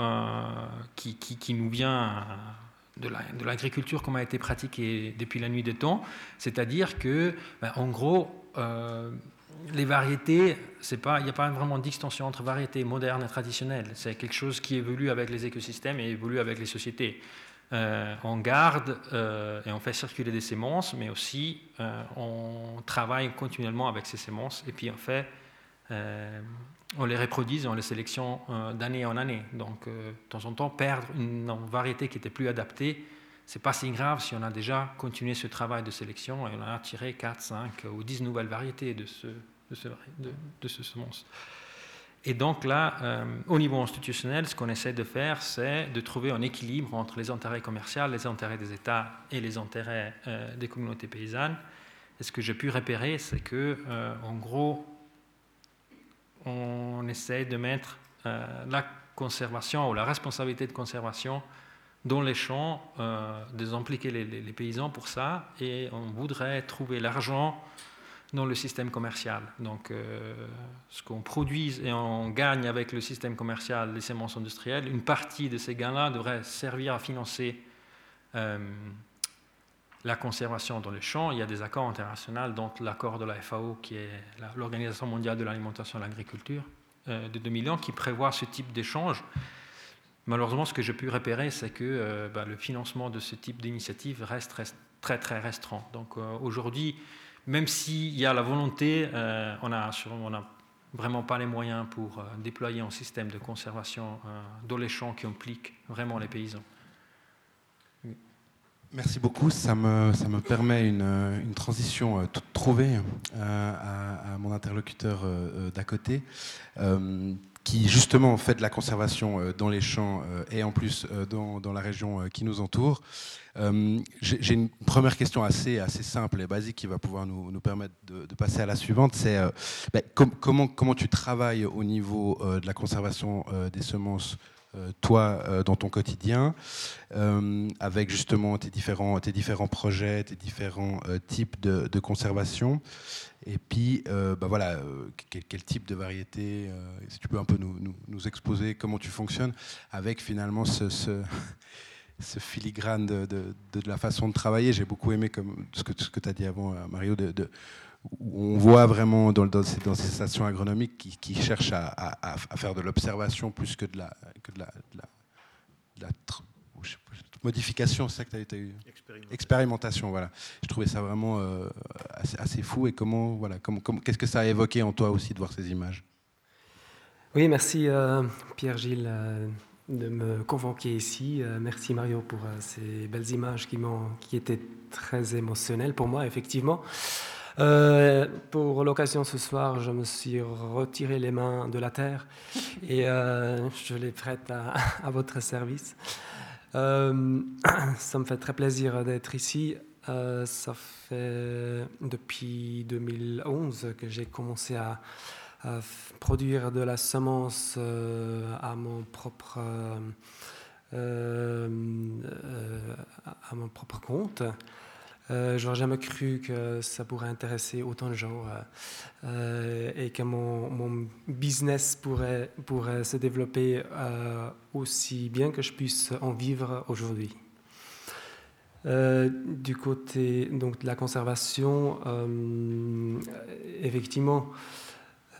Speaker 4: qui, qui, nous vient de l'agriculture la, comme a été pratiquée depuis la nuit des temps, c'est-à-dire que, ben, en gros, les variétés, il n'y a pas vraiment d'extension entre variétés modernes et traditionnelles. C'est quelque chose qui évolue avec les écosystèmes et évolue avec les sociétés. Euh, on garde euh, et on fait circuler des semences, mais aussi euh, on travaille continuellement avec ces semences et puis en fait on les reproduit, on les sélectionne d'année en année. Donc de temps en temps, perdre une, variété qui était plus adaptée, c'est pas si grave si on a déjà continué ce travail de sélection et on a tiré 4, 5 ou 10 nouvelles variétés de ce, de ce, de ce semence. Et donc là, euh, au niveau institutionnel, ce qu'on essaie de faire, c'est de trouver un équilibre entre les intérêts commerciaux, les intérêts des États et les intérêts euh, des communautés paysannes. Et ce que j'ai pu repérer, c'est que, euh, en gros, on essaie de mettre la conservation ou la responsabilité de conservation dans les champs, d'impliquer les, les, paysans pour ça, et on voudrait trouver l'argent dans le système commercial. Donc, ce qu'on produit et on gagne avec le système commercial des semences industrielles, une partie de ces gains-là devrait servir à financer la conservation dans les champs. Il y a des accords internationaux, dont l'accord de la FAO, qui est l'Organisation mondiale de l'alimentation et de l'agriculture, de 2000 ans, qui prévoit ce type d'échange. Malheureusement, ce que j'ai pu repérer, c'est que euh, bah, le financement de ce type d'initiative reste, très très restreint. Donc euh, aujourd'hui, même s'il y a la volonté, euh, on n'a vraiment pas les moyens pour déployer un système de conservation dans les champs qui implique vraiment les paysans.
Speaker 2: Merci beaucoup. Ça me, ça me permet une, transition toute trouvée à, mon interlocuteur d'à côté qui justement fait de la conservation euh, dans les champs euh, et en plus euh, dans, dans la région qui nous entoure. J'ai une première question assez, assez simple et basique qui va pouvoir nous, nous permettre de, passer à la suivante. C'est ben, comment, comment tu travailles au niveau de la conservation des semences toi dans ton quotidien, avec justement tes différents, tes différents projets, tes différents types de, conservation. Et puis, euh, bah voilà, euh, quel, type de variété euh, Si tu peux un peu nous, nous, exposer comment tu fonctionnes avec finalement ce, ce, <laughs> filigrane de, de, la façon de travailler. J'ai beaucoup aimé comme, ce que, ce que tu as dit avant, Mario, de, on voit vraiment dans, dans, ces, dans ces, stations agronomiques qui, qui cherchent à, à, à, faire de l'observation plus que de la, que de la, de la, de la modification, c'est ça que tu as été Expérimentation. voilà. Je trouvais ça vraiment euh, assez, fou. Et comment, voilà, qu'est-ce que ça a évoqué en toi aussi de voir ces images?
Speaker 5: Oui, merci euh, Pierre-Gilles euh, de me convoquer ici. merci Mario pour ces belles images qui, qui étaient très émotionnelles pour moi, effectivement. Pour l'occasion ce soir, je me suis retiré les mains de la terre et je les prête à, <laughs> à votre service. Euh, <clears throat> ça me fait très plaisir d'être ici. Euh, ça fait depuis 2011 que j'ai commencé à, produire de la semence euh, à mon propre à mon propre compte. Euh, je n'aurais jamais cru que ça pourrait intéresser autant de gens euh, euh, et que mon, mon, business pourrait, pourrait se développer aussi bien que je puisse en vivre aujourd'hui. du côté donc, de la conservation, effectivement,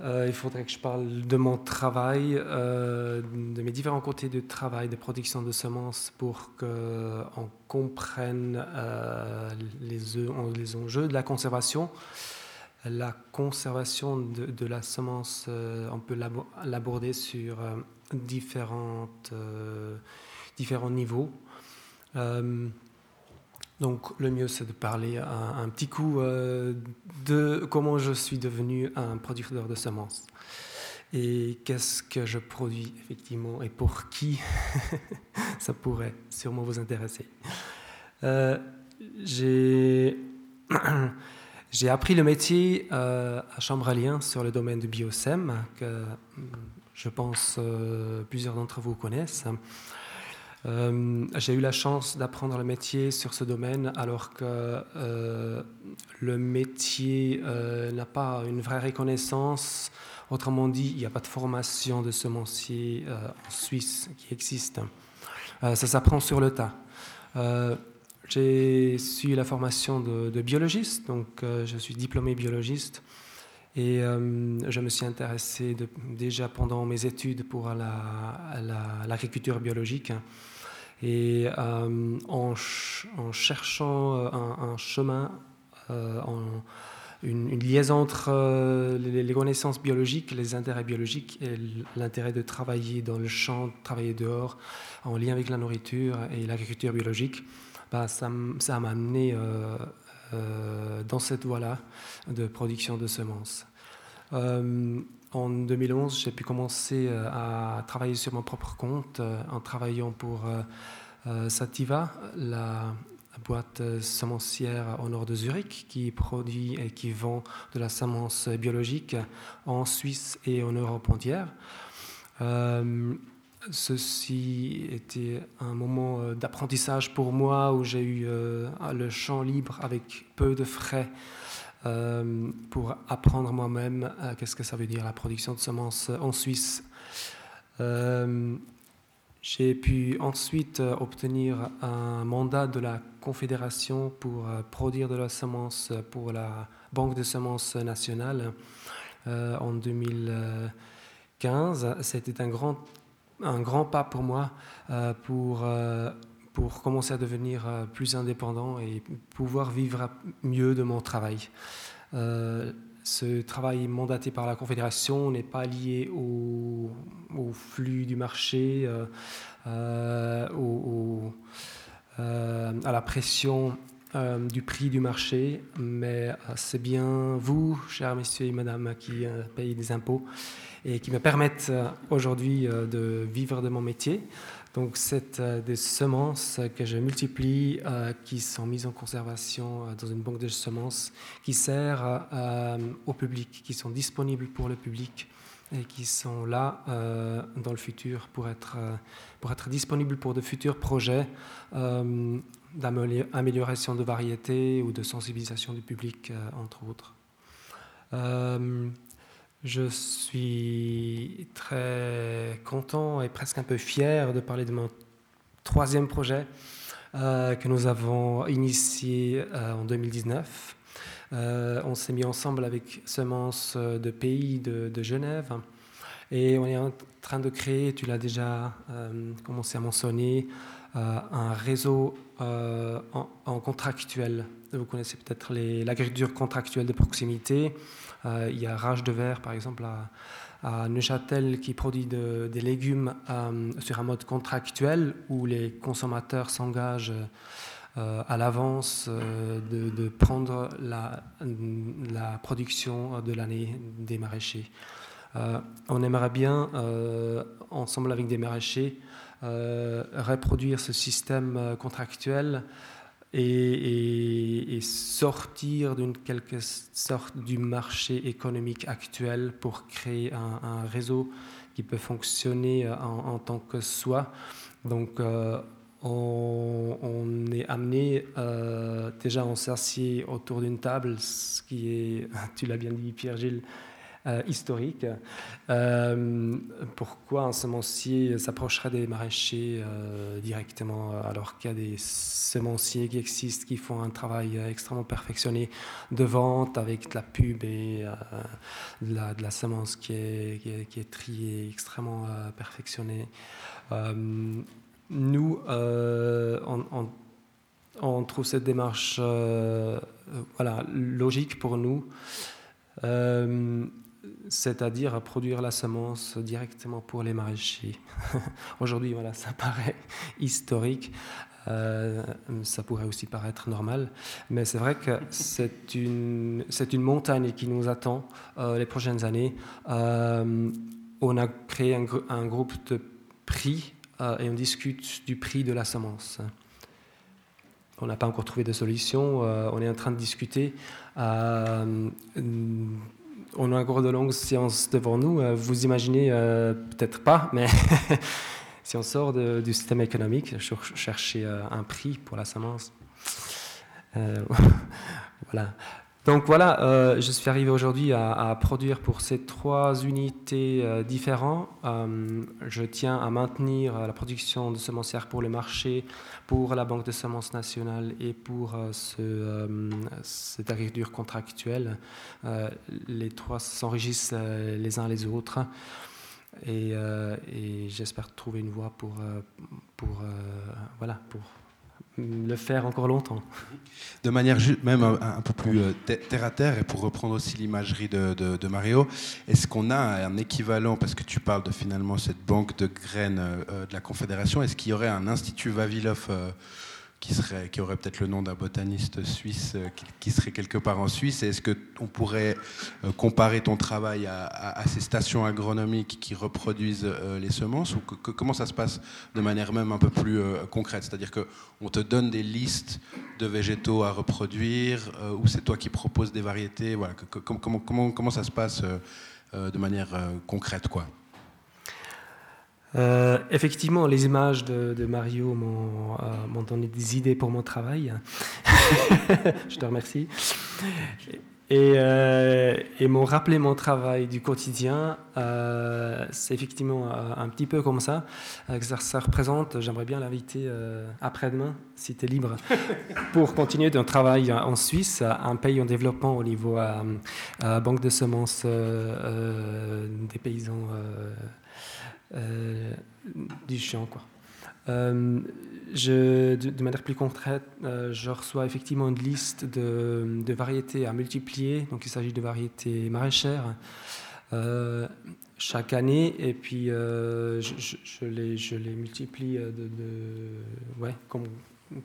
Speaker 5: euh, il faudrait que je parle de mon travail, euh, de mes différents côtés de travail, de production de semences, pour qu'on comprenne euh, les, enjeux de la conservation. La conservation de, la semence, on peut l'aborder sur différents niveaux. Donc le mieux, c'est de parler un, petit coup euh, de comment je suis devenu un producteur de semences. Et qu'est-ce que je produis effectivement et pour qui? <laughs> Ça pourrait sûrement vous intéresser. Euh, <clears throat> j'ai appris le métier euh, à Chambralien sur le domaine du biosem, que je pense plusieurs d'entre vous connaissent. Euh, j'ai eu la chance d'apprendre le métier sur ce domaine alors que euh, le métier euh, n'a pas une vraie reconnaissance. Autrement dit, il n'y a pas de formation de semencier en Suisse qui existe. ça s'apprend sur le tas. j'ai suivi la formation de, de biologiste, donc je suis diplômé biologiste. Et je me suis intéressé déjà pendant mes études pour l'agriculture biologique. Et euh, en, cherchant euh, un, chemin, euh, une, liaison entre les, connaissances biologiques, les intérêts biologiques et l'intérêt de travailler dans le champ, de travailler dehors, en lien avec la nourriture et l'agriculture biologique, bah, ça m'a amené dans cette voie-là de production de semences. En 2011, j'ai pu commencer euh, à travailler sur mon propre compte euh, en travaillant pour euh, Sativa, la boîte semencière au nord de Zurich qui produit et qui vend de la semence biologique en Suisse et en Europe entière. ceci était un moment d'apprentissage pour moi où j'ai eu le champ libre avec peu de frais pour apprendre moi-même qu'est-ce que ça veut dire la production de semences en Suisse. J'ai pu ensuite obtenir un mandat de la Confédération pour produire de la semence pour la Banque de semences nationale en 2015. C'était un grand, un grand pas pour moi pour pour commencer à devenir euh, plus indépendant et pouvoir vivre mieux de mon travail. Euh, ce travail mandaté par la Confédération n'est pas lié au, flux du marché, euh, à la pression du prix du marché, mais c'est bien vous, chers messieurs et madame, qui payez des impôts et qui me permettent aujourd'hui de vivre de mon métier. Donc, c'est euh, des semences que je multiplie, euh, qui sont mises en conservation euh, dans une banque de semences, qui sert au public, qui sont disponibles pour le public et qui sont là dans le futur pour être, pour être disponibles pour de futurs projets d'amélioration de variétés ou de sensibilisation du public, entre autres. Je suis très content et presque un peu fier de parler de mon troisième projet euh, que nous avons initié euh, en 2019. Euh, on s'est mis ensemble avec Semences de Pays de, Genève et on est en train de créer, tu l'as déjà commencé à mentionner, un réseau en, en, contractuel. Vous connaissez peut-être l'agriculture contractuelle de proximité. Euh, il y a Rage de Verre, par exemple, à, Neuchâtel, qui produit des légumes euh, sur un mode contractuel où les consommateurs s'engagent euh, à l'avance de, prendre la, la production de l'année des maraîchers. on aimerait bien, ensemble avec des maraîchers, reproduire ce système contractuel et, sortir d'une quelque sorte du marché économique actuel pour créer un, réseau qui peut fonctionner en, tant que soi. Donc, euh, on, est amené euh, déjà on s'assied autour d'une table, ce qui est, <laughs> tu l'as bien dit Pierre-Gilles, euh, historique. Euh, pourquoi un semencier s'approcherait des maraîchers euh, directement alors qu'il y a des semenciers qui existent, qui font un travail extrêmement perfectionné de vente avec de la pub et de la, semence qui est, triée, extrêmement perfectionnée. nous, on, on, trouve cette démarche voilà, logique pour nous c'est-à-dire produire la semence directement pour les maraîchers. <laughs> Aujourd'hui, voilà, ça paraît historique, euh, ça pourrait aussi paraître normal, mais c'est vrai que c'est une, c'est une montagne qui nous attend euh, les prochaines années. Euh, on a créé un groupe de prix et on discute du prix de la semence. On n'a pas encore trouvé de solution, on est en train de discuter on a encore de longues séances devant nous. Euh, vous imaginez euh, peut-être pas, mais <laughs> si on sort du système économique, chercher euh, un prix pour la semence. <laughs> voilà. Donc voilà, euh, je suis arrivé aujourd'hui à, produire pour ces trois unités euh, différentes. Euh, je tiens à maintenir la production de semencières pour le marché, pour la Banque de semences nationale et pour ce, cette agriculture contractuelle. les trois s'enrichissent les uns les autres. Et, et j'espère trouver une voie pour, pour, voilà, pour le faire encore longtemps.
Speaker 2: De manière même un, peu plus euh, terre à terre, et pour reprendre aussi l'imagerie de, Mario, est-ce qu'on a un équivalent, parce que tu parles de finalement cette banque de graines euh, de la Confédération, est-ce qu'il y aurait un institut Vavilov euh, qui, aurait peut-être le nom d'un botaniste suisse euh, qui, serait quelque part en Suisse. Est-ce qu'on pourrait euh, comparer ton travail à, ces stations agronomiques qui reproduisent euh, les semences? Ou comment ça se passe de manière même un peu plus concrète? C'est-à-dire qu'on te donne des listes de végétaux à reproduire ou c'est toi qui proposes des variétés? Voilà, comment, comment, comment, ça se passe de manière concrète quoi?
Speaker 5: Euh, effectivement, les images de, Mario euh, m'ont donné des idées pour mon travail. <laughs> Je te remercie. et, euh, et m'ont rappelé mon travail du quotidien. C'est effectivement un petit peu comme ça. ça, ça représente, j'aimerais bien l'inviter après-demain, si tu es libre, <laughs> pour continuer d'un travail en Suisse, un pays en développement au niveau banque de semences des paysans du champ. Quoi. Euh, je, de, manière plus concrète, euh, je reçois effectivement une liste de, de, variétés à multiplier. Donc il s'agit de variétés maraîchères euh, chaque année. Et puis je, les, je, les, multiplie de, de ouais, comme,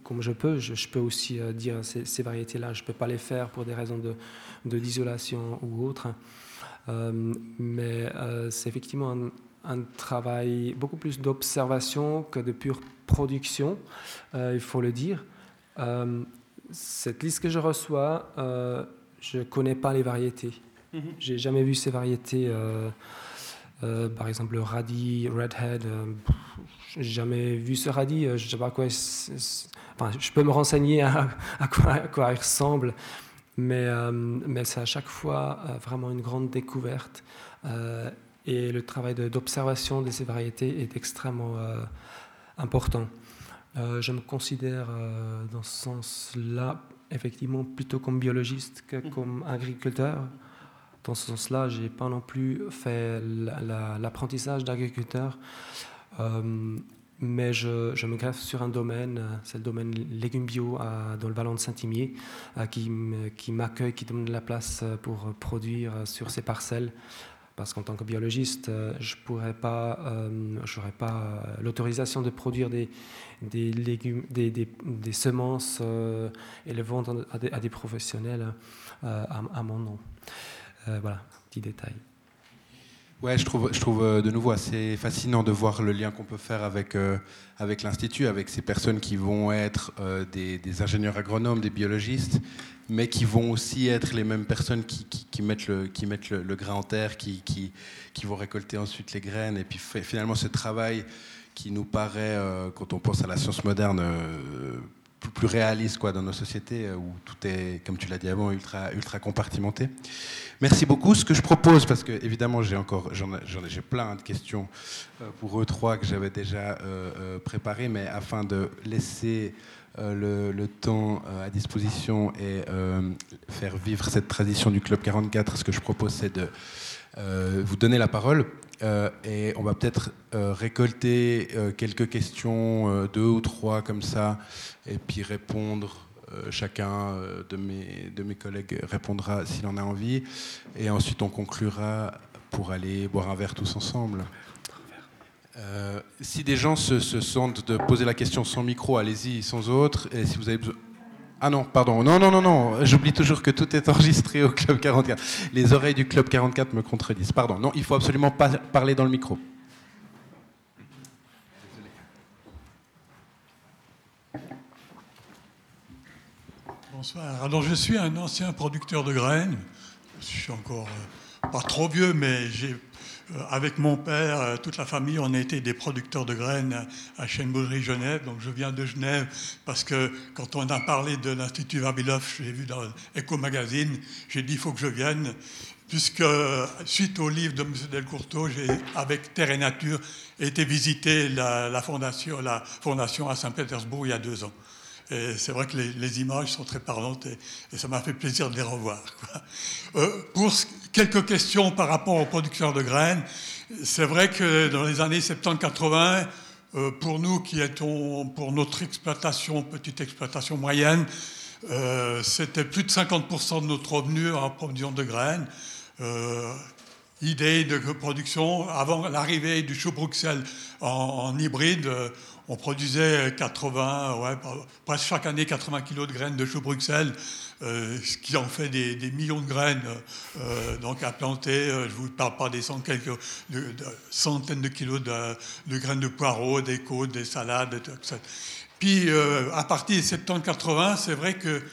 Speaker 5: comme, je peux. Je, peux aussi dire ces, variétés-là, je ne peux pas les faire pour des raisons de, d'isolation ou autre. mais c'est effectivement un travail beaucoup plus d'observation que de pure production, euh, il faut le dire. Euh, cette liste que je reçois, euh, je ne connais pas les variétés. Je mhm. n'ai J'ai jamais vu ces variétés. par exemple, le radis, redhead, j'ai jamais vu ce radis. je sais pas quoi. enfin, je peux me renseigner à, quoi, à quoi, il ressemble, mais, mais c'est à chaque fois vraiment une grande découverte. Et le travail d'observation de, ces variétés est extrêmement euh, important. Euh, je me considère euh, dans ce sens-là, effectivement, plutôt comme biologiste que mmh. comme agriculteur. Dans ce sens-là, je n'ai pas non plus fait l'apprentissage d'agriculteur, mais je, je, me greffe sur un domaine, c'est le domaine légumes bio dans le vallon de Saint-Imier, qui m'accueille, qui donne de la place pour produire sur ces parcelles parce qu'en tant que biologiste, euh, je pourrais pas, euh, pas euh, l'autorisation de produire des, légumes, des, semences et les vendre à des, professionnels à, mon nom. voilà, petit détail.
Speaker 2: Ouais, je trouve, je trouve de nouveau assez fascinant de voir le lien qu'on peut faire avec, l'Institut, avec ces personnes qui vont être des, ingénieurs agronomes, des biologistes, mais qui vont aussi être les mêmes personnes qui, mettent, le, grain en terre, qui, vont récolter ensuite les graines. Et puis finalement, ce travail qui nous paraît, euh, quand on pense à la science moderne, euh, plus, réaliste quoi, dans nos sociétés, euh, où tout est, comme tu l'as dit avant, ultra, compartimenté. Merci beaucoup. Ce que je propose, parce que évidemment j'ai encore, j'ai plein de questions pour eux trois que j'avais déjà préparées, mais afin de laisser euh, le, temps euh, à disposition et euh, faire vivre cette tradition du Club 44, ce que je propose, c'est de vous donner la parole. et on va peut-être récolter quelques questions, deux ou trois comme ça, et puis répondre. chacun de mes, de mes collègues répondra s'il en a envie. Et ensuite, on conclura pour aller boire un verre tous ensemble. Euh, si des gens se, sentent de poser la question sans micro, allez-y, sans autre. Et si vous avez besoin. Ah non, pardon. Non, non, non, non. J'oublie toujours que tout est enregistré au Club 44. Les oreilles du Club 44 me contredisent. Pardon. Non, il faut absolument pas parler dans le micro.
Speaker 6: Bonsoir. Alors, je suis un ancien producteur de graines. Je suis encore euh, pas trop vieux, mais j'ai avec mon père, euh, toute la famille, on a été des producteurs de graines à Chêne-Boulerie, Genève. Donc je viens de Genève parce que quand on a parlé de l'Institut Vavilov, j'ai vu dans Eco Magazine, j'ai dit il faut que je vienne. Puisque suite au livre de M. Delcourteau, j'ai, avec Terre et Nature, été visiter la fondation à Saint-Pétersbourg il y a deux ans. Et c'est vrai que les, images sont très parlantes et, ça m'a fait plaisir de les revoir. Euh, pour quelques questions par rapport aux producteurs de graines, c'est vrai que dans les années 70-80, euh, pour nous qui étions pour notre exploitation, petite exploitation moyenne, euh, c'était plus de 50% de notre revenu en production de graines. idée de production, avant l'arrivée du chou Bruxelles en, en hybride, on produisait 80, ouais, presque chaque année 80 kilos de graines de chou Bruxelles, euh, ce qui en fait des, millions de graines euh, donc à planter. Euh, je ne vous parle pas des centaines, de, centaines de kilos de, graines de poireaux, des côtes, des salades, etc. Puis à partir de 70-80, c'est vrai que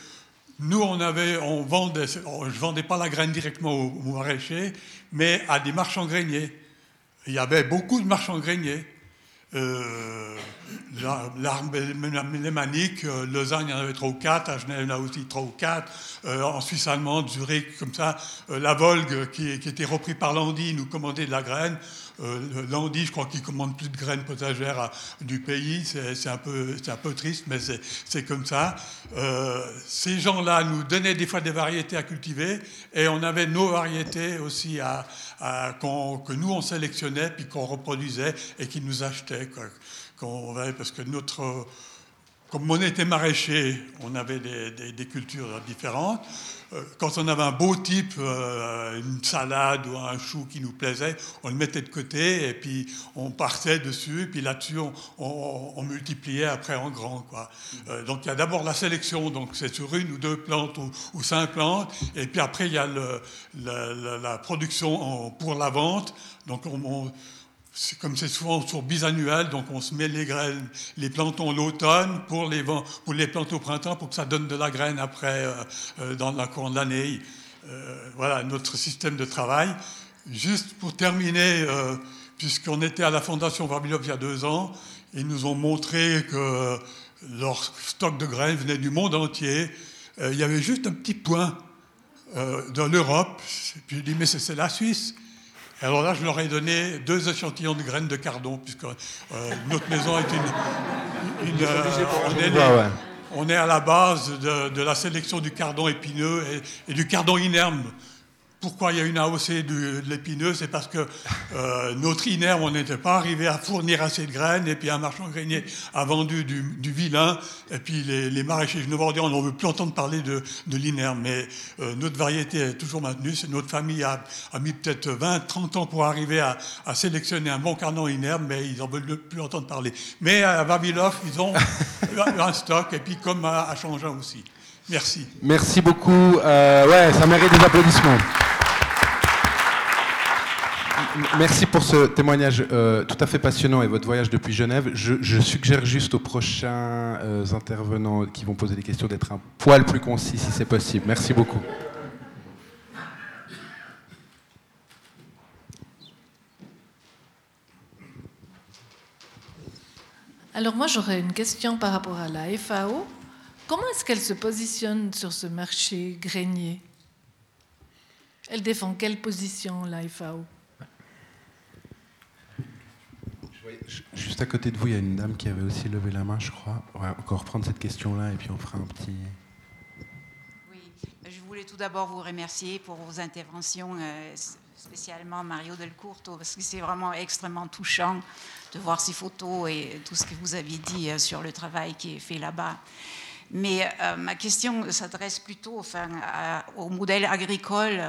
Speaker 6: nous, on on vendait, je ne vendais pas la graine directement aux, aux maraîchers, mais à des marchands greniers. Il y avait beaucoup de marchands greniers. Euh, l'arme lémanique, euh, Lausanne, il y en avait trois ou quatre, à Genève, il y en a aussi trois ou quatre, euh, en Suisse allemande, Zurich, comme ça, la Volgue, qui, qui, était repris par Landy, nous commandait de la graine. Euh, je crois qu'il commande plus de graines potagères du pays. C'est un, peu, un peu triste, mais c'est comme ça. ces gens-là nous donnaient des fois des variétés à cultiver et on avait nos variétés aussi à, que nous on sélectionnait puis qu'on reproduisait et qui nous achetaient. parce que notre, comme on était maraîcher, on avait des cultures différentes. Euh, quand on avait un beau type, euh, une salade ou un chou qui nous plaisait, on le mettait de côté et puis on partait dessus. Et puis là-dessus, on, multipliait après en grand. Quoi. Euh, donc il y a d'abord la sélection, donc c'est sur une ou deux plantes ou, cinq plantes. Et puis après, il y a le, la, production pour la vente. Donc on comme c'est souvent sur bisannuel, donc on se met les graines, les plantons l'automne pour les, pour plantes au printemps pour que ça donne de la graine après euh, euh, dans la courant de l'année. Euh, voilà notre système de travail. Juste pour terminer, puisqu'on était à la Fondation Vabilov il y a deux ans, ils nous ont montré que leur stock de graines venait du monde entier. il y avait juste un petit point dans l'Europe. Puis je dis, mais c'est la Suisse. Alors là, je leur ai donné deux échantillons de graines de cardon, puisque euh, notre maison est une. Euh, on, est à la base de, la sélection du cardon épineux et, et du cardon inerme pourquoi il y a une AOC de, l'épineux C'est parce que euh, notre INERM, on n'était pas arrivé à fournir assez de graines, et puis un marchand grenier a vendu du, vilain, et puis les, maraîchers genevois on n'en veut plus entendre parler de, l'INERM, mais euh, notre variété est toujours maintenue. C'est notre famille a, mis peut-être 20, 30 ans pour arriver à, sélectionner un bon carnon INERM, mais ils n'en veulent plus entendre parler. Mais à Vavilov, ils ont un stock, et puis comme à, à aussi. Merci.
Speaker 2: Merci beaucoup. Euh, ouais, ça mérite des applaudissements. Merci pour ce témoignage euh, tout à fait passionnant et votre voyage depuis Genève. Je, suggère juste aux prochains euh, intervenants qui vont poser des questions d'être un poil plus concis si c'est possible. Merci beaucoup.
Speaker 7: Alors moi j'aurais une question par rapport à la FAO. Comment est-ce qu'elle se positionne sur ce marché grenier? Elle défend quelle position la FAO
Speaker 2: Juste à côté de vous, il y a une dame qui avait aussi levé la main, je crois. On va encore reprendre cette question-là et puis on fera un petit.
Speaker 8: Oui, je voulais tout d'abord vous remercier pour vos interventions, euh, spécialement Mario Delcourto, parce que c'est vraiment extrêmement touchant de voir ces photos et tout ce que vous avez dit euh, sur le travail qui est fait là-bas. Mais euh, ma question s'adresse plutôt enfin, au modèle agricole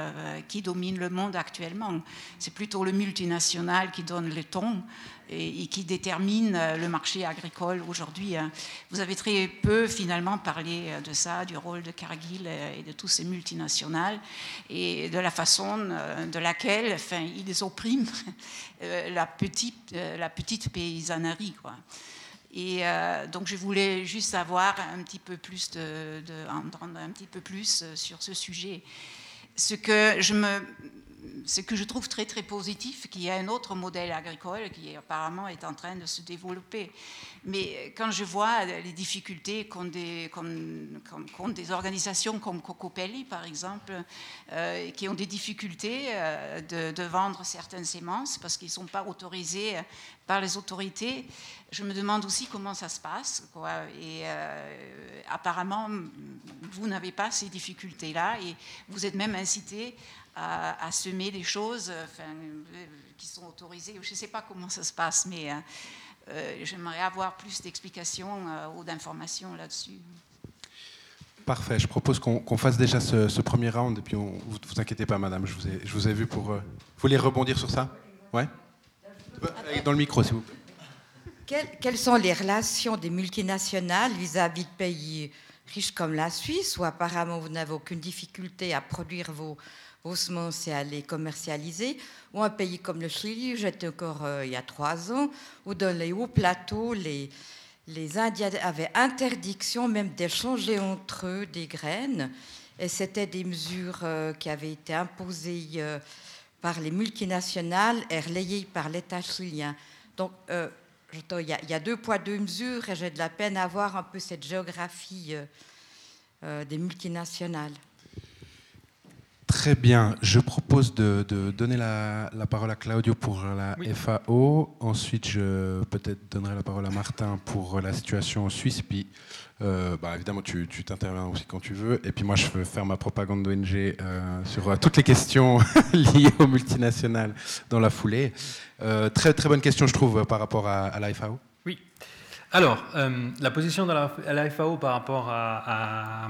Speaker 8: qui domine le monde actuellement. C'est plutôt le multinational qui donne le ton et, qui détermine euh, le marché agricole aujourd'hui. Hein. Vous avez très peu finalement parlé euh, de ça, du rôle de Cargill euh, et de tous ces multinationales et de la façon de laquelle enfin, ils oppriment <laughs> la petite, la petite paysannerie. Quoi. Et donc je voulais juste savoir un petit peu plus de, de, entendre un petit peu plus sur ce sujet. Ce que je me ce que je trouve très très positif, qu'il y a un autre modèle agricole qui apparemment est en train de se développer. Mais quand je vois les difficultés qu'ont des, organisations comme Cocopelli, par exemple, euh, qui ont des difficultés euh, de, vendre certaines sémences parce qu'ils ne sont pas autorisés par les autorités, je me demande aussi comment ça se passe. Et euh, apparemment, vous n'avez pas ces difficultés-là et vous êtes même incité à, semer des choses enfin, qui sont autorisées. Je ne sais pas comment ça se passe, mais euh, euh, j'aimerais avoir plus d'explications euh, ou d'informations là-dessus.
Speaker 2: Parfait. Je propose qu'on fasse déjà ce, premier round et puis on, vous, vous inquiétez pas, madame. Je vous ai, je vous ai vu pour. vous voulez rebondir sur ça? Ouais? Dans le micro, s'il vous plaît.
Speaker 9: Quelles, quelles, sont les relations des multinationales vis-à-vis de pays riches comme la Suisse, où apparemment vous n'avez aucune difficulté à produire vos, et à les commercialiser, ou un pays comme le Chili, j'étais encore euh, il y a trois ans, où dans les hauts plateaux, les, les Indiens avaient interdiction même d'échanger entre eux des graines, et c'était des mesures euh, qui avaient été imposées euh, par les multinationales et relayées par l'État chilien. Donc, il y, a deux poids, deux mesures, et j'ai de la peine à voir un peu cette géographie des multinationales.
Speaker 2: Très bien. Je propose de, donner la, parole à Claudio pour la FAO. Ensuite, je peut-être donnerai la parole à Martin pour la situation en Suisse. Puis, euh, bah, évidemment, tu t'interviens aussi quand tu veux. Et puis moi, je veux faire ma propagande d'ONG euh, sur euh, toutes les questions <laughs> liées aux multinationales dans la foulée. très, très bonne question, je trouve, par rapport à, la FAO.
Speaker 4: Oui. Alors, la position de la, FAO par rapport à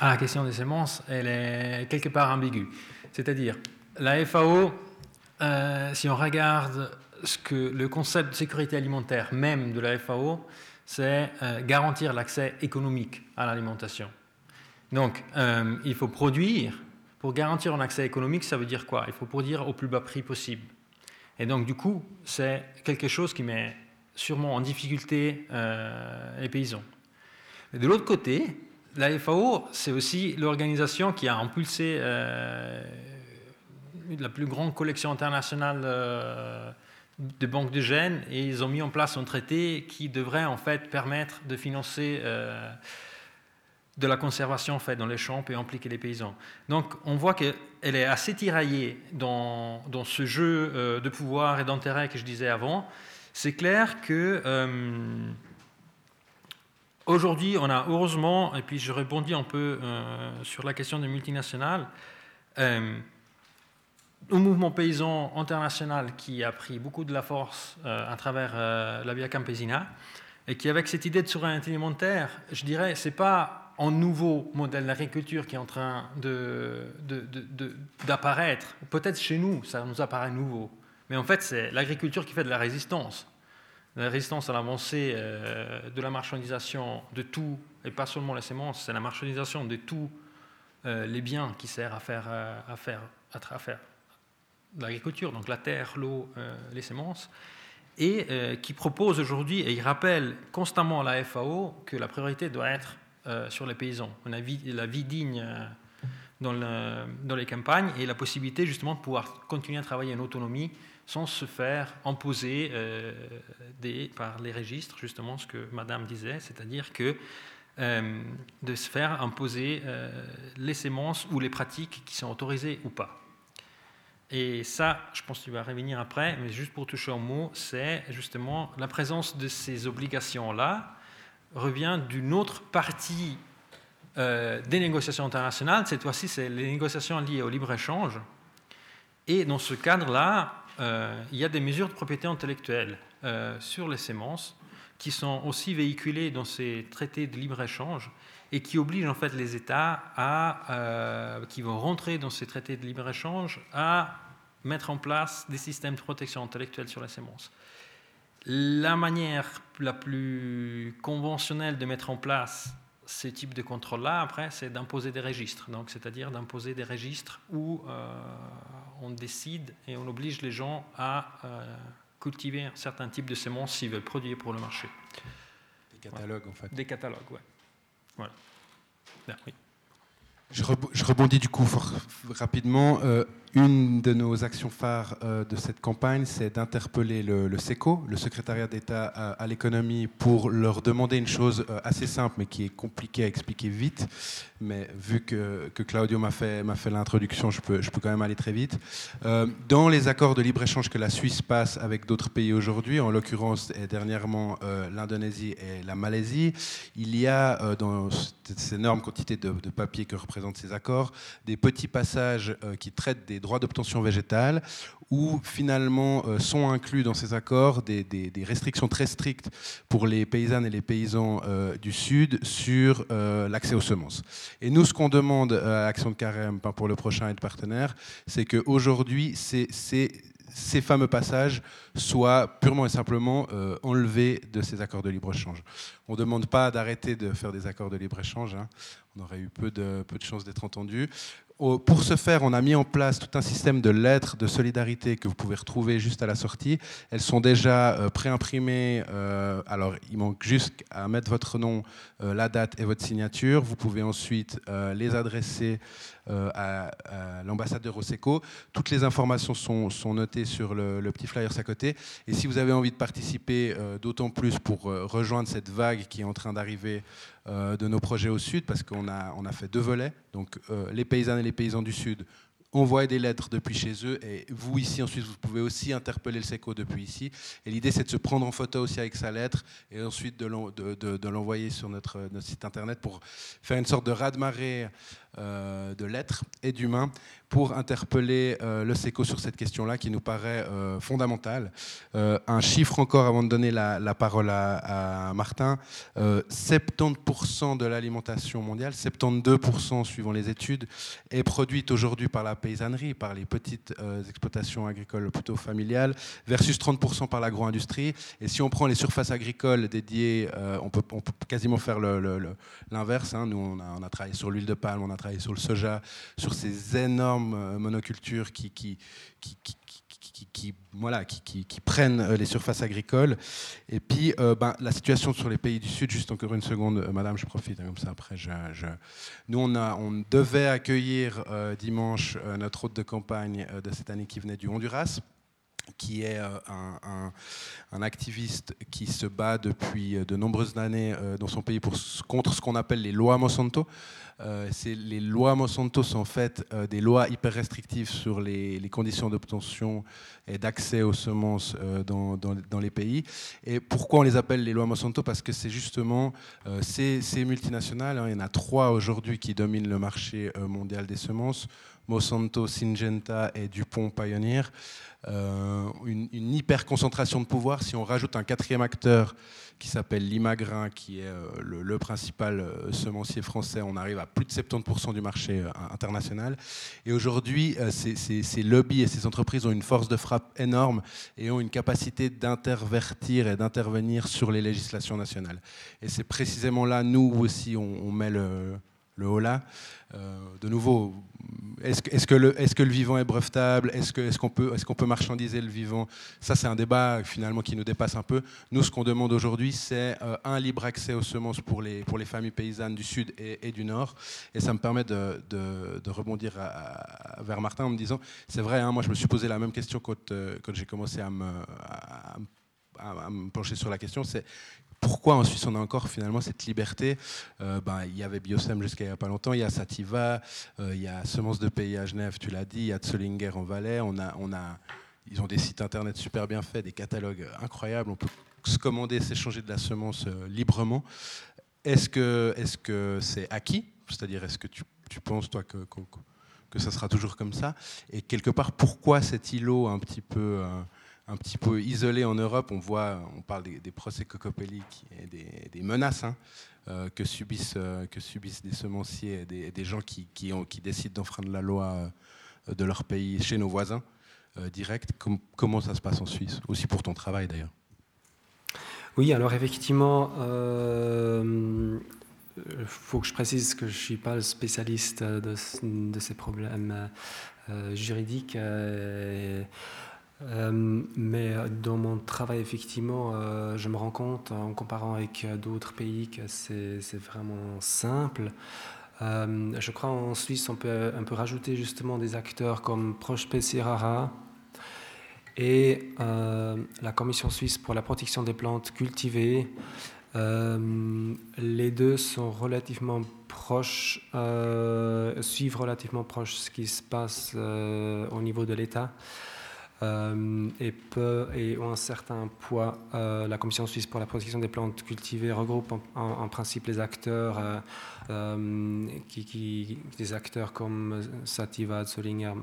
Speaker 4: ah, la question des semences, elle est quelque part ambiguë. C'est-à-dire, la FAO, euh, si on regarde ce que le concept de sécurité alimentaire même de la FAO, c'est euh, garantir l'accès économique à l'alimentation. Donc, euh, il faut produire. Pour garantir un accès économique, ça veut dire quoi? Il faut produire au plus bas prix possible. Et donc, du coup, c'est quelque chose qui met sûrement en difficulté les paysans. Mais de l'autre côté, la FAO, c'est aussi l'organisation qui a impulsé euh, la plus grande collection internationale euh, de banques de gènes et ils ont mis en place un traité qui devrait en fait permettre de financer euh, de la conservation en fait, dans les champs et impliquer les paysans. Donc on voit qu'elle est assez tiraillée dans, dans ce jeu de pouvoir et d'intérêt que je disais avant. C'est clair que Aujourd'hui, on a heureusement, et puis je rebondis un peu euh, sur la question des multinationales, euh, un mouvement paysan international qui a pris beaucoup de la force euh, à travers la Via Campesina, et qui, avec cette idée de souveraineté alimentaire, je dirais, ce n'est pas un nouveau modèle d'agriculture qui est en train d'apparaître. Peut-être chez nous, ça nous apparaît nouveau. Mais en fait, c'est l'agriculture qui fait de la résistance la résistance à l'avancée euh, de la marchandisation de tout, et pas seulement les semences, c'est la marchandisation de tous euh, les biens qui servent à faire, euh, à faire, à l'agriculture, donc la terre, l'eau, les semences, et qui propose aujourd'hui, et il rappelle constamment à la FAO que la priorité doit être sur les paysans, la vie, digne dans les campagnes et la possibilité justement de pouvoir continuer à travailler en autonomie sans se faire imposer euh, par les registres, justement ce que Madame disait, c'est-à-dire que euh, de se faire imposer euh, les sémences ou les pratiques qui sont autorisées ou pas. Et ça, je pense que tu vas revenir après, mais juste pour toucher un mot, c'est justement la présence de ces obligations-là revient d'une autre partie des négociations internationales. Cette fois-ci, c'est les négociations liées au libre-échange. Et dans ce cadre-là, il y a des mesures de propriété intellectuelle euh, sur les semences qui sont aussi véhiculées dans ces traités de libre-échange et qui obligent en fait les États euh, qui vont rentrer dans ces traités de libre-échange à mettre en place des systèmes de protection intellectuelle sur les semences. La manière la plus conventionnelle de mettre en place ce type de contrôle-là, après, c'est d'imposer des registres. Donc, c'est-à-dire d'imposer des registres où euh, on décide et on oblige les gens à euh, cultiver un certain type de semences s'ils veulent produire pour le marché.
Speaker 2: Des catalogues, en fait.
Speaker 4: Des catalogues, oui. Voilà.
Speaker 2: oui. Je, rebondis du coup rapidement. Euh, une de nos actions phares euh, de cette campagne, c'est d'interpeller le, SECO, le secrétariat d'État à, l'économie, pour leur demander une chose euh, assez simple, mais qui est compliquée à expliquer vite. Mais vu que, Claudio m'a fait, fait l'introduction, je peux, je peux quand même aller très vite. Euh, dans les accords de libre-échange que la Suisse passe avec d'autres pays aujourd'hui, en l'occurrence et dernièrement l'Indonésie et la Malaisie, il y a dans ces énormes quantités de, de papier que représentent ces accords des petits passages qui traitent des droits d'obtention végétale, où finalement euh, sont inclus dans ces accords des, restrictions très strictes pour les paysannes et les paysans euh, du Sud sur euh, l'accès aux semences. Et nous, ce qu'on demande à Action de Carême pour le prochain aide partenaire, c'est qu'aujourd'hui, c'est ces fameux passages soient purement et simplement enlevés de ces accords de libre-échange. On ne demande pas d'arrêter de faire des accords de libre-échange. Hein. on aurait eu peu de, peu de chances d'être entendu. Pour ce faire, on a mis en place tout un système de lettres de solidarité que vous pouvez retrouver juste à la sortie. Elles sont déjà euh, préimprimées. Euh, alors, il manque juste à mettre votre nom, euh, la date et votre signature. Vous pouvez ensuite les adresser à, l'ambassade de Roseco. Toutes les informations sont, notées sur le, petit flyer à côté. Et si vous avez envie de participer d'autant plus pour rejoindre cette vague qui est en train d'arriver de nos projets au sud, parce qu'on a, on a fait deux volets, donc les paysannes les paysans du Sud envoient des lettres depuis chez eux et vous ici ensuite vous pouvez aussi interpeller le SECO depuis ici. Et l'idée c'est de se prendre en photo aussi avec sa lettre et ensuite de l'envoyer sur notre, notre, site internet pour faire une sorte de raz-de-marée euh, de lettres et d'humains pour interpeller euh, le SECO sur cette question-là qui nous paraît euh, fondamentale. un chiffre encore avant de donner la, parole à, Martin, 70% de l'alimentation mondiale, 72% suivant les études, est produite aujourd'hui par la paysannerie, par les petites exploitations agricoles plutôt familiales, versus 30% par l'agro-industrie. Et si on prend les surfaces agricoles dédiées, on peut, on, peut, quasiment faire l'inverse. Hein. Nous, on a, on a travaillé sur l'huile de palme, on a sur le soja, sur ces énormes euh, monocultures qui, qui, qui, qui voilà, qui, prennent euh, les surfaces agricoles. Et puis, euh, ben, la situation sur les pays du Sud, juste encore une seconde, madame, je profite, hein, comme ça après. Je, Nous, on, a, on devait accueillir dimanche notre hôte de campagne de cette année qui venait du Honduras qui est un, un, activiste qui se bat depuis de nombreuses années dans son pays contre ce qu'on appelle les lois Monsanto. Euh, les lois Monsanto sont en fait euh, des lois hyper restrictives sur les, conditions d'obtention et d'accès aux semences euh, dans, les pays. Et pourquoi on les appelle les lois Monsanto? Parce que c'est justement ces, multinationales, hein, il y en a trois aujourd'hui qui dominent le marché mondial des semences, Monsanto, Syngenta et Dupont Pioneer. une, une hyper concentration de pouvoir. Si on rajoute un quatrième acteur qui s'appelle Limagrin, qui est euh, le, principal euh, semencier français. On arrive à plus de 70% du marché euh, international. Et aujourd'hui, ces, lobbies et ces entreprises ont une force de frappe énorme et ont une capacité d'intervertir et d'intervenir sur les législations nationales. Et c'est précisément là, nous aussi, on, met le, le haut là. de nouveau, est-ce que, le, vivant est brevetable? Est-ce qu'on peut, marchandiser le vivant? Ça, c'est un débat finalement qui nous dépasse un peu. Nous, ce qu'on demande aujourd'hui, c'est euh, un libre accès aux semences pour les, familles paysannes du Sud et, du Nord. Et ça me permet de, rebondir vers Martin en me disant, c'est vrai, hein, moi je me suis posé la même question quand, euh, j'ai commencé à me, pencher sur la question, pourquoi en Suisse on a encore finalement cette liberté euh, ben, Il y avait Biosem jusqu'à il n'y a pas longtemps, il y a Sativa, euh, il y a Semences de Pays à Genève, tu l'as dit, il y a Zollinger en Valais, on a, on a, ils ont des sites internet super bien faits, des catalogues incroyables, on peut se commander, s'échanger de la semence euh, librement. Est-ce que c'est -ce acquis? C'est-à-dire, est-ce que tu, penses, toi, que, ça sera toujours comme ça? Et quelque part, pourquoi cet îlot un petit peu un petit peu isolé en Europe. On voit, on parle des, procès cocopéliques et des, menaces hein, euh, que, subissent, euh, que subissent des semenciers et des, gens qui, qui, ont, qui décident d'enfreindre la loi euh, de leur pays chez nos voisins direct. comment ça se passe en Suisse? Aussi pour ton travail d'ailleurs.
Speaker 5: Oui, alors effectivement, il faut que je précise que je ne suis pas le spécialiste de ces problèmes juridiques. Euh, mais dans mon travail, effectivement, euh, je me rends compte, en comparant avec d'autres pays, que c'est vraiment simple. Euh, je crois en Suisse, on peut rajouter justement des acteurs comme Proche Rara et la Commission suisse pour la protection des plantes cultivées. les deux sont relativement proches, suivent relativement proche ce qui se passe au niveau de l'État. Euh, et, ont un certain poids. Euh, la Commission suisse pour la protection des plantes cultivées regroupe en, principe les acteurs, euh, des acteurs comme Sativa, Zollinger,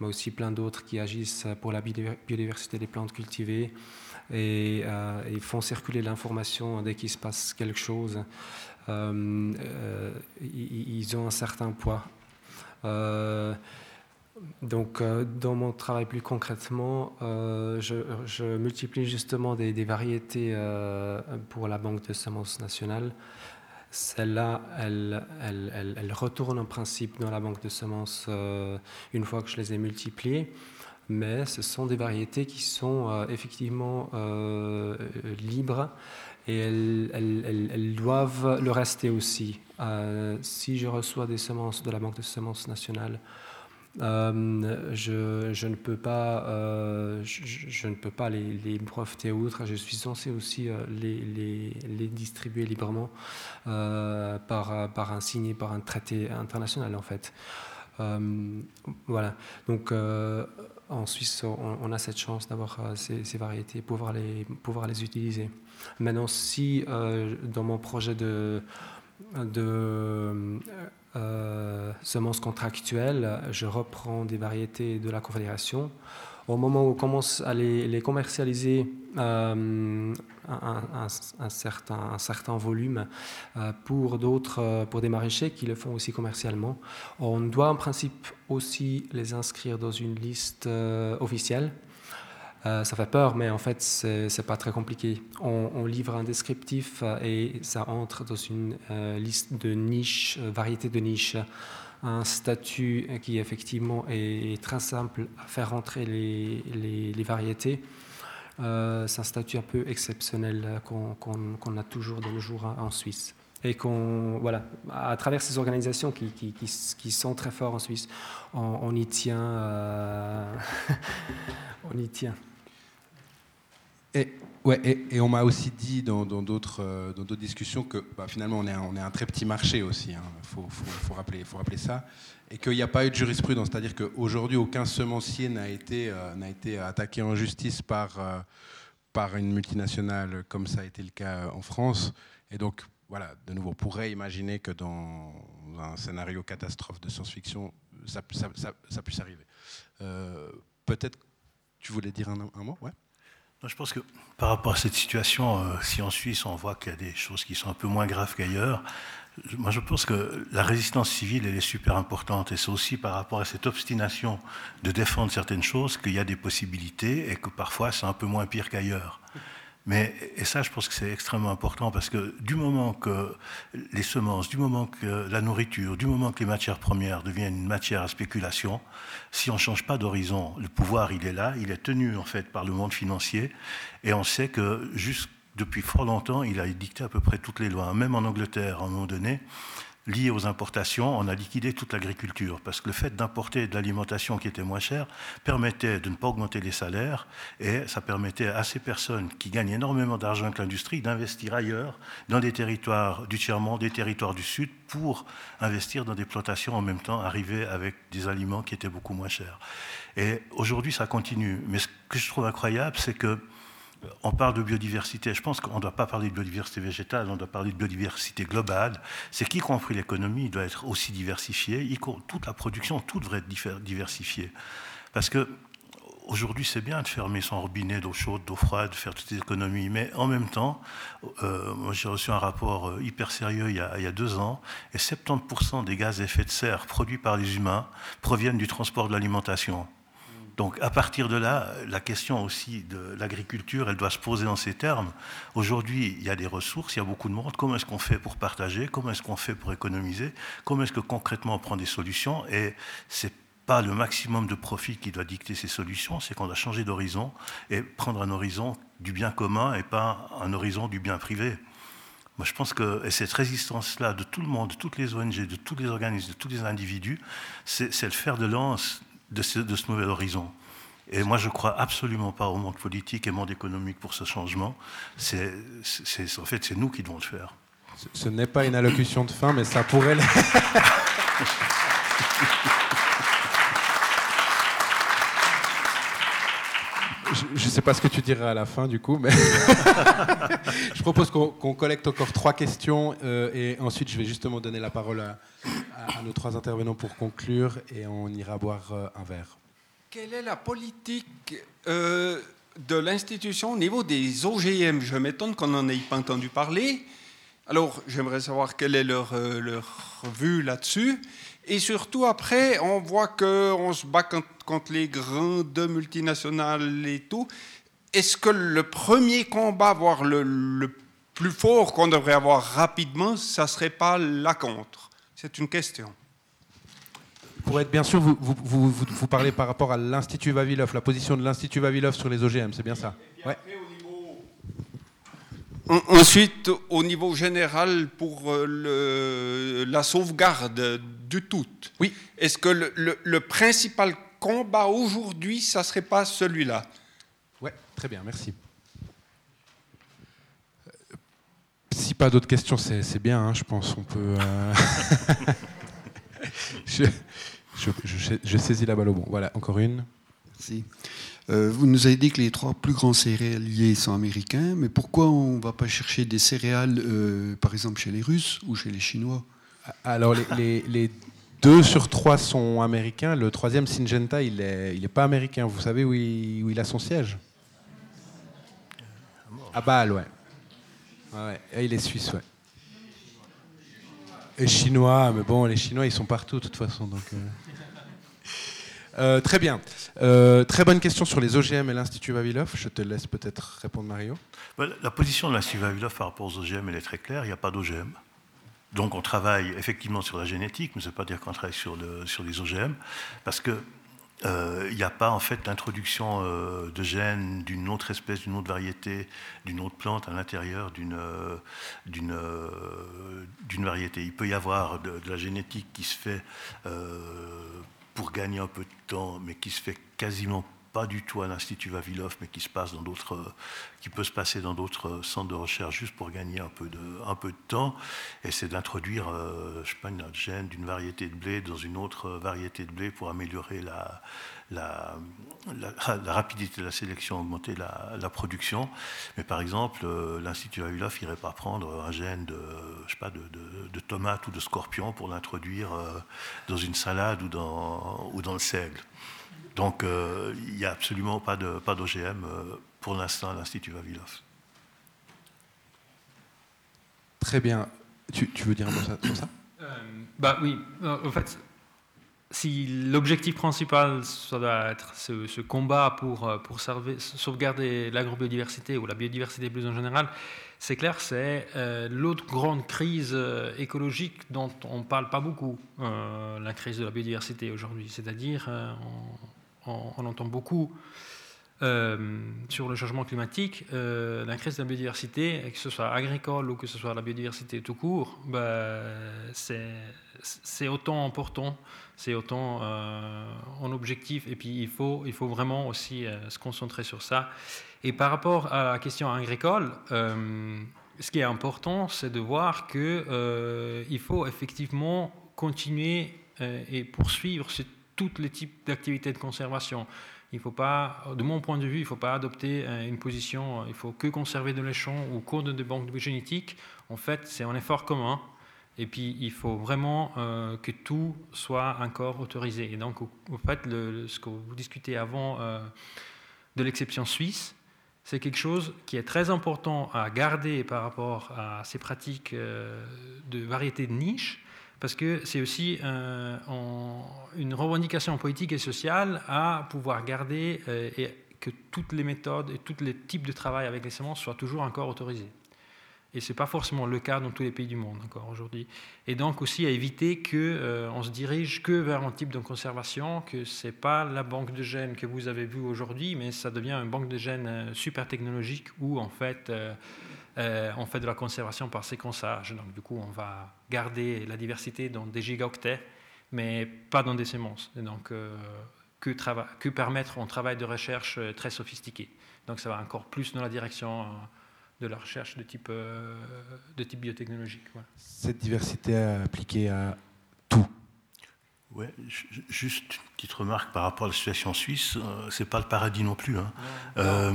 Speaker 5: mais aussi plein d'autres qui agissent pour la biodiversité des plantes cultivées et font circuler l'information dès qu'il se passe quelque chose. ils ont un certain poids. Donc, euh, dans mon travail plus concrètement, euh, je, multiplie justement des, variétés euh, pour la Banque de semences nationale. celle-là, elle, elle, en principe dans la banque de semences une fois que je les ai multipliées mais ce sont des variétés qui sont effectivement libres et elles, doivent le rester aussi. Si je reçois des semences de la Banque de semences nationale, euh, je, ne peux pas, euh, je, ne peux pas les, les breveter outre. Je suis censé aussi les, les, distribuer librement par, un signé par un traité international en fait. voilà. Donc en Suisse, on, a cette chance d'avoir ces, variétés, pouvoir les, pouvoir les utiliser. Maintenant, si euh, dans mon projet de euh, semences contractuelles, je reprends des variétés de la Confédération, au moment où on commence à les, commercialiser euh, un, certain, volume pour d'autres, pour des maraîchers qui le font aussi commercialement, on doit en principe aussi les inscrire dans une liste officielle euh, ça fait peur, mais en fait, c'est pas très compliqué. On, livre un descriptif euh, et ça entre dans une euh, liste de niches, variétés de niches. Un statut qui effectivement est, très simple à faire rentrer les, variétés. c'est un statut un peu exceptionnel qu'on a toujours de nos jours en Suisse et qu'on voilà à travers ces organisations qui, sont très fortes en Suisse on, y tient on y tient <laughs>
Speaker 2: et, ouais, et, on m'a aussi dit dans d'autres euh, d'autres discussions que bah, finalement on est, un, on est un très petit marché aussi, il hein. faut, faut, rappeler, faut rappeler ça, et qu'il n'y a pas eu de jurisprudence, c'est-à-dire qu'aujourd'hui aucun semencier n'a été, euh, n'a été attaqué en justice par, euh, par une multinationale comme ça a été le cas en France, et donc voilà, de nouveau, on pourrait imaginer que dans un scénario catastrophe de science-fiction, ça, puisse arriver. Peut-être, tu voulais dire un, un mot? Ouais
Speaker 3: je pense que par rapport à cette situation, euh, si en Suisse on voit qu'il y a des choses qui sont un peu moins graves qu'ailleurs, moi je pense que la résistance civile elle est super importante et c'est aussi par rapport à cette obstination de défendre certaines choses qu'il y a des possibilités et que parfois c'est un peu moins pire qu'ailleurs. Mais, et ça, je pense que c'est extrêmement important parce que du moment que les semences, du moment que la nourriture, du moment que les matières premières deviennent une matière à spéculation, si on ne change pas d'horizon, le pouvoir, il est là, il est tenu en fait par le monde financier, et on sait que depuis fort longtemps, il a dicté à peu près toutes les lois. Même en Angleterre, à un moment donné, liées aux importations, on a liquidé toute l'agriculture, parce que le fait d'importer de l'alimentation qui était moins chère permettait de ne pas augmenter les salaires, et ça permettait à ces personnes qui gagnent énormément d'argent avec l'industrie d'investir ailleurs, dans des territoires du tiers-monde, des territoires du Sud, pour investir dans des plantations en même temps, arriver avec des aliments qui étaient beaucoup moins chers. Et aujourd'hui, ça continue. Mais ce que je trouve incroyable, c'est que on parle de biodiversité. Je pense qu'on ne doit pas parler de biodiversité végétale, on doit parler de biodiversité globale. C'est qu'y compris l'économie doit être aussi diversifiée. Toute la production, tout devrait être diversifié. Parce que aujourd'hui, c'est bien de fermer son robinet d'eau chaude, d'eau froide, de faire toutes les économies. Mais en même temps, euh, j'ai reçu un rapport euh, hyper sérieux il y, a, il y, a, deux ans, et 70% des gaz à effet de serre produits par les humains proviennent du transport de l'alimentation. Donc à partir de là, la question aussi de l'agriculture, elle doit se poser en ces termes. Aujourd'hui, il y a des ressources, il y a beaucoup de monde. Comment est-ce qu'on fait pour partager? Comment est-ce qu'on fait pour économiser? Comment est-ce que concrètement on prend des solutions? Et c'est pas le maximum de profit qui doit dicter ces solutions, c'est qu'on doit changer d'horizon et prendre un horizon du bien commun et pas un horizon du bien privé. Moi, je pense que cette résistance-là de tout le monde, de toutes les ONG, de tous les organismes, de tous les individus, c'est le fer de lance de ce, nouvel horizon. Et moi, je crois absolument pas au monde politique et au monde économique pour ce changement. C'est, en fait, c'est nous qui devons le faire.
Speaker 2: Ce, n'est pas une allocution de fin, mais ça pourrait. <laughs> je ne sais pas ce que tu diras à la fin du coup, mais <laughs> je propose qu'on collecte encore trois questions euh, et ensuite je vais justement donner la parole à, nos trois intervenants pour conclure et on ira boire euh, un verre.
Speaker 10: Quelle est la politique euh, de l'institution au niveau des OGM Je m'étonne qu'on n'en ait pas entendu parler. Alors, j'aimerais savoir quelle est leur, leur vue là-dessus. Et surtout, après, on voit qu'on se bat contre, les grandes multinationales et tout. Est-ce que le premier combat, voire le, le plus fort qu'on devrait avoir rapidement, ça ne serait pas la contre? C'est une question.
Speaker 2: Pour être bien sûr, vous, vous, vous, parlez par rapport à l'Institut Vavilov, la position de l'Institut Vavilov sur les OGM, c'est bien ça? Ouais.
Speaker 10: Ensuite, au niveau général, pour euh, le, la sauvegarde du tout,
Speaker 2: oui.
Speaker 10: est-ce que le, le, principal combat aujourd'hui, ça ne serait pas celui-là
Speaker 2: Oui, très bien, merci. Euh, si pas d'autres questions, c'est bien, hein, je pense. On peut. Euh, <laughs> je, je, saisis la balle au bon. Voilà, encore une.
Speaker 11: Merci. Euh, vous nous avez dit que les trois plus grands céréaliers sont américains, mais pourquoi on ne va pas chercher des céréales, euh, par exemple, chez les Russes ou chez les Chinois?
Speaker 2: Alors, les, deux sur trois sont américains. Le troisième, Syngenta, il n'est il est pas américain. Vous savez où il, a son siège? À Bâle, ouais. ouais. il est suisse, ouais. Et chinois, mais bon, les Chinois, ils sont partout de toute façon. Donc, euh. Euh, très bien. Euh, très bonne question sur les OGM et l'Institut Vavilov. Je te laisse peut-être répondre, Mario.
Speaker 3: La position de l'Institut Vavilov par rapport aux OGM, elle est très claire. Il n'y a pas d'OGM. Donc on travaille effectivement sur la génétique, mais ça ne veut pas dire qu'on travaille sur, le, les OGM, parce que euh, n'y a pas en fait d'introduction de gènes d'une autre espèce, d'une autre variété, d'une autre plante à l'intérieur d'une d'une variété. Il peut y avoir de, de, la génétique qui se fait pour gagner un peu de temps, mais qui se fait quasiment pas du tout à l'Institut Vavilov, mais qui, se passe dans d'autres, qui peut se passer dans d'autres centres de recherche juste pour gagner un peu de, un peu de temps. Et c'est d'introduire, euh, je sais pas, une gène d'une variété de blé dans une autre variété de blé pour améliorer la, la, la, rapidité de la sélection, augmenter la, production. Mais par exemple, euh, l'Institut Vavilov n'irait pas prendre un gène de, je sais pas, de, de, tomate ou de scorpion pour l'introduire euh, dans une salade ou dans, ou dans le seigle. Donc euh, il n'y a absolument pas d'OGM pas pour l'instant à l'Institut Vavilov.
Speaker 2: Très bien. Tu, tu, veux dire un mot sur ça
Speaker 4: Bah oui, en fait, si l'objectif principal, ça doit être ce, combat pour, euh, pour sauvegarder l'agrobiodiversité ou la biodiversité plus en général, c'est clair, c'est euh, l'autre grande crise euh, écologique dont on ne parle pas beaucoup, la crise de la biodiversité aujourd'hui. C'est-à-dire, on, on, entend beaucoup sur le changement climatique, la crise de la biodiversité, que ce soit agricole ou que ce soit la biodiversité tout court, bah, c'est autant important c'est autant euh, en objectif. Et puis il faut, il faut vraiment aussi euh, se concentrer sur ça. Et par rapport à la question agricole, euh, ce qui est important, c'est de voir qu'il faut effectivement continuer et poursuivre tous les types d'activités de conservation. Il faut pas, de mon point de vue, il ne faut pas adopter une position, il faut que conserver de l'échelon ou cours de banques génétiques. En fait, c'est un effort commun et puis, il faut vraiment euh, que tout soit encore autorisé. Et donc, en fait, ce que vous discutez avant euh, de l'exception suisse, c'est quelque chose qui est très important à garder par rapport à ces pratiques euh, de variété de niche, parce que c'est aussi une revendication politique et sociale à pouvoir garder et que toutes les méthodes et tous les types de travail avec les semences soient toujours encore autorisés. Et ce n'est pas forcément le cas dans tous les pays du monde encore aujourd'hui. Et donc aussi à éviter qu'on euh, se dirige que vers un type de conservation, que ce n'est pas la banque de gènes que vous avez vue aujourd'hui, mais ça devient une banque de gènes euh, super technologique où en fait euh, on fait de la conservation par séquençage. Donc du coup on va garder la diversité dans des gigaoctets, mais pas dans des semences. Et donc que, que permettre un travail de recherche très sophistiqué. Donc ça va encore plus dans la direction de la recherche de type, euh, de type biotechnologique.
Speaker 2: Cette diversité appliquée à tout
Speaker 3: Ouais, juste une petite remarque par rapport à la situation suisse, euh, c'est pas le paradis non plus. Hein. Euh,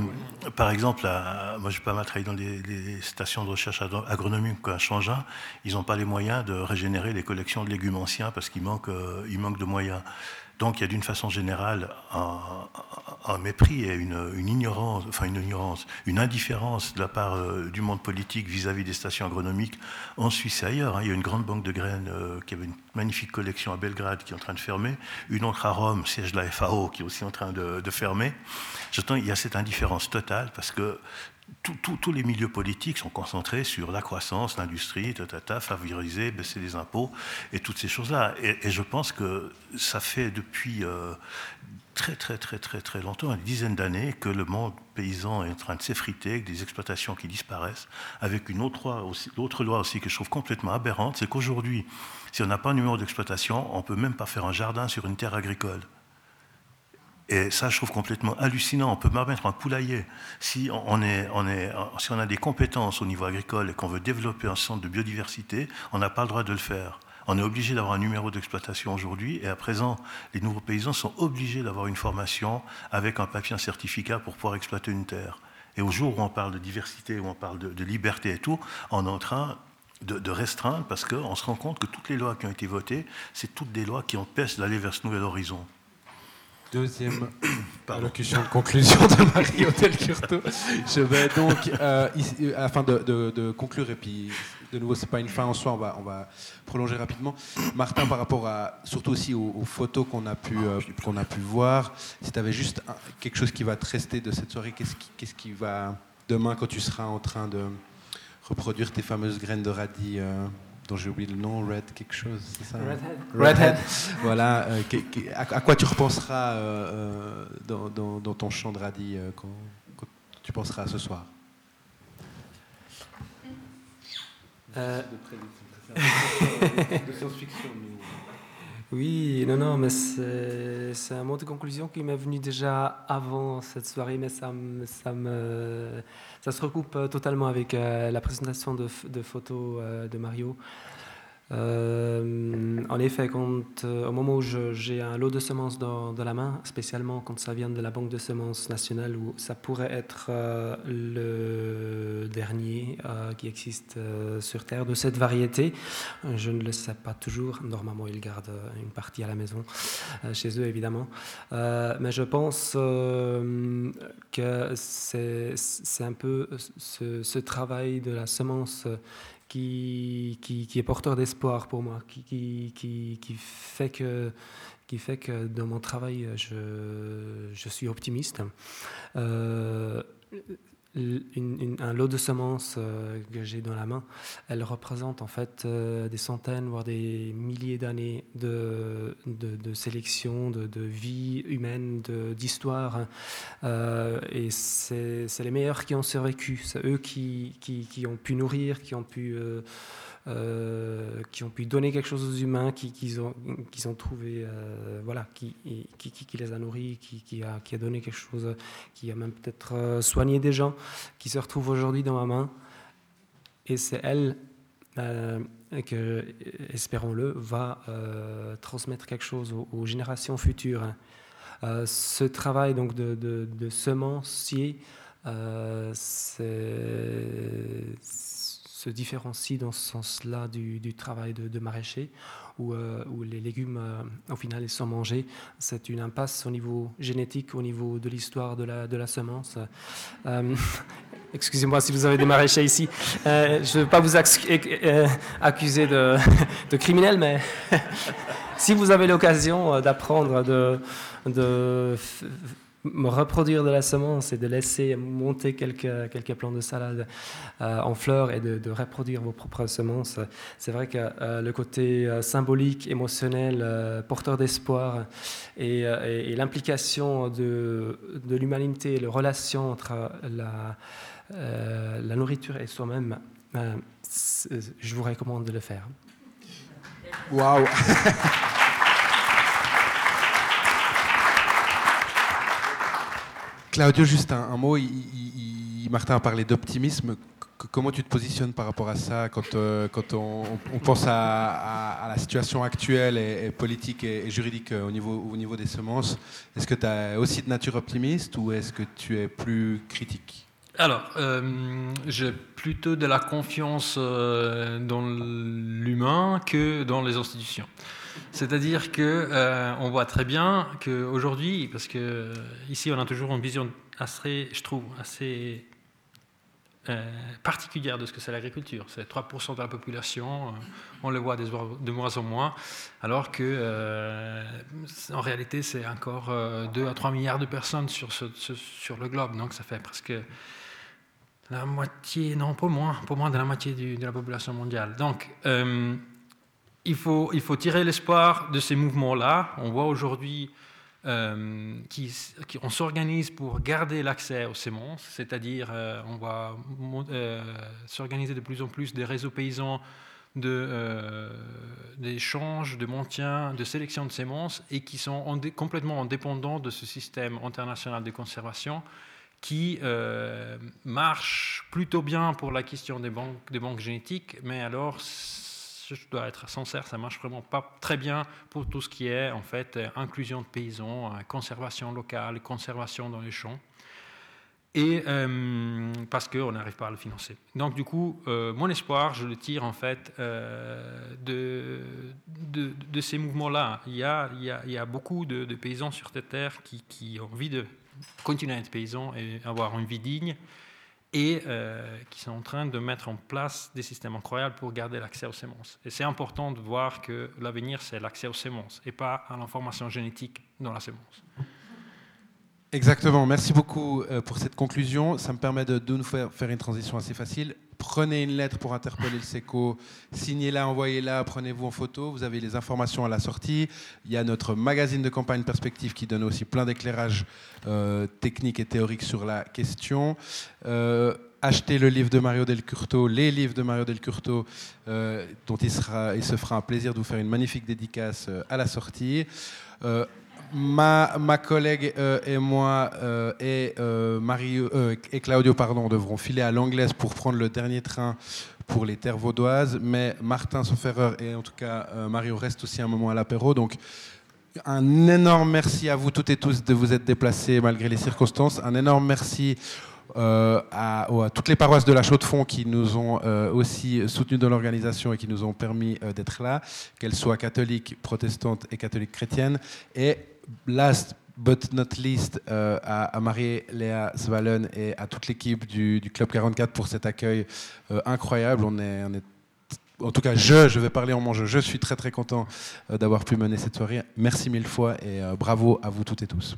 Speaker 3: par exemple, moi j'ai pas mal travaillé dans les, stations de recherche agronomique à Changin, ils n'ont pas les moyens de régénérer les collections de légumes anciens parce qu'il manque, il manque de moyens. Donc il y a d'une façon générale un, mépris et une, ignorance, enfin une ignorance, une indifférence de la part euh, du monde politique vis-à-vis des stations agronomiques en Suisse et ailleurs. Hein. Il y a une grande banque de graines euh, qui avait une magnifique collection à Belgrade qui est en train de fermer, une autre à Rome, siège de la FAO, qui est aussi en train de, de fermer. J'entends il y a cette indifférence totale parce que tous les milieux politiques sont concentrés sur la croissance, l'industrie, favoriser, baisser les impôts et toutes ces choses-là. Et, je pense que ça fait depuis euh, très très très très très longtemps, une dizaine d'années, que le monde paysan est en train de s'effriter, avec des exploitations qui disparaissent, avec une autre loi aussi, l'autre loi aussi que je trouve complètement aberrante, c'est qu'aujourd'hui, si on n'a pas un numéro d'exploitation, on ne peut même pas faire un jardin sur une terre agricole. Et ça, je trouve complètement hallucinant. On peut même mettre un poulailler. Si on, a des compétences au niveau agricole et qu'on veut développer un centre de biodiversité, on n'a pas le droit de le faire. On est obligé d'avoir un numéro d'exploitation aujourd'hui et à présent, les nouveaux paysans sont obligés d'avoir une formation avec un papier, un certificat pour pouvoir exploiter une terre. Et au jour où on parle de diversité, où on parle de, liberté et tout, on est en train de, de restreindre parce qu'on se rend compte que toutes les lois qui ont été votées, c'est toutes des lois qui empêchent d'aller vers ce nouvel horizon.
Speaker 2: Deuxième <coughs> allocution de conclusion de Mario Del Curto. Je vais donc, euh, euh, afin de, conclure, et puis de nouveau, c'est pas une fin en soi, on va, on va prolonger rapidement. Martin, par rapport à, surtout aussi aux, photos qu'on a, pu, euh, qu'on a pu voir, si tu avais juste quelque chose qui va te rester de cette soirée, qu'est-ce qui, qu'est-ce qui va, demain, quand tu seras en train de reproduire tes fameuses graines de radis dont j'ai oublié le nom, Red quelque chose, c'est ça
Speaker 5: hein
Speaker 2: Redhead. Redhead. <laughs> voilà. Euh, à, quoi tu repenseras euh, euh, dans, ton chant de radis quand, tu penseras à ce soir? <laughs>
Speaker 5: De science-fiction. Oui, non, non, mais c'est un mot de conclusion qui m'est venu déjà avant cette soirée, mais ça, ça, se recoupe totalement avec euh, la présentation de, de photos euh, de Mario. Euh, en effet, quand, euh, au moment où j'ai un lot de semences dans, la main, spécialement quand ça vient de la Banque de semences nationale, où ça pourrait être euh, le dernier qui existe sur Terre de cette variété, je ne le sais pas toujours. Normalement, ils gardent une partie à la maison, chez eux évidemment. mais je pense que c'est un peu ce, travail de la semence qui, qui, est porteur d'espoir pour moi, qui, qui, fait que, qui fait que dans mon travail, je, je suis optimiste. Euh, un lot de semences euh, que j'ai dans la main, elle représente en fait euh, des centaines, voire des milliers d'années de, de, sélection, de, de, vie humaine, d'histoire. Euh, et c'est les meilleurs qui ont survécu. C'est eux qui, qui, qui, ont pu nourrir, qui ont pu euh, qui ont pu donner quelque chose aux humains, qui, qui ont, qui trouvé, euh, voilà, qui, les a nourris, qui, qui, a, qui a donné quelque chose, qui a même peut-être euh, soigné des gens, qui se retrouvent aujourd'hui dans ma main. Et c'est elle que, espérons-le, va transmettre quelque chose aux, générations futures. ce travail donc de, de, de semencier, c'est se différencie dans ce sens-là du, travail de, maraîcher, où, euh, les légumes, euh, au final, ils sont mangés. C'est une impasse au niveau génétique, au niveau de l'histoire de la, de semence. Euh, <laughs> excusez-moi si vous avez des maraîchers ici. je ne veux pas vous accuser de, de criminel, mais <laughs> si vous avez l'occasion d'apprendre de, de reproduire de la semence et de laisser monter quelques, quelques plants de salade euh, en fleurs et de, reproduire vos propres semences, c'est vrai que euh, le côté euh, symbolique, émotionnel, porteur d'espoir et, l'implication de, de l'humanité, la relation entre la, la nourriture et soi-même, je vous recommande de le faire.
Speaker 2: Waouh <laughs> Claudio, juste un, mot. Martin a parlé d'optimisme. Comment tu te positionnes par rapport à ça quand, euh, quand on, pense à, la situation actuelle et, politique et, juridique euh, au niveau, au niveau des semences? Est-ce que tu es aussi de nature optimiste ou est-ce que tu es plus critique?
Speaker 4: Alors, euh, j'ai plutôt de la confiance dans l'humain que dans les institutions. C'est-à-dire que euh, on voit très bien qu'aujourd'hui, parce que euh, ici on a toujours une vision assez, je trouve, assez euh, particulière de ce que c'est l'agriculture. C'est 3% de la population, on le voit de moins en moins, alors que en réalité c'est encore 2 à 3 milliards de personnes sur, le globe, donc ça fait presque la moitié, non, pas moins, pas moins de la moitié de la population mondiale. Donc, il, faut, tirer l'espoir de ces mouvements-là. On voit aujourd'hui euh, qu'on s'organise pour garder l'accès aux semences, c'est-à-dire euh, on va s'organiser de plus en plus des réseaux paysans d'échange, de, de maintien, de sélection de semences et qui sont complètement indépendants de ce système international de conservation qui euh, marche plutôt bien pour la question des banques, des banques génétiques, mais alors, je dois être sincère, ça marche vraiment pas très bien pour tout ce qui est en fait inclusion de paysans, conservation locale, conservation dans les champs. Et euh, parce qu'on n'arrive pas à le financer. Donc du coup, euh, mon espoir, je le tire en fait de, de, ces mouvements-là. Il, il, il y a, beaucoup de, paysans sur cette terre qui, qui ont envie de continuer à être paysans et avoir une vie digne, et euh, qui sont en train de mettre en place des systèmes incroyables pour garder l'accès aux semences. Et c'est important de voir que l'avenir, c'est l'accès aux semences et pas à l'information génétique dans la semence.
Speaker 2: Exactement, merci beaucoup euh, pour cette conclusion. Ça me permet de, nous faire, faire, une transition assez facile. Prenez une lettre pour interpeller le SECO, signez-la, envoyez-la, prenez-vous en photo. Vous avez les informations à la sortie. Il y a notre magazine de campagne Perspective qui donne aussi plein d'éclairages euh, techniques et théoriques sur la question. Euh, achetez le livre de Mario Del Curto, les livres de Mario Del Curto, dont il, sera, il se fera un plaisir de vous faire une magnifique dédicace à la sortie ma, collègue euh, et moi euh, et, euh, et Claudio pardon, devront filer à l'anglaise pour prendre le dernier train pour les terres vaudoises. Mais Martin, sauf et en tout cas Mario reste aussi un moment à l'apéro. Donc un énorme merci à vous toutes et tous de vous être déplacés malgré les circonstances. Un énorme merci à, toutes les paroisses de la Chaux-de-Fonds qui nous ont aussi soutenus dans l'organisation et qui nous ont permis d'être là, qu'elles soient catholiques, protestantes et catholiques chrétiennes. Et last but not least, à, Marie-Léa Svalen et à toute l'équipe du, Club 44 pour cet accueil incroyable. On est, en tout cas, je, je vais parler en mon jeu. Je suis très très content d'avoir pu mener cette soirée. Merci mille fois et bravo à vous toutes et tous.